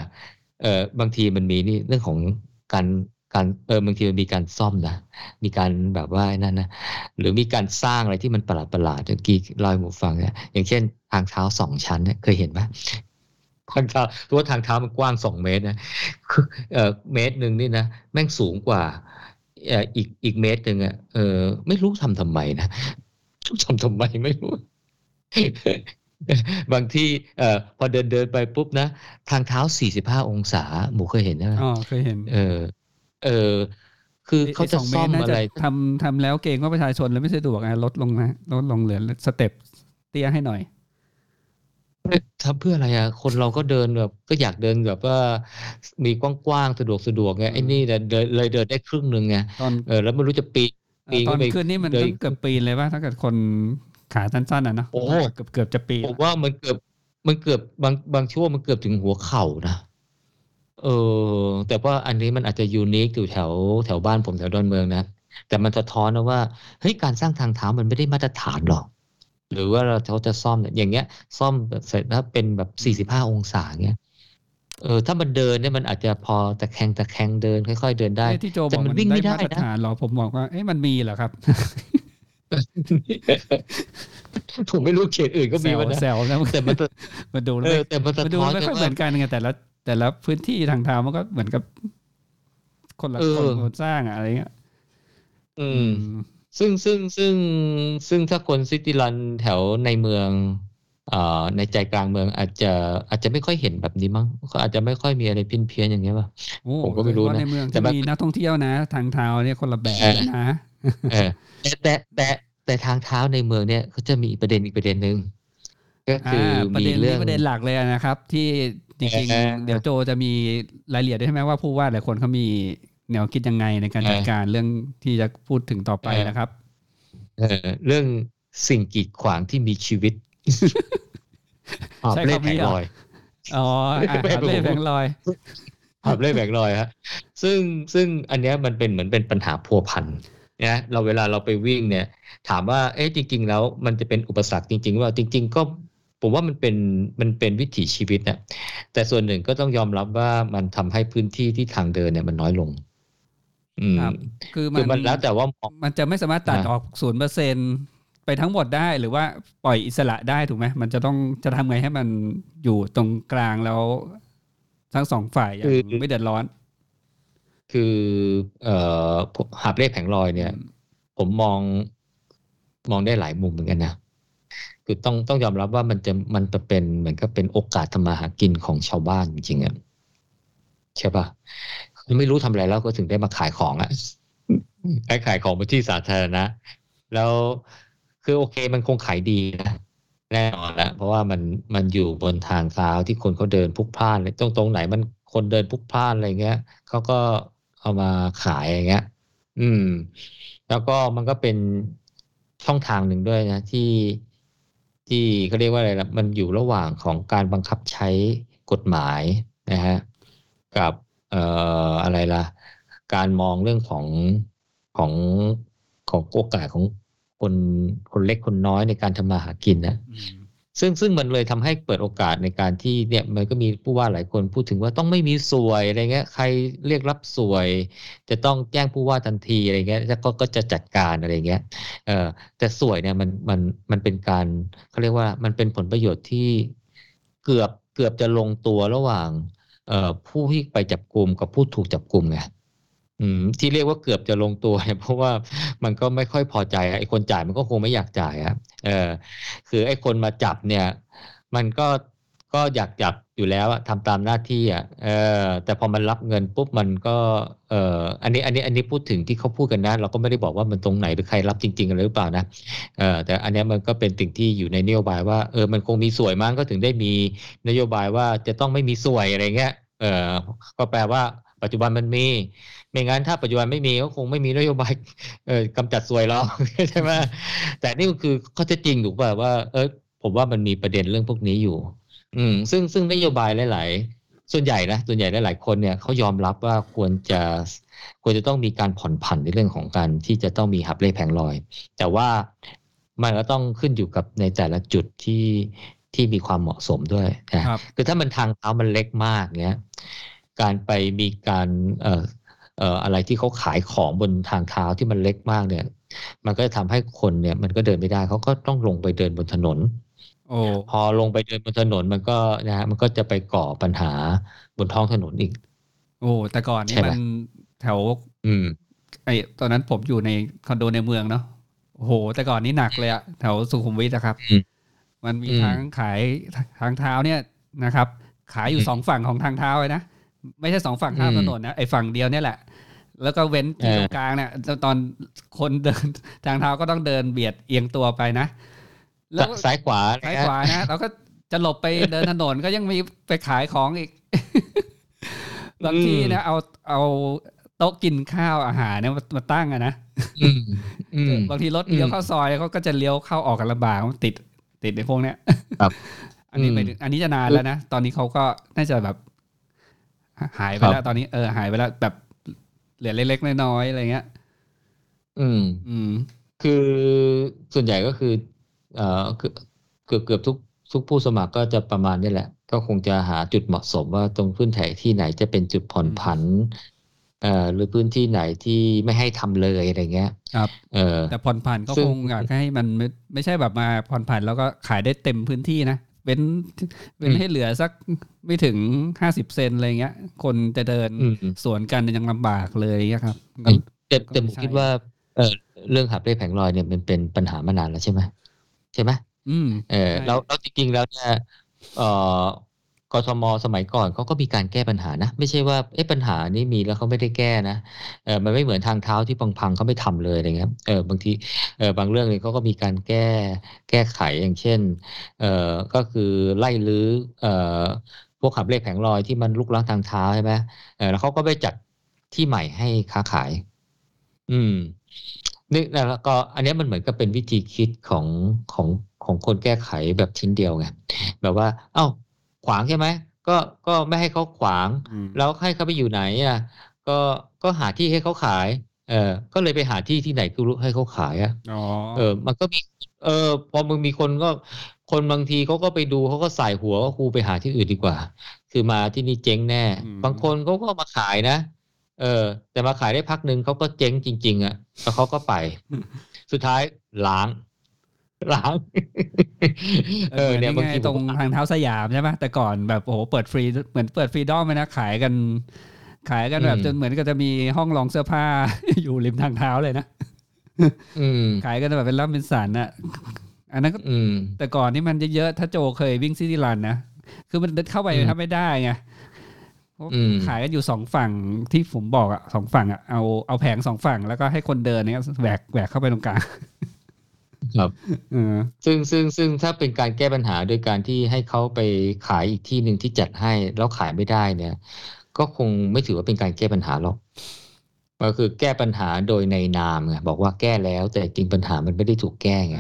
เออบางทีมันมีนี่เรื่องของการการเออบางทีมันมีการซ่อมนะ มีการแบบว่านั่นนะหรือมีการสร้างอะไรที่มันประหลาดประหลาดเมื่อกี้ลอยหมูฟังเนี่ยอย่างเช่นทางเท้าสองชั้นเนี่ยเคยเห็นไหม ทางเท้าตัวทางเท้ามันกว้างสองเมตรนะคือเอ่อเมตรหนึ่งนี่นะแม่งสูงกว่าเอ่ออีกอีกเมตรหนึ่งอะเออไม่รู้ทำทำไมนะทำทำไมไม่รู้บางที่เอ่อพอเดินเดินไปปุ๊บนะ ทางเท้าสี่สิบห้าองศา หมูเคยเห็นไหมอ๋อเคยเห็น เออ เออ คือเขาจะซ่อมอะไรทำทำแล้วเกรงว่าประชาชนแล้วไม่สะดวกไงลดลงนะลดลงเหลือสเต็ปเตี้ยให้หน่อย ทำเพื่ออะไรอะคนเราก็เดินแบบ ก็อยากเดินแบบว่ามีกว้างๆ สะดวกสะดวกไงไอ้นี่เดินเลยเดินได้ครึ่งหนึ่งไงตอนเออแล้วไม่รู้จะปีปีตอนขึ้นนี่มันต้องเกือบปีเลยว่าถ้าเกิดคนขาสั้นๆอะนะโอ้เกือบเกือบจะปีผมว่ามันเกือบมันเกือบบางบางช่วงมันเกือบถึงหัวเข่านะเออ แต่ว่าอันนี้มันอาจจะยูนิคอยู่แถวแถวบ้านผมแถวดอนเมืองนะ แต่มันสะท้อนนะว่าเฮ้ยการสร้างทางเท้ามันไม่ได้มาตรฐานหรอก หรือว่าเราเขาจะซ่อมเนี่ยอย่างเงี้ย ซ่อมเสร็จแล้วเป็นแบบสี่สิบห้าองศาเงี้ยเออถ้ามันเดินเนี่ยมันอาจจะพอตะแคงตะแคงเดินค่อยๆเดินได้ที่โจบอกมันวิ่งไม่ได้นะหรอผมบอกว่าเอ๊ะมันมีเหรอครับผมไม่รู้เขตอื่นก็มีนะแซวแล้วแต่มันมันดูแต่มันดูไม่ค่อยเหมือนกันไงแต่ละแต่ละพื้นที่ทางเท้ามันก็เหมือนกับ คนละคนคนสร้างอะไรเงี้ยอืม ซึ่งซึ่งซึ่งซึ่งถ้าคนซิตี้รันแถวในเมืองอ่าในใจกลางเมืองอาจจะอาจจะไม่ค่อยเห็นแบบนี้มั้งเขาอาจจะไม่ค่อยมีอะไรเพี้ยนเพี้ยนอย่างเงี้ยป่ะผมก็ไม่รู้นะในเมืองจะมีนักท่องเที่ยวนะ ทางเท้าเนี่ยคนละแบบนะแต่แต่แต่ทางเท้าในเมืองเนี่ยเขาจะมีประเด็นอีกประเด็นหนึ่งก็คือมีเรื่องประเด็นหลักเลยนะครับ ที่จริงๆเดี๋ยวโจจะมีรายละเอียดได้ไหมว่าผู้ว่าหลายคนเขามี แนวคิดยังไงในการจัดการเรื่องที่จะพูดถึงต่อไปนะครับเออเรื่องสิ่งกีดขวางที่มีชีวิตหอบเล่แผงลอยอ๋อหอบเล่แผงลอยหอบเล่แผงลอยฮะซึ่งซึ่งอันนี้มันเป็นเหมือนเป็นปัญหาพัวพันนะเราเวลาเราไปวิ่งเนี่ย ถามว่าเอ๊ะจริง ๆ แล้วมันจะเป็นอุปสรรคจริง ๆ ว่าจริง ๆ ก็ผมว่ามันเป็นมันเป็นวิถีชีวิตนะแต่ส่วนหนึ่งก็ต้องยอมรับว่ามันทำให้พื้นที่ที่ทางเดินเนี่ยมันน้อยลง ครับคือมันแล้วแต่ว่ามันจะไม่สามารถตัดออกศูนย์เปอร์เซ็นไปทั้งหมดได้หรือว่าปล่อยอิสระได้ถูกไหมมันจะต้องจะทำไงให้มันอยู่ตรงกลางแล้ว ทั้งสองฝ่ายไม่เดือดร้อน คือเอ่อหาบเล่แผงลอยเนี่ย ผมมองมองได้หลายมุมเหมือนกันนะคือต้องต้องยอมรับว่ามันจะมันจะเป็นเหมือนกับเป็นโอกาสทำมาหากินของชาวบ้านจริงๆอะใช่ปะ ไม่รู้ทำอะไรแล้วก็ถึงได้มาขายของอะขายขายของบนที่สาธารณะแล้วคือโอเคมันคงขายดีนะแน่นอนละเพราะว่ามันมันอยู่บนทางเท้าที่คนเขาเดินพลุกพล่านตรงตรงไหนมันคนเดินพลุกพล่านอะไรเงี้ยเขาก็เอามาขายอย่างเงี้ย อืม แล้วก็มันก็เป็นช่องทางหนึ่งด้วยนะที่ที่เขาเรียกว่าอะไรละมันอยู่ระหว่างของการบังคับใช้กฎหมายนะฮะกับ เอ่ออะไรล่ะ การมองเรื่องของของของโอกาสของคนคนเล็กคนน้อยในการทำมาหากินนะอืมซึ่งซึ่งมันเลยทำให้เปิดโอกาสในการที่เนี่ยมันก็มีผู้ว่าหลายคนพูดถึงว่าต้องไม่มีสวยอะไรเงี้ยใครเรียกรับสวย จะต้องแจ้งผู้ว่าทันทีอะไรเงี้ยแล้วก็ก็จะจัดการอะไรเงี้ยเออแต่สวยเนี่ยมันมันมันเป็นการเขาเรียกว่ามันเป็นผลประโยชน์ที่เกือบเกือบจะลงตัวระหว่างเอ่อ ผู้ที่ไปจับกลุ่มกับผู้ถูกจับกลุ่มไงที่เรียกว่าเกือบจะลงตัวเนี่ยเพราะว่ามันก็ไม่ค่อยพอใจไอ้คนจ่ายมันก็คงไม่อยากจ่ายอะเออคือไอ้คนมาจับเนี่ย มันก็ ก็อยากจับอยู่แล้วอะทำตามหน้าที่อะเออแต่พอมันรับเงินปุ๊บมันก็เอออันนี้อันนี้อันนี้พูดถึงที่เขาพูดกันนะ เราก็ไม่ได้บอกว่ามันตรงไหนหรือใครรับจริงๆอะไรหรือเปล่านะเออแต่อันนี้มันก็เป็นสิ่งที่อยู่ในนโยบายว่าเออมันคงมีสวยมั้งก็ถึงได้มีนโยบายว่าจะต้องไม่มีสวยอะไรเงี้ยเออก็แปลว่าปัจจุบันมันมี ไม่งั้นถ้าปัจจุบันไม่มีก็คงไม่มีนโยบายเออกำจัดสวยหรอกใช่ไหมแต่นี่ก็คือข้อเท็จจริงถูกป่ะว่าเออผมว่ามันมีประเด็นเรื่องพวกนี้อยู่ อืมซึ่งซึ่งนโยบายหลาย ๆ ส่วนใหญ่นะส่วนใหญ่หลาย ๆ คนเนี่ยเขายอมรับว่าควรจะควรจะต้องมีการผ่อนผันในเรื่องของการที่จะต้องมีหับเล่แผงลอย แต่ว่ามันก็ต้องขึ้นอยู่กับในแต่ละจุดที่ที่มีความเหมาะสมด้วยนะครับคือถ้ามันทางเท้ามันเล็กมากเนี้ยการไปมีการเอ่อเอ่ออะไรที่เขาขายของบนทางเท้าที่มันเล็กมากเนี่ย มันก็จะทำให้คนเนี่ยมันก็เดินไม่ได้เขาก็ต้องลงไปเดินบนถนน โอ้พอลงไปเดินบนถนนมันก็นะฮะมันก็จะไปก่อปัญหาบนท้องถนนอีก โอ้แต่ก่อนนี่ใช่ไหมมันแถว อืม ไอ้ตอนนั้นผมอยู่ในคอนโดในเมืองเนาะโอ้โห แต่ก่อนนี่หนักเลยอะแถวสุขุมวิทนะครับอืมมันมีอืมทั้งขายทางเท้าเนี่ยนะครับ ขายอยู่อืมสองฝั่งของทางเท้าเลยนะไม่ใช่สองฝั่งข้ามอืมถนนนะไอ้ฝั่งเดียวเนี่ยแหละ แล้วก็เว้นที่เออตรงกลางเนี่ยตอนคนเดินทางเท้าก็ต้องเดินเบียดเอียงตัวไปนะ แล้วซ้ายขวาซ้ายนะฮะขวานะเราก็จะหลบไปเดินถนนก็ยังมีไปขายของอีกบางทีนะเอาเอาโต๊ะกินข้าวอาหารเนี่ยมามาตั้งอะนะอืมอืมบางทีรถเลี้ยวอืมเข้าซอยเขาก็จะเลี้ยวเข้าออกกันลำบากมันติดติดในพวกเนี้ยครับ อันนี้อืมไปอันนี้จะนานแล้วนะ ตอนนี้เขาก็น่าจะแบบ หายไปครับแล้วตอนนี้เออหายไปแล้วแบบเหลือเล็กๆน้อยๆอะไรเงี้ย อืม อืม คือส่วนใหญ่ก็คือ เอ่อคือเกือบเกือบทุกทุกผู้สมัครก็จะประมาณนี้แหละ ก็คงจะหาจุดเหมาะสมว่าตรงพื้นที่ที่ไหนจะเป็นจุดผ่อนผันเอ่อหรือพื้นที่ไหนที่ไม่ให้ทำเลยอะไรเงี้ย ครับ เออแต่ผ่อนผันก็ซึ่งคงอยากให้มันไม่ไม่ใช่แบบมาผ่อนผันแล้วก็ขายได้เต็มพื้นที่นะเว้นเว้นให้เหลือสักไม่ถึงห้าสิบเซนอะไรเงี้ย คนจะเดินอืมสวนกันยังลำบากเลยเงี้ยครับอืมแต่ก็แต่ผไม่มใช่คิดว่า เออเรื่องหับเล่แผงลอยเนี่ยมันเป็นปัญหามานานแล้วใช่ไหม ใช่ไหมอืมเออใช่แล้วแล้วจริงๆแล้วเนี่ยเอ่อกทมสมัยก่อนเขาก็มีการแก้ปัญหานะ ไม่ใช่ว่าเอ๊ะปัญหานี้มีแล้วเขาไม่ได้แก้นะเออมันไม่เหมือนทางเท้าที่พังๆเขาไม่ทำเลยอะไรเงี้ยเออบางทีเออบางเรื่องเนี่ยเขาก็มีการแก้แก้ไขอย่างเช่นเอ่อก็คือไล่รื้อเอ่อพวกขับเลขแผงลอยที่มันลุกล้างทางเท้าใช่ไหมเออแล้วเขาก็ไปจัดที่ใหม่ให้ค้าขาย อืม นี่แล้วก็อันเนี้ยมันเหมือนกับเป็นวิธีคิดของของของคนแก้ไขแบบชิ้นเดียวไงแบบว่า เอ้า ขวางใช่ไหมก็ก็ไม่ให้เขาขวางอืมแล้วให้เขาไปอยู่ไหนอะ ก็ก็หาที่ให้เขาขาย เออก็เลยไปหาที่ที่ไหนก็รู้ให้เขาขายอะอ๋อเออ มันก็มี เออ พอมึงมีคนก็คนบางทีเขาก็ไปดูเขาก็ใส่หัวว่าครูไปหาที่อื่นดีกว่า คือมาที่นี่เจ๊งแน่ บางคนเขาก็มาขายนะ เออ แต่มาขายได้พักหนึ่งเขาก็เจ๊งจริง ๆอะแล้วเขาก็ไป สุดท้ายล้างล้างเออเนี่ยบางทีตรงทางเท้าสยามใช่ไหมแต่ก่อนแบบโอ้โหเปิดฟรีเหมือนเปิดฟรีดอมเลยนะขายกัน ขายกันแบบอืมจนเหมือนก็จะมีห้องรองเสื้อผ้าอยู่ริมทางเท้าเลยนะอืมขายกันแบบเป็นร่ำเป็นสันอะอันนั้นก็อืมแต่ก่อนนี่มันเยอะๆถ้าโจเคยวิ่งซิตี้รันนะคือมันเข้าไปอืมทำไม่ได้ไง ขายกันอยู่สองฝั่งที่ผมบอกอะสองฝั่งอะเอาเอาแผงสองฝั่งแล้วก็ให้คนเดินเนี่ยแหวกแหวกเข้าไปตรงกลางครับซึ่งซึ่งซึ่งถ้าเป็นการแก้ปัญหาโดยการที่ให้เขาไปขายอีกที่หนึ่งที่จัดให้แล้วขายไม่ได้เนี่ย ก็คงไม่ถือว่าเป็นการแก้ปัญหาหรอกก็คือแก้ปัญหาโดยในนามไงบอกว่าแก้แล้วแต่จริงปัญหามันไม่ได้ถูกแก้ไง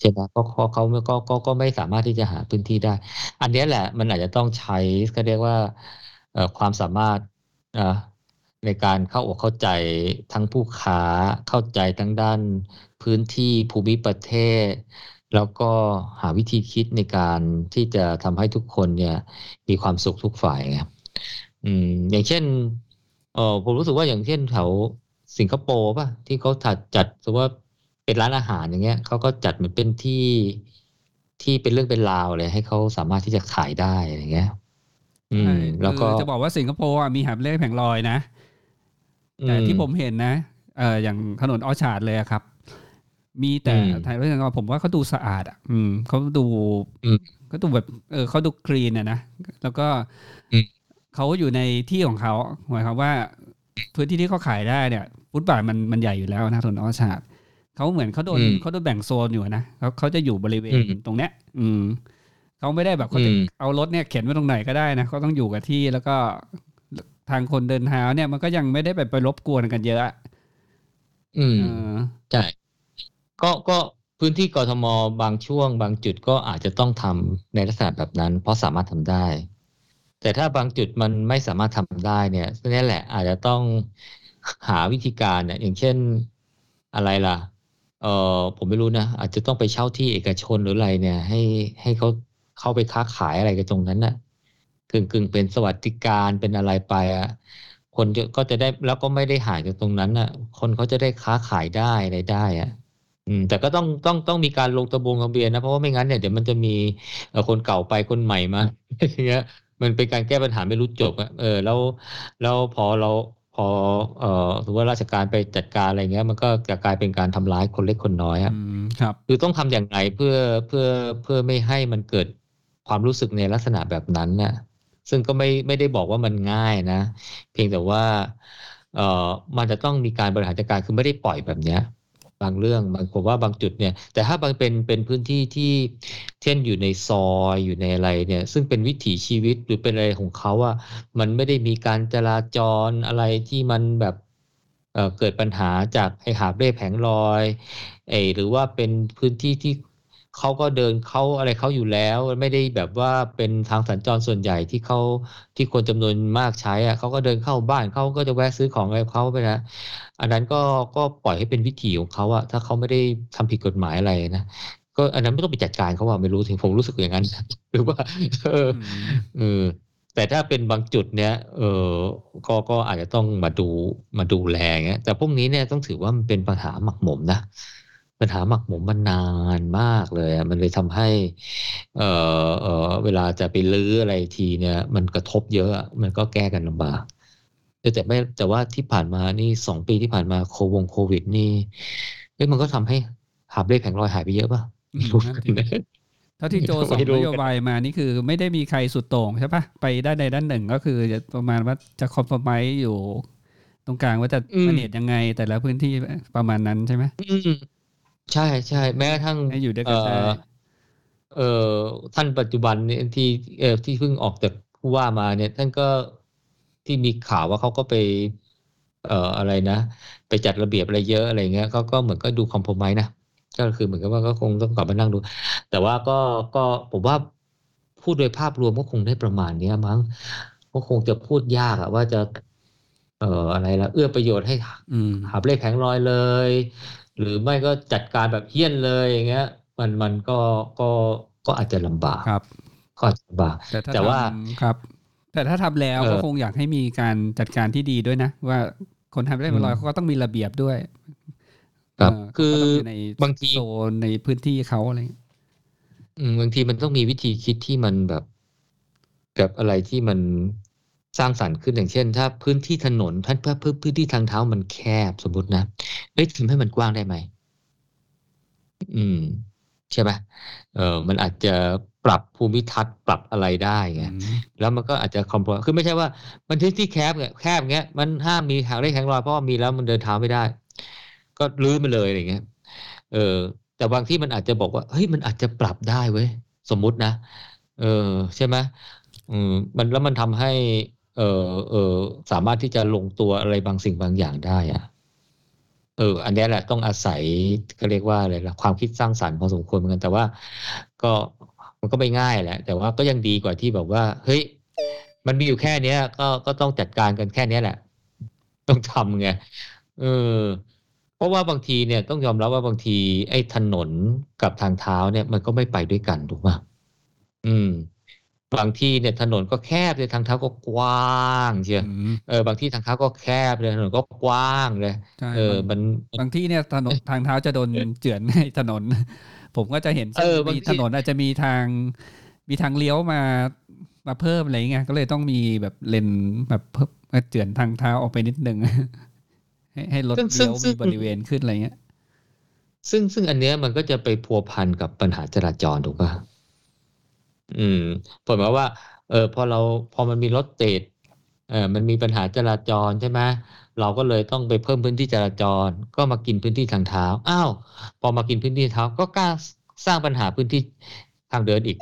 ใช่ไหมเพราะเขาเขาก็ก็ก็ไม่สามารถที่จะหาพื้นที่ได้ อันนี้แหละมันอาจจะต้องใช้ก็เรียกว่า ความสามารถในการเข้าอกเข้าใจทั้งผู้ค้าเข้าใจทั้งด้านพื้นที่ภูมิประเทศ แล้วก็หาวิธีคิดในการที่จะทำให้ทุกคนเนี่ยมีความสุขทุกฝ่ายไงอืมอย่างเช่นเออผมรู้สึกว่าอย่างเช่นแถวสิงคโปร์ป่ะที่เขาถัดจัดสมมติว่าเป็นร้านอาหารอย่างเงี้ยเขาก็จัดเหมือนเป็นที่ที่เป็นเรื่องเป็นราวเลยให้เขาสามารถที่จะขายได้อย่างเงี้ย อืมแล้วก็จะบอกว่าสิงคโปร์มีหาบเล่แผงลอยนะแต่ที่ผมเห็นนะเอออย่างถนนออชาร์ดเลยครับ มีแต่ไทยเรื่องผมว่าเขาดูสะอาดอะ อืมเขาดูเขาดูแบบ เออเขาดูคลีนอะนะแล้วก็เขาอยู่ในที่ของเขาหมายความว่า พื้นที่ที่เขาขายได้เนี่ยฟุตบาทมันมันใหญ่อยู่แล้วนะถนนออชาร์ดเขาเหมือนเขาโดนเขาโดนแบ่งโซนอยู่นะเขาเขาจะอยู่บริเวณตรงเนี้ย อืม เขาไม่ได้แบบเขาจะเอารถเนี่ยเข็นไว้ตรงไหนก็ได้นะเขาต้องอยู่กับที่แล้วก็ทางคนเดินเท้าเนี่ยมันก็ยังไม่ได้ไปไปรบกวนกันเยอะ อืมใช่ก็ก็พื้นที่กรทมบางช่วง บางจุดก็อาจจะต้องทำในลักษณะแบบนั้น เพราะสามารถทำได้ แต่ถ้าบางจุดมันไม่สามารถทำได้เนี่ยนี่แหละ อาจจะต้องหาวิธีการเนี่ยอย่างเช่นอะไรล่ะ เออผมไม่รู้นะอาจจะต้องไปเช่าที่เอกชนหรืออะไรเนี่ย ให้ให้เขา เข้าไปค้าขายอะไรกันตรงนั้นนะ่ะกึ่งกึ่งเป็นสวัสดิการเป็นอะไรไปอะคนก็จะได้แล้วก็ไม่ได้หายจากตรงนั้นอะ คนเขาจะได้ค้าขายได้อะไรได้อะอืมแต่ก็ต้องต้องต้องมีการลงตะบงทะเบียนนะเพราะว่าไม่งั้นเนี่ยเดี๋ยวมันจะมีคนเก่าไปคนใหม่มาอย่างเงี้ยมันเป็นการแก้ปัญหาไม่รู้จบอะเออแล้วแล้วพอเราพอเอ่อถือว่าราชการไปจัดการอะไรเงี้ย มันก็จะกลายเป็นการทำร้ายคนเล็กคนน้อยอะครับ คือต้องทำอย่างไรเพื่อเพื่อเพื่อไม่ให้มันเกิด ความรู้สึกในลักษณะแบบนั้นน่ะซึ่งก็ไม่ไม่ได้บอกว่ามันง่ายนะ เพียงแต่ว่าเอ่อมันจะต้องมีการบริหารจัดการคือไม่ได้ปล่อยแบบเนี้ยบางเรื่องบางผมว่าบางจุดเนี่ย แต่ถ้าบางเป็นเป็นพื้นที่ที่เช่นอยู่ในซอยอยู่ในอะไรเนี่ย ซึ่งเป็นวิถีชีวิตหรือเป็นอะไรของเขาอะมันไม่ได้มีการจราจรอะไรที่มันแบบเเกิดปัญหาจากไอ้หาบเร่แผงลอยไอ้หรือว่าเป็นพื้นที่ที่ เขาก็เดินเขาอะไรเขาอยู่แล้ว ไม่ได้แบบว่าเป็นทางสัญจรส่วนใหญ่ที่เขาที่คนจำนวนมากใช้อะเขาก็เดินเข้าบ้านเขาก็จะแวะซื้อของอะไรเขาไปนะอันนั้นก็ก็ปล่อยให้เป็นวิถีของเขาอะถ้าเขาไม่ได้ทำผิดกฎหมายอะไรนะก็อันนั้นไม่ต้องไปจัดการเขาว่าไม่รู้ถึงผมรู้สึกอย่างนั้นหรือว่าเออเออแต่ถ้าเป็นบางจุดเนี้ยเออก็ก็อาจจะต้องมาดูมาดูแลเงี้ยแต่พวกนี้เนี่ยต้องถือว่ามันเป็นปัญหาหมักหมมนะ ปัญหาหมักหมมมานานมากเลยอะมันเลยทำให้ เอ่อเอ่อเวลาจะไปลื้ออะไรทีเนี่ย มันกระทบเยอะ มันก็แก้กันลำบากแต่ไม่แต่ว่าที่ผ่านมานี่สองปีที่ผ่านมาโควงโควิด นี่เฮ้ยมันก็ทำให้หาบเลขแผงลอยหายไปเยอะป่ะถ้าที่โจส่งนโยบายมานี่คือไม่ได้มีใครสุดโต่งใช่ปะไปด้านใดด้านหนึ่งก็คือจะประมาณว่าจะคอมพอไมอยู่ตรงกลางว่าจะมเนตยังไง แต่ละพื้นที่ประมาณนั้นใช่ไหม ใช่ใช่แม้กระทั่งให้อยู่ด้วยกันได้เออท่านปัจจุบันเนี่ยที่เออที่เพิ่งออกจากผู้ว่ามาเนี่ย ท่านก็ที่มีข่าวว่าเขาก็ไป เอ่ออะไรนะไปจัดระเบียบอะไรเยอะอะไรเงี้ยเขาก็เหมือนก็ดูคอมโพมไมนะก็คือเหมือนกับว่าก็คงต้องกลับมานั่งดู แต่ว่าก็ก็ผมว่าพูดโดยภาพรวมก็คงได้ประมาณนี้มั้งก็คงจะพูดยากอะว่าจะ เอ่ออะไรละเอื้อประโยชน์ให้หาเลขแผงลอยเลย หรือไม่ก็จัดการแบบเฮี้ยนเลยอย่างเงี้ย มันมันก็ก็ก็อาจจะลำบากครับก็อาจจะลำบากแต่ว่าครับ แต่ถ้าทำแล้วก็คงอยากให้มีการจัดการที่ดีด้วยนะ ว่าคนทำได้บลอยเขาก็ต้องมีระเบียบด้วย ครับ คือในบางทีโซนในพื้นที่เขาอะไรบางทีมันต้องมีวิธีคิดที่มันแบบแบบอะไรที่มัน สร้างสรรค์ขึ้นอย่างเช่น ถ้าพื้นที่ถนนท่านเพื่อพื้นที่ทางเท้ามันแคบสมมตินะเอ้ยทำให้มันกว้างได้ไหมอืม ใช่ไหมเออมันอาจจะปรับภูมิทัศน์ปรับอะไรได้ไงอืมแล้วมันก็อาจจะคอมโพคือไม่ใช่ว่า มันที่ที่แคบเนี่ยแคบเงี้ยมันห้ามมีทางเล็กทางลอยเพราะว่ามีแล้วมันเดินเท้าไม่ได้ ก็ลื้อไปเลยอะไรเงี้ย เออ แต่บางที่มันอาจจะบอกว่าเฮ้ยมันอาจจะปรับได้เว้ยสมมุตินะเออ ใช่ไหมอืมมันแล้วมันทำให้ เออเออสามารถที่จะลงตัวอะไรบางสิ่งบางอย่างได้อะเออ อันนี้แหละต้องอาศัยก็เรียกว่าอะไรล่ะความคิดสร้างสรรค์พอสมควรเหมือนกัน แต่ว่าก็มันก็ไม่ง่ายแหละ แต่ว่าก็ยังดีกว่าที่แบบว่า เฮ้ย มันมีอยู่แค่เนี้ย ก็ก็ต้องจัดการกันแค่เนี้ยแหละ ต้องทำไงเออ เพราะว่าบางทีเนี่ยต้องยอมรับว่าบางที ไอ้ถนนกับทางเท้าเนี่ย มันก็ไม่ไปด้วยกันถูกป่ะอืม บางที่เนี่ยถนนก็แคบเลยทางเท้าก็กว้างเชียวอืมเออบางที่ทางเท้าก็แคบเลยถนนก็กว้างเลยใช่เออบางมันบางที่เนี่ยถนนทางเท้าจะโดนเจือนให้ถนน ผมก็จะเห็นเออช่นบางมีที่ถนนอาจจะมีทาง มีทางเลี้ยวมามาเพิ่มอะไรเงี้ยก็เลยต้องมีแบบเลนแบบเพิ่มมาเจือนทางเท้าออกไปนิดนึงให้ให้รถซึ่งเลี้ยวซึ่มีงบริเวณขึ้นอะไรเงี้ย ซึ่งซึ่งอันเนี้ยมันก็จะไปพัวพันกับปัญหาจราจรถูกป่ะ อืมผมว่า เออพอเราพอมันมีรถติดเออมันมีปัญหาจราจรใช่ไหมเราก็เลยต้องไปเพิ่มพื้นที่จราจร ก็มากินพื้นที่ทางเท้าอ้าวพอมากินพื้นที่เท้าก็กล้าสร้างปัญหาพื้นที่ทางเดินอีก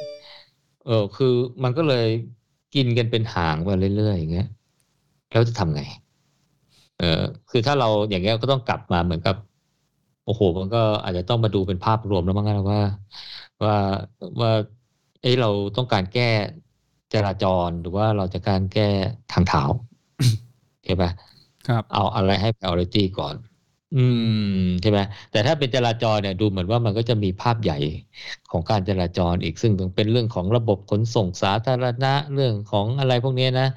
เออคือมันก็เลยกินกันเป็นหางไปเรื่อยๆอย่างเงี้ยแล้วจะทำไง เออคือถ้าเราอย่างเงี้ยก็ต้องกลับมาเหมือนกับ โอ้โห มันก็อาจจะต้องมาดูเป็นภาพรวมแล้วมั้งนะว่า ว่าว่า เอ้ยเราต้องการแก้จราจรหรือว่าเราจะการแก้ทางเท้าใช่ไหมครับ เอาอะไรให้ priority ก่อน อืมใช่ไหมแต่ถ้าเป็นจราจรเนี่ยดูเหมือนว่ามันก็จะมีภาพใหญ่ของการจราจรอีกซึ่งเป็นเรื่องของระบบขนส่งสาธารณะเรื่องของอะไรพวกเนี้ยนะ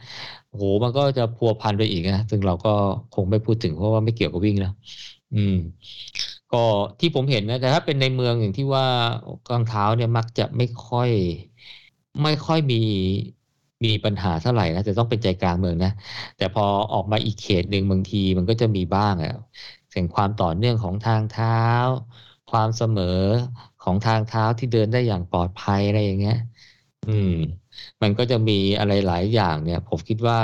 โอ้โหมันก็จะพัวพันไปอีกนะซึ่งเราก็คงไม่พูดถึงเพราะว่าไม่เกี่ยวกับวิ่งนะอืม ก็ที่ผมเห็นนะแต่ถ้าเป็นในเมืองอย่างที่ว่ากลางเท้าเนี่ยมักจะไม่ค่อย ไม่ค่อยมีมีปัญหาเท่าไหร่นะจะต้องเป็นใจกลางเมืองนะแต่พอออกมาอีกเขตหนึ่งบางทีมันก็จะมีบ้างอะเสียงความต่อเนื่องของทางเท้า ความเสมอของทางเท้าที่เดินได้อย่างปลอดภัยอะไรอย่างเงี้ย อืม มันก็จะมีอะไรหลายอย่างเนี่ย ผมคิดว่า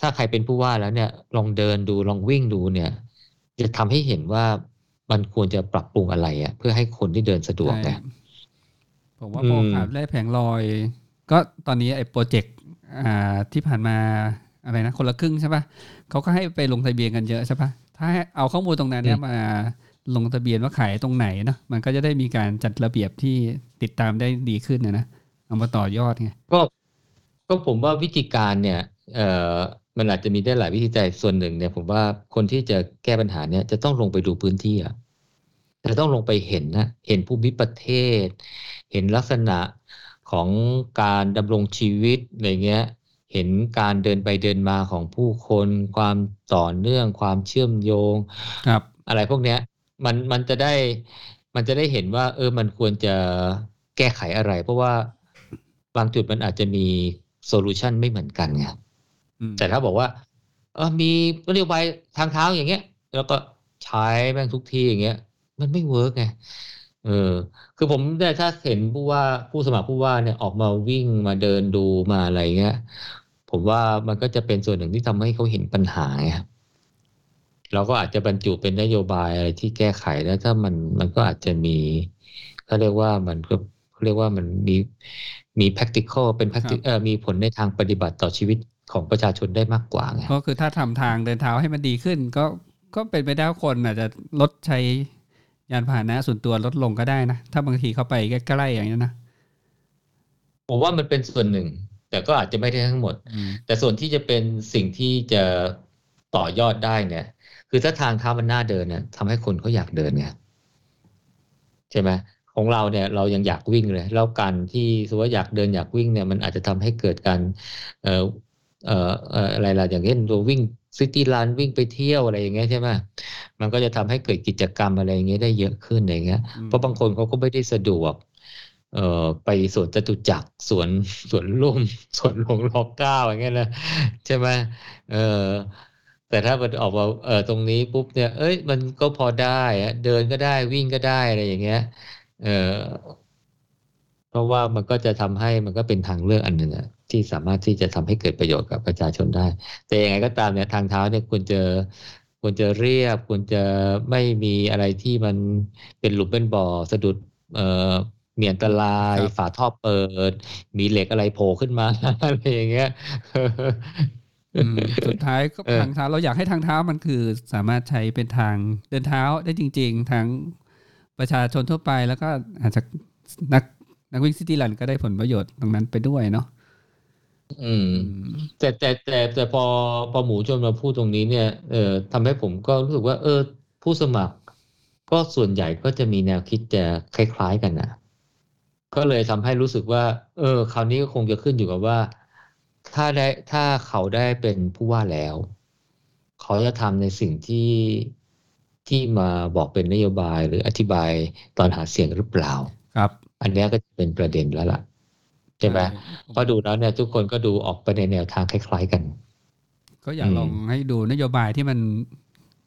ถ้าใครเป็นผู้ว่าแล้วเนี่ย ลองเดินดูลองวิ่งดูเนี่ย จะทำให้เห็นว่า มันควรจะปรับปรุงอะไรอะเพื่อให้คนที่เดินสะดวกไงใช่ผมว่าอืพอมขาดแร่แผงลอย ก็ตอนนี้ไอ้โปรเจกต์อ่าที่ผ่านมาอะไรนะ คนละครึ่งใช่ปะเขาก็ให้ไปลงทะเบียนกันเยอะใช่ปะถ้าให้เอาข้อมูลตรงนั้นเนี่ยมาลงทะเบียนว่าขายตรงไหนเนาะมันก็จะได้มีการจัดระเบียบที่ติดตามได้ดีขึ้นนะนะเอามาต่อยอดไงก็ก็ผมว่าวิธีการเนี่ย เอ่อ มันอาจจะมีได้หลายวิธีแต่ส่วนหนึ่งเนี่ย ผมว่าคนที่จะแก้ปัญหาเนี่ยจะต้องลงไปดูพื้นที่อะจะต้องลงไปเห็นนะเห็นภูมิประเทศ เห็นลักษณะของการดำรงชีวิตอะไรเงี้ย เห็นการเดินไปเดินมาของผู้คน ความต่อเนื่องความเชื่อมโยง ครับ อะไรพวกเนี้ย มันมันจะได้มันจะได้เห็นว่า เออมันควรจะแก้ไขอะไร เพราะว่าบางจุดมันอาจจะมี solution ไม่เหมือนกันไงอืม แต่ถ้าบอกว่าเออมีนโยบายทางเท้าอย่างเงี้ย แล้วก็ใช้แม่งทุกที่อย่างเงี้ย มันไม่ work ไงเออคือผมได้ถ้าเห็นผู้ว่าผู้สมัครผู้ว่าเนี่ยออกมาวิ่งมาเดินดูมาอะไรเงี้ย ผมว่ามันก็จะเป็นส่วนหนึ่งที่ทำให้เขาเห็นปัญหาไงเราก็อาจจะบรรจุเป็นนโยบายอะไรที่แก้ไขแล้วถ้ามันมันก็อาจจะมีเขาเรียกว่ามันก็เขาเรียกว่ามันมีมี practical เป็น practical มีผลในทางปฏิบัติต่อชีวิต ของประชาชนได้มากกว่าไงก็คือถ้าทำทางเดินเท้าให้มันดีขึ้น ก็ก็เป็นไปได้ว่าคนอาจจะลดใช้ยานพาหนะส่วนตัวลดลงก็ได้นะ ถ้าบางทีเข้าไปใกล้ๆอย่างนี้ยนะผมว่ามันเป็นส่วนหนึ่ง แต่ก็อาจจะไม่ได้ทั้งหมดอืมแต่ส่วนที่จะเป็นสิ่งที่จะต่อยอดได้เนี่ย คือถ้าทางเท้ามันน่าเดินเนี่ยทำให้คนเขาอยากเดินไงใช่ไหมของเราเนี่ยเรายังอยากวิ่งเลย แล้วการที่สมมติว่าอยากเดินอยากวิ่งเนี่ยมันอาจจะทำให้เกิดการ เอ่อเอ่อเอ่ออะไรล่ะอย่างเช่นตัววิ่งซิตี้รันวิ่งไปเที่ยวอะไรอย่างเงี้ยใช่ไหมมันก็จะทำให้เกิดกิจกรรมอะไรอย่างเงี้ยได้เยอะขึ้นอย่างเงี้ยอืมเพราะบางคนเขาก็ไม่ได้สะดวกเอ่อไปสวนจตุจักรสวนสวนลุมสวนหลวงรอเก้าอย่างเงี้ยนะใช่ไหมเออแต่ถ้ามันออกมาเออตรงนี้ปุ๊บเนี่ย เอ้ย มันก็พอได้อะเดินก็ได้วิ่งก็ได้อะไรอย่างเงี้ยเออเพราะว่ามันก็จะทำให้มันก็เป็นทางเลือกอันหนึ่งอะ ที่สามารถที่จะทำให้เกิดประโยชน์กับประชาชนได้ แต่ยังไงก็ตามเนี่ยทางเท้าเนี่ยควรจะควรจะเรียบควรจะไม่มีอะไรที่มันเป็นหลุมเป็นบ่อสะดุดเอ่อมีอันตรายครับฝาท่อเปิด มีเหล็กอะไรโผล่ขึ้นมาอะไรอย่างเงี้ยอืมสุดท้ายก็เออทางเท้าเราอยากให้ทางเท้ามันคือสามารถใช้เป็นทางเดินเท้าได้จริง ๆ ทั้งประชาชนทั่วไปแล้วก็อาจจะนักนักวิ่งซิตี้รันก็ได้ผลประโยชน์ตรงนั้นไปด้วยเนาะ อืมอืม แต่แต่แต่แต่พอพอหมูชนมาพูดตรงนี้เนี่ยเออทำให้ผมก็รู้สึกว่า เออ ผู้สมัคร ก็ส่วนใหญ่ก็จะมีแนวคิดจะคล้าย ๆกันนะก็เลยทำให้รู้สึกว่า เออ คราวนี้ก็คงจะขึ้นอยู่กับว่า ถ้าได้ถ้าเขาได้เป็นผู้ว่าแล้ว เขาจะทำในสิ่งที่ที่มาบอกเป็นนโยบายหรืออธิบายตอนหาเสียงหรือเปล่า ครับ อันเนี้ยก็จะเป็นประเด็นแล้วล่ะใช่ไหมเพราะดูแล้วเนี่ยทุกคนก็ดูออกไปในแนวทางคล้าย ๆกัน ก็อยากอืมลองให้ดูนโยบายที่มัน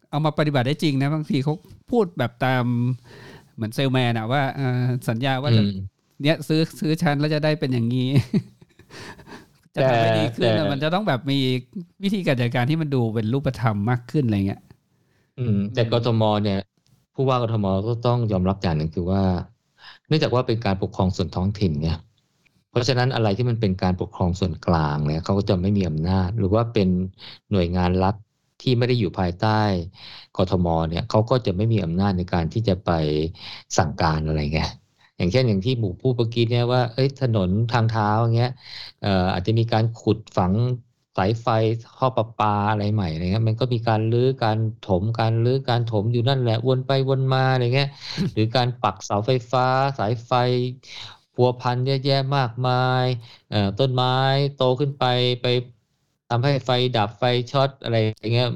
เอามาปฏิบัติได้จริงนะบางทีเขาพูดแบบตามเหมือนเซลแมนอะว่าเอ่อสัญญาว่าจะอืมเนี้ยซื้อซื้อชั้นแล้วจะได้เป็นอย่างนี้ จะทำให้ดีขึ้นแต่อะมันจะต้องแบบมีวิธีการจัดการที่มันดูเป็นรูปธรรมมากขึ้นอะไรเงี้ยอืม แต่กทมเนี่ย ผู้ว่ากทมก็ต้องยอมรับอย่างหนึ่งคือว่า เนื่องจากว่าเป็นการปกครองส่วนท้องถิ่นเนี่ยเพ ราะฉะนั้นอะไรที่มันเป็นการปกครองส่วนกลางเนี่ยเขาก็จะไม่มีอำนาจ หรือว่าเป็นหน่วยงานรัฐที่ไม่ได้อยู่ภายใต้กทมเนี่ยเขาก็จะไม่มีอำนาจในการที่จะไปสั่งการอะไรเงี้ยอย่างเช่นอย่างที่หมู่พูดเมื่อกี้เนี่ยว่าเอ้ยถนนทางเท้าอย่างเงี้ยอออาจจะมีการขุดฝังสายไฟท่อประปาอะไรใหม่อะไรเงี้ยมันก็มีการรื้อการถมการรื้อการถมอยู่นั่นแหละวนไปวนมาอะไรเงี้ยหรือการปักเสาไฟฟ้า สายไฟ พัวพันเยอะแยะมากมายเอ่อต้นไม้โตขึ้นไปไปทำให้ไฟดับไฟช็อตอะไรอย่างเงี้ย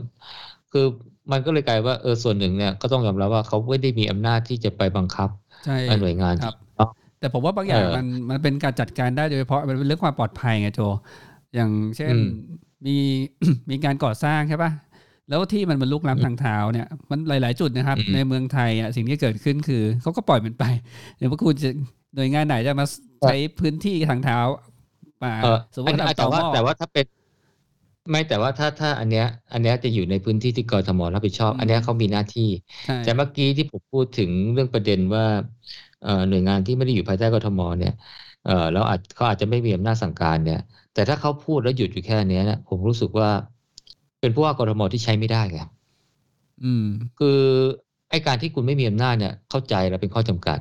คือมันก็เลยกลายว่าเออส่วนหนึ่งเนี่ยก็ต้องยอมรับว่าเขาไม่ได้มีอำนาจที่จะไปบังคับใช่หน่วยงานครับเนาะแต่ผมว่าบางอย่างเออมันมันเป็นการจัดการได้โดยเฉพาะมันเป็นเรื่องความปลอดภัยไงโจ อย่างเช่นอืมมีมีการก่อสร้างใช่ปะแล้วที่มันมันลุกล้ำทางเท้าเนี่ยมันหลาย ๆ จุดนะครับ ในเมืองไทยอะสิ่งที่เกิดขึ้นคือเขาก็ปล่อยมันไปเดี๋ยวพวกคุณจะ หน่วยงานไหนจะมาใช้พื้นที่ทางเท้าป่าเออสมมอันตินี้ทำต่แต่อหว่าม้อแต่ว่าถ้าเป็นไม่แต่ว่าถ้าถ้าอันเนี้ย อันเนี้ยจะอยู่ในพื้นที่ที่กทมรับผิดชอบอืมอันเนี้ยเขามีหน้าที่ใช่แต่เมื่อกี้ที่ผมพูดถึงเรื่องประเด็นว่าเอ่อหน่วยงานที่ไม่ได้อยู่ภายใต้กทมเนี่ยเอ่อแล้วอาจเขาอาจจะไม่มีอำนาจสั่งการเนี่ย แต่ถ้าเขาพูดแล้วหยุดอยู่แค่เนี้ยเนี่ยผมรู้สึกว่า เป็นผู้ว่ากทมที่ใช้ไม่ได้ไงอืม คือไอ้การที่คุณไม่มีอำนาจเนี่ยเข้าใจแล้วเป็นข้อจำกัด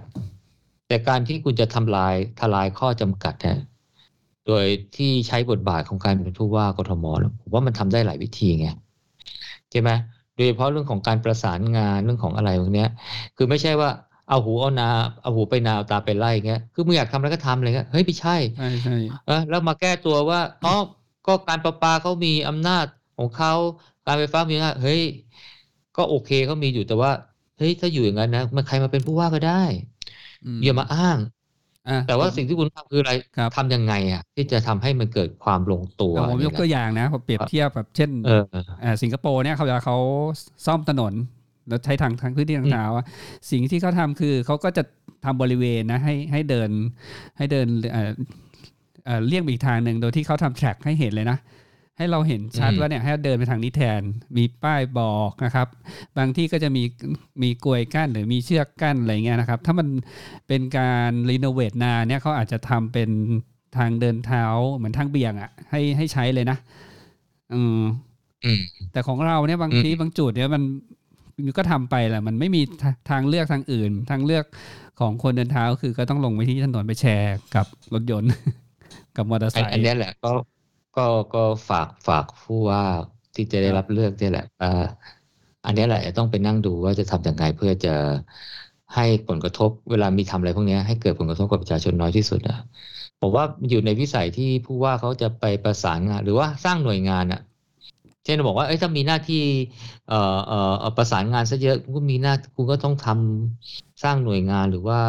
แต่การที่คุณจะทำลายทลายข้อจำกัดเนี่ยโดยที่ใช้บทบาทของการเป็นผู้ว่ากทมเนี่ยผมว่ามันทำได้หลายวิธีไงใช่ไหมโดยเฉพาะเรื่องของการประสานงานเรื่องของอะไรพวกเนี้ย คือไม่ใช่ว่าเอาหูเอานาเอาหูไปนาเอาตาไปไล่เงี้ยคือมึงอยากทำอะไรก็ทำอะไรเงี้ยเฮ้ยไม่ใช่ใช่ใช่เออแล้วมาแก้ตัวว่าอ๋อก็การประปาเขามีอำนาจของเขาการไฟฟ้ามีอำนาจเฮ้ยก็โอเคเขามีอยู่แต่ว่าเฮ้ยถ้าอยู่อย่างนั้นนะมันใครมาเป็นผู้ว่าก็ได้ อย่ามาอ้างอะแต่ว่าสิ่งที่คุณทำคืออะไรครับทำยังไงอะ ที่จะทำให้มันเกิดความลงตัวเอาผมยกตัวอย่างนะผมเปรียบเทียบแบบเช่นเออเอออ่าสิงคโปร์เนี่ยเขาเวลาเขาซ่อมถนนแล้วใช้ทางทางพื้นที่ทางเท้าอะสิ่งที่เขาทำคือเขาก็จะทำบริเวณนะให้ให้เดินให้เดินเอ่อเอ่อเลี่ยงไปอีกทางหนึ่งโดยที่เขาทำแทร็กให้เห็นเลยนะ ให้เราเห็นชัดว่าเนี่ยให้เดินไปทางนี้แทน มีป้ายบอกนะครับ บางที่ก็จะมีมีกลวยกั้นหรือมีเชือกกั้นอะไรเงี้ยนะครับ ถ้ามันเป็นการรีโนเวทนานเนี่ยเขาอาจจะทำเป็นทางเดินเท้าเหมือนทางเบี่ยงอะ ให้ให้ใช้เลยนะอืมอืมแต่ของเราเนี่ยบางอืมทีบางจุดเนี่ยมันก็ทำไปแหละมันไม่มีทาทางเลือกทางอื่น ทางเลือกของคนเดินเท้าคือก็ต้องลงไปที่ถนนไปแชร์กับรถยนต์ กับมอเตอร์ไซอันค์อันเนี้ยแหละก็ ก็ก็ฝากฝากผู้ว่าที่จะได้รับเลือกเนี่ยแหละอ่าอันนี้แหละต้องไปนั่งดูว่าจะทำยังไงเพื่อจะให้ผลกระทบเวลามีทำอะไรพวกนี้ให้เกิดผลกระทบกับประชาชนน้อยที่สุดอะผมว่าอยู่ในวิสัยที่ผู้ว่าเขาจะไปประสานงาน หรือว่าสร้างหน่วยงานอะเช่นบอกว่าเอ้ยถ้ามีหน้าที่เอ่อเอ่อประสานงานซะเยอะคุณก็มีหน้าคุณก็ต้องทำสร้างหน่วยงานหรือว่า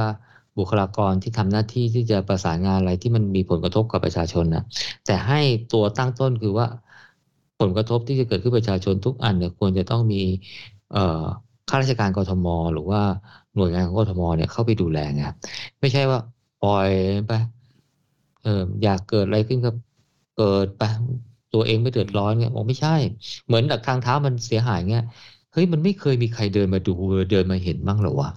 บุคลากรที่ทำหน้าที่ที่จะประสานงานอะไรที่มันมีผลกระทบกับประชาชนนะแต่ให้ตัวตั้งต้นคือว่าผลกระทบที่จะเกิดขึ้นประชาชนทุกอันเนี่ยควรจะต้องมีข้าราชการกรทม หรือว่าหน่วยงานของกรทมเนี่ยเข้าไปดูแลไงไม่ใช่ว่าปล่อยไปเอออยากเกิดอะไรขึ้นก็เกิดไปตัวเองไม่เดือดร้อนเงี้ยบอกไม่ใช่ เหมือนทางเท้ามันเสียหายเงี้ยเฮ้ยมันไม่เคยมีใครเดินมาดูเดินมาเห็นบ้างหรอวะ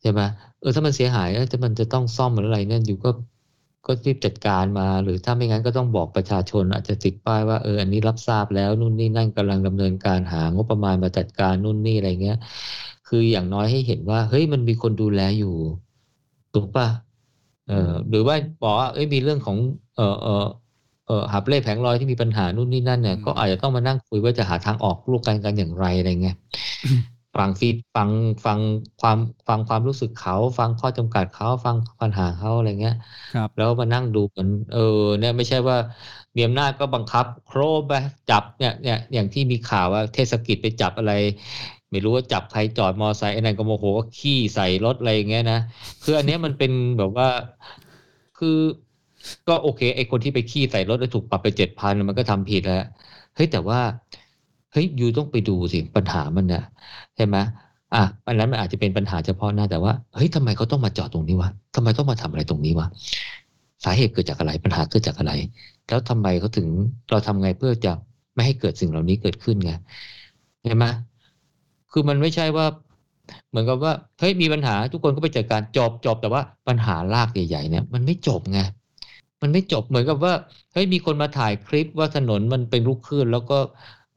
ใช่ไหม เออถ้ามันเสียหายแล้วจะมันจะต้องซ่อมหรืออะไรเนี่ยอยู่ก็ก็รีบจัดการมา หรือถ้าไม่งั้นก็ต้องบอกประชาชน อาจจะติดป้ายว่าเอออันนี้รับทราบแล้วนู่นนี่นั่นกำลังดำเนินการหางบประมาณมาจัดการนู่นนี่อะไรเงี้ย คืออย่างน้อยให้เห็นว่า เฮ้ยมันมีคนดูแลอยู่ถูกปะเออหรือว่าบอกว่าเอ้ยมีเรื่องของ เออเออเออหับเล่แผงลอยที่มีปัญหานู่นนี่นั่นเนี่ยก็อาจจะต้องมานั่งคุยว่าจะหาทางออกลูกกันกันอย่างไรอะไรเงี้ย ฟังฟีดฟังฟังความฟังความรู้สึกเขา ฟังข้อจำกัดเขา ฟังปัญหาเขาอะไรเงี้ยครับแล้วมานั่งดูกันเออเนี่ยไม่ใช่ว่ามีอำนาจก็บังคับ โครบไปจับเนี่ยเนี่ยอย่างที่มีข่าวว่าเทศกิจไปจับอะไร ไม่รู้ว่าจับใครจอดมอไซค์ไอ้นั่นก็โมโหก็ขี้ใส่รถอะไรอย่างเงี้ยนะคืออันเนี้ยมันเป็นแบบว่าคือก็โอเคไอ้คนที่ไปขี้ใส่รถแล้วถูกปรับไปเจ็ดพันมันก็ทำผิดแล้วเฮ้ยแต่ว่าเฮ้ยยูต้องไปดูสิปัญหามันเนี่ย ใช่ไหมอะอันนั้นมันอาจจะเป็นปัญหาเฉพาะหน้าแต่ว่าเฮ้ยทำไมเขาต้องมาจอดตรงนี้วะทำไมต้องมาทำอะไรตรงนี้วะสาเหตุเกิดจากอะไรปัญหาเกิดจากอะไร แล้วทำไมเขาถึงเราทำไงเพื่อจะไม่ให้เกิดสิ่งเหล่านี้เกิดขึ้นไงเห็นไหมคือมันไม่ใช่ว่า เหมือนกับว่าเฮ้ยมีปัญหาทุกคนก็ไปจัดการจบจบแต่ว่าปัญหารากใหญ่ๆเนี่ย มันไม่จบไงมันไม่จบเหมือนกับว่าเฮ้ยมีคนมาถ่ายคลิปว่าถนนมันเป็นลูกคลื่นแล้วก็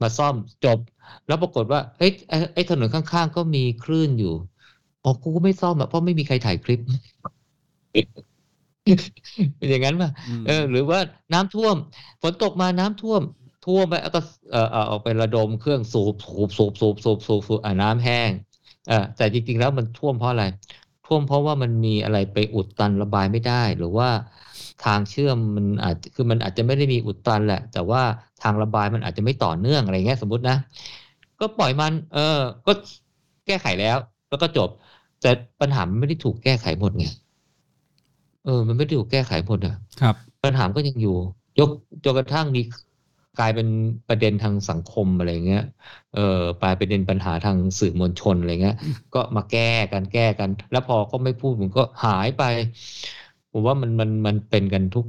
มาซ่อมจบ แล้วปรากฏว่าเฮ้ยไอ้ไอ้ถนนข้างๆ ก็มีคลื่นอยู่อ๋อกูก็ไม่ซ่อมอะเพราะไม่มีใครถ่ายคลิปเป็นอย่างนั้นป่ะมเออ หรือว่าน้ำท่วม ฝนตกมาน้ำท่วม ท่วมไปแล้วก็เออเออเอาไประดมเครื่องสูบสูบสูบสูบสูบสูบสูบอ่าน้ำแห้งเออแต่จริงๆแล้วมันท่วมเพราะอะไร ท่วมเพราะว่ามันมีอะไรไปอุดตันระบายไม่ได้ หรือว่า ทางเชื่อมมันอาจคือมันอาจจะไม่ได้มีอุดตันแหละ แต่ว่าทางระบายมันอาจจะไม่ต่อเนื่องอะไรเงี้ยสมมตินะ ก็ปล่อยมัน เออ ก็แก้ไขแล้ว แล้วก็จบ แต่ปัญหามันไม่ได้ถูกแก้ไขหมดไงเออ มันไม่ได้ถูกแก้ไขหมดอะครับ ปัญหาก็ยังอยู่ ยกจนกระทั่งมีกลายเป็นประเด็นทางสังคมอะไรเงี้ย เออกลายเป็นประเด็นปัญหาทางสื่อมวลชนอะไรเงี้ย ก็มาแก้กันแก้กัน แล้วพอก็ไม่พูดมันก็หายไป ผมว่ามันมันมันเป็นกันทุก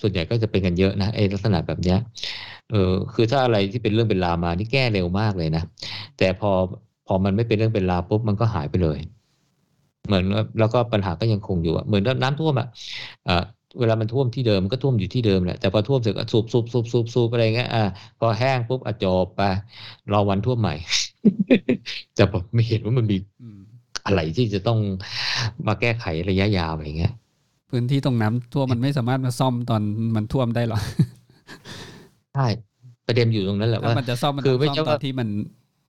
ส่วนใหญ่ก็จะเป็นกันเยอะนะไอ้ลักษณะแบบเนี้ยเออคือถ้าอะไรที่เป็นเรื่องเป็นราวมานี่แก้เร็วมากเลยนะแต่พอพอมันไม่เป็นเรื่องเป็นราวปุ๊บมันก็หายไปเลย เหมือนว่าแล้วก็ปัญหาก็ยังคงอยู่อะเหมือนน้ำท่วมอะอ่าเวลามันท่วมที่เดิมมันก็ท่วมอยู่ที่เดิมแหละแต่พอท่วมเสร็จก็สูบสูบสูบสูบสูบอะไรเงี้ยอ่าพอแห้งปุ๊บอะจบไปรอวันท่วมใหม่จะแบบไม่เห็นว่ามันมีอืมอะไรที่จะต้องมาแก้ไขระยะยาวอะไรเงี้ย พื้นที่ตรงน้ำท่วมมันไม่สามารถมาซ่อมตอนมันท่วมได้หรอกใช่ประเด็นอยู่ตรงนั้นแหละถ้าว่ามันจะซ่อมมันคือต้องไม่ซ่อมใช่ตอว่านที่มัน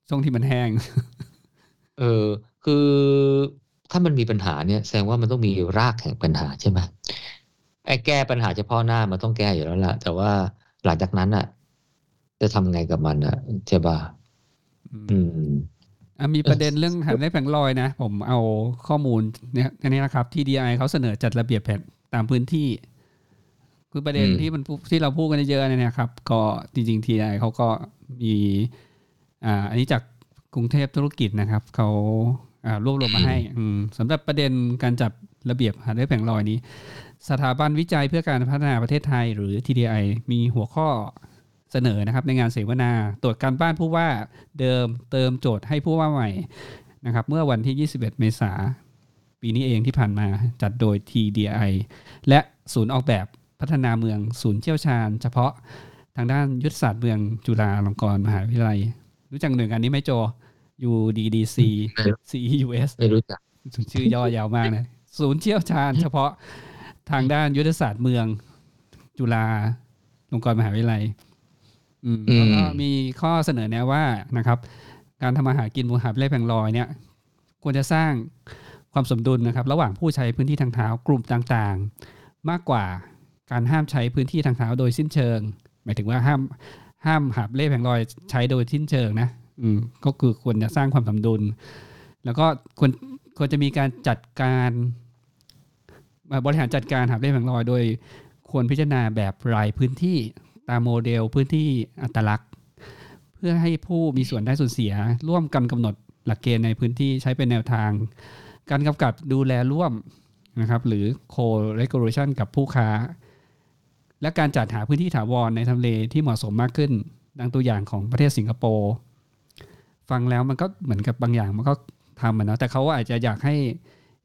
ช่วงที่มันแห้ง เออ คือถ้ามันมีปัญหาเนี่ย แสดงว่ามันต้องมีรากแห่งปัญหาใช่ไหมไอ้แก้ปัญหาเฉพาะหน้ามันต้องแก้อยู่แล้วล่ะ แต่ว่าหลังจากนั้นอะ จะทำไงกับมันอะใช่ป่ะอืมอะ มีประเด็นเรื่องหันได้แผงลอยนะ ผมเอาข้อมูลเนี่ยอันนี้นะครับ TDI เขาเสนอจัดระเบียบแผนตามพื้นที่ คือประเด็นอืมที่มันพูที่เราพูดกันเยอะๆเนี่ยนะครับ ก็จริงๆ TDI เขาก็มีอ่าอันนี้จากกรุงเทพธุรกิจนะครับเขาอ่ารวบรวมมาให้อืมสำหรับประเด็นการจัดระเบียบหันได้แผงลอยนี้ สถาบันวิจัยเพื่อการพัฒนาประเทศไทย หรือ TDI มีหัวข้อ เสนอนะครับในงานเสวนา ตรวจการบ้านผู้ว่าเดิมเติมโจทย์ให้ผู้ว่าใหม่นะครับเมื่อวันที่ 21 เมษาปีนี้เองที่ผ่านมาจัดโดย TDI และศูนย์ออกแบบพัฒนาเมืองศูนย์เชี่ยวชาญ เฉพาะทางด้านยุทธศาสตร์เมืองจุฬาลงกรณ์มหาวิทยาลัย รู้จักหน่วยงานนี้ไหมโจ UDDC ไม่รู้ CEUS ไม่รู้จักชื่อย่อยาวมากนะศูนย์เชี่ยวชาญ เฉพาะทางด้านยุทธศาสตร์เมืองจุฬาลงกรณ์มหาวิทยาลัยอืมอืม แล้วก็มีข้อเสนอแนะว่านะครับ การทำมาหากินบนหาบเล่แผงลอยเนี่ย ควรจะสร้างความสมดุลนะครับ ระหว่างผู้ใช้พื้นที่ทางเท้ากลุ่มต่างๆ มากกว่าการห้ามใช้พื้นที่ทางเท้าโดยสิ้นเชิง หมายถึงว่าห้ามห้ามหาบเล่แผงลอยใช้โดยสิ้นเชิงนะอืมก็คือควรจะสร้างความสมดุล แล้วก็ควรควรจะมีการจัดการเอ่อบริหารจัดการหาบเล่แผงลอยโดยควรพิจารณาแบบรายพื้นที่ ตามโมเดลพื้นที่อัตลักษณ์ เพื่อให้ผู้มีส่วนได้ส่วนเสีย ร่วมกันกำหนดหลักเกณฑ์ในพื้นที่ใช้เป็นแนวทาง การกำกับดูแลร่วมนะครับหรือ co-regulation กับผู้ค้า และการจัดหาพื้นที่ถาวรในทำเลที่เหมาะสมมากขึ้น ดังตัวอย่างของประเทศสิงคโปร์ฟังแล้วมันก็เหมือนกับบางอย่างมันก็ทำนะแต่เขาอาจจะอยากให้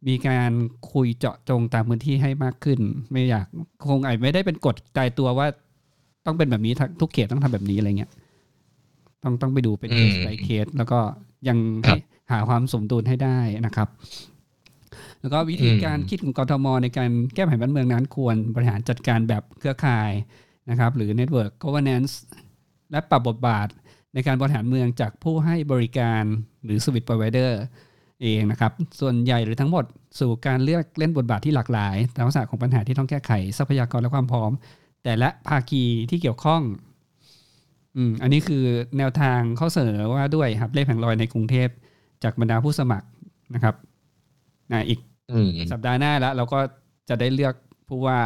มีการคุยเจาะจงตามพื้นที่ให้มากขึ้น ไม่อยากคงอาจไม่ได้เป็นกฎตายตัวว่า ต้องเป็นแบบนี้ทุกเขตต้องทำแบบนี้อะไรเงี้ยต้องต้องไปดูเป็นเคส by เคสแล้วก็ยังหาความสมดุลให้ได้นะครับ แล้วก็วิธีการคิดของกทม ในการแก้ปัญหาบ้านเมืองนั้นควรบริหารจัดการแบบเครือข่ายนะครับ หรือ Network Governance และปรับบทบาทในการบริหารเมืองจากผู้ให้บริการหรือ Service Provider เองนะครับ ส่วนใหญ่หรือทั้งหมดสู่การเลือกเล่นบทบาทที่หลากหลายตามลักษณะของปัญหาที่ต้องแก้ไขทรัพยากรและความพร้อม แต่ละภาคีที่เกี่ยวข้อง อืม อันนี้คือแนวทางข้อเสนอว่าด้วยครับเลขแผงลอยในกรุงเทพจากบรรดาผู้สมัครนะครับนะอีกสัปดาห์หน้าแล้ว เราก็จะได้เลือกผู้ว่า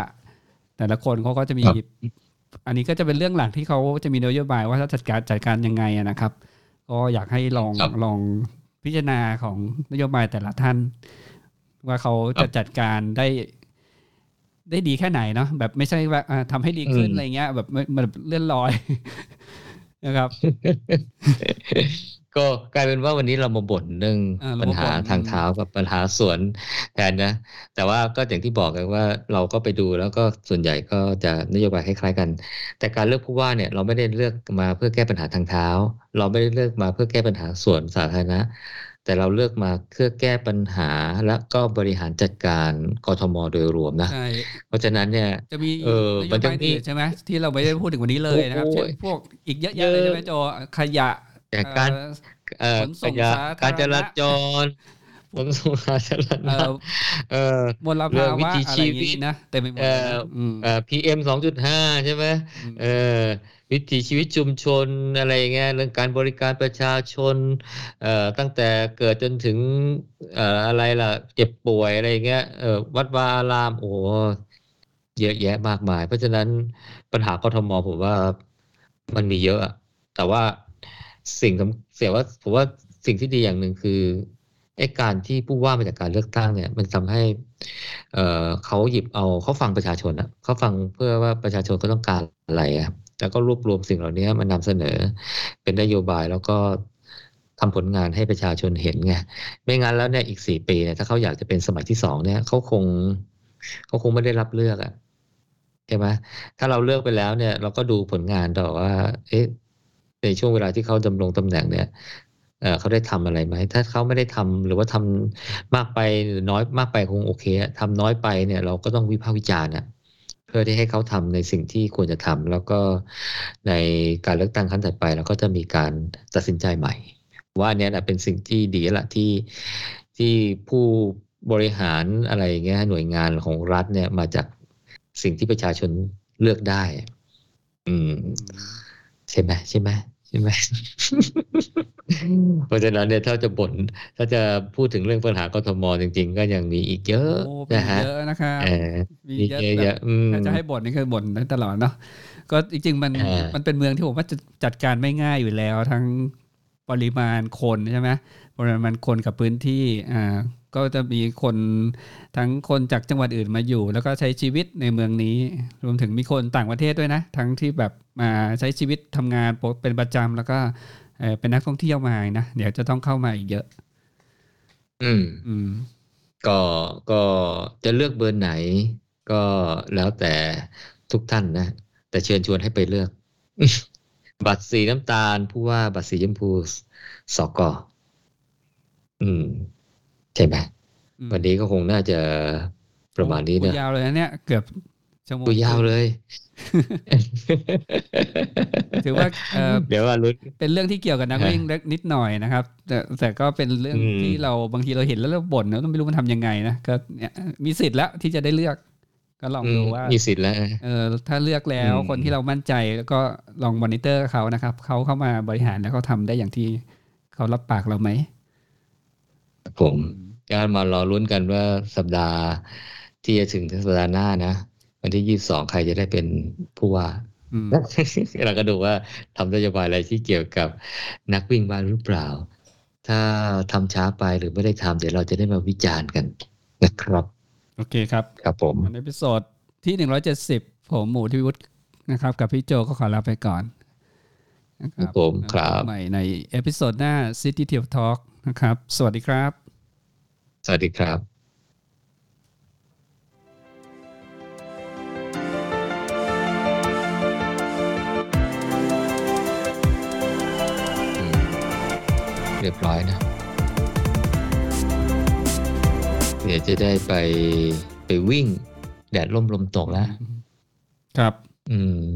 แต่ละคนเขาก็จะมี อันนี้ก็จะเป็นเรื่องหลักที่เขาจะมีนโยบายว่าจะจัดการจัดการยังไงนะครับ ก็อยากให้ลองลองพิจารณาของนโยบายแต่ละท่าน ว่าเขาจะจัดการได้ ได้ดีแค่ไหนเนาะแบบไม่ใช่ว่าทำให้ดีขึ้นอะไรเงี้ย แบบมันเลื่อนลอยนะครับ ก็กลายเป็นว่าวันนี้เรามาบ่นเรื่องปัญหาทางเท้ากับปัญหาสวนแทนนะ แต่ว่าก็อย่างที่บอกกันว่าเราก็ไปดูแล้วก็ส่วนใหญ่ก็จะนโยบายคล้ายๆกัน แต่การเลือกผู้ว่าเนี่ย เราไม่ได้เลือกมาเพื่อแก้ปัญหาทางเท้า เราไม่ได้เลือกมาเพื่อแก้ปัญหาสวนสาธารณะ แต่เราเลือกมาเพื่อแก้ปัญหาและก็บริหารจัดการกทมโดยรวมนะ เพราะฉะนั้นเนี่ยจะมีเออมันจะมีใช่ไหมที่เราไม่ได้พูดถึงวันนี้เลยนะครับเช่นพวกอีกเยอะแยะเลยใช่ไหมโจขยะแต่การขนส่งสาธารณะการจราจรขนส่งสาธารณะเออมลภาวะอะไรอย่างนี้นะเต็มไปหมดเอ่อพีเอ็มสองจุดห้าใช่ไหมเออ วิถีชีวิตชุมชนอะไรเงี้ยเรื่องการบริการประชาชนตั้งแต่เกิดจนถึงออะไรล่ะเจ็บป่วยอะไรเงี้ยวัดวาอารามโอ้เยอะแยะมากมาย เพราะฉะนั้นปัญหากทมผมว่ามันมีเยอะ แต่ว่าสิ่งเสียว่าผมว่าสิ่งที่ดีอย่างหนึ่งคือไอ้การที่ผู้ว่ามาจากการเลือกตั้งเนี่ย มันทำให้ เอเขาหยิบเอาเขาฟังประชาชนอะเขาฟังเพื่อว่าประชาชนก็ต้องการอะไรครับ แล้วก็รวบรวมสิ่งเหล่านี้มานำเสนอ เป็นนโยบายแล้วก็ทำผลงานให้ประชาชนเห็นไงไม่งั้นแล้วเนี่ยอีกสี่ปีเนี่ยถ้าเขาอยากจะเป็นสมัยที่สองเนี่ยเขาคงเขาคงไม่ได้รับเลือกอะใช่ไหมถ้าเราเลือกไปแล้วเนี่ย เราก็ดูผลงานต่อว่า เอ๊ะในช่วงเวลาที่เขาดำรงตำแหน่งเนี่ยเเขาได้ทำอะไรไหม ถ้าเขาไม่ได้ทำหรือว่าทำมากไปหรือน้อยมากไปคงโอเคทำน้อยไปเนี่ย เราก็ต้องวิพากษ์วิจารณ์นะ พื่อที่ให้เขาทำในสิ่งที่ควรจะทำแล้วก็ในการเลือกตั้งครั้งถัดไปเราก็จะมีการตัดสินใจใหม่ ว่าอันนี้นะเป็นสิ่งที่ดีละที่ที่ผู้บริหารอะไรเงี้ยหน่วยงานของรัฐเนี่ยมาจากสิ่งที่ประชาชนเลือกได้ อืม ใช่ไหมใช่ไหมใช่ไหมเพราะฉะนั้นเนี่ยถ้าจะบ่นถ้าจะพูดถึงเรื่องปัญหากทมจริง ๆ ก็ยังมีอีกเยอะนะฮะเยอะนะครับมีเยอะเยอะถ้าจะให้บ่นนี่คือบ่นได้ตลอดเนาะก็จริง ๆ มันมันเป็นเมืองที่ผมว่าจะจัดการไม่ง่ายอยู่แล้ว ทั้งปริมาณคนใช่ไหมปริมาณคนกับพื้นที่อ่า ก็จะมีคนทั้งคนจากจังหวัดอื่นมาอยู่ แล้วก็ใช้ชีวิตในเมืองนี้ รวมถึงมีคนต่างประเทศด้วยนะ ทั้งที่แบบมาใช้ชีวิตทำงานเป็นประจำแล้วก็เป็นนักท่องเที่ยวมานะเดี๋ยวจะต้องเข้ามาอีกเยอะ อืมอืมก็ก็จะเลือกเบอร์ไหน ก็แล้วแต่ทุกท่านนะแต่เชิญชวนให้ไปเลือก บัตรสีน้ำตาลผู้ว่าบัตรสีชมพูสกออืม ใช่ไหมวันนี้ก็คงน่าจะประมาณนี้นะยาวเลยนะเนี่ย เกือบชั่วโมงยาวเลย ถือว่าเดี๋ยวว่ารุ้เป็นเรื่องที่เกี่ยวกับนักวิ่งเล็กนิดหน่อยนะครับ แต่แต่ก็เป็นเรื่องที่เราบางทีเราเห็นแล้วเราบ่นเราต้องไม่รู้มันทำยังไงนะก็เนี่ยมีสิทธิ์แล้วที่จะได้เลือก ก็ลองดูว่ามีสิทธิ์แล้วเออถ้าเลือกแล้วคนที่เรามั่นใจแล้วก็ลองมอนิเตอร์เขานะครับเขาเข้ามาบริหารแล้วเขาทาได้อย่างที่เขารับปากเราไหมผม ก็มารอลุ้นกันว่าสัปดาห์ที่จะถึงสัปดาห์หน้านะ วันที่ยี่สองใครจะได้เป็นผู้ว่าเราก็ดูว่าทำนโยบายอะไรที่เกี่ยวกับนักวิ่งบ้านหรือเปล่า ถ้าทำช้าไปหรือไม่ได้ทำเดี๋ยวเราจะได้มาวิจารณ์กันนะครับ โอเคครับ ครับผมในพิโซดที่หนึ่งร้อยเจ็ดสิบผมหมูทิวุฒินะครับ กับพี่โจก็ขอลาไปก่อนครับผมครับใหม่ในepisode หน้า City t a l Talk นะครับ สวัสดีครับ สวัสดีครับเรียบร้อยนะเดี๋ยวจะได้ไปไปวิ่ง แดดร่มลมตกแล้ว ครับ อืม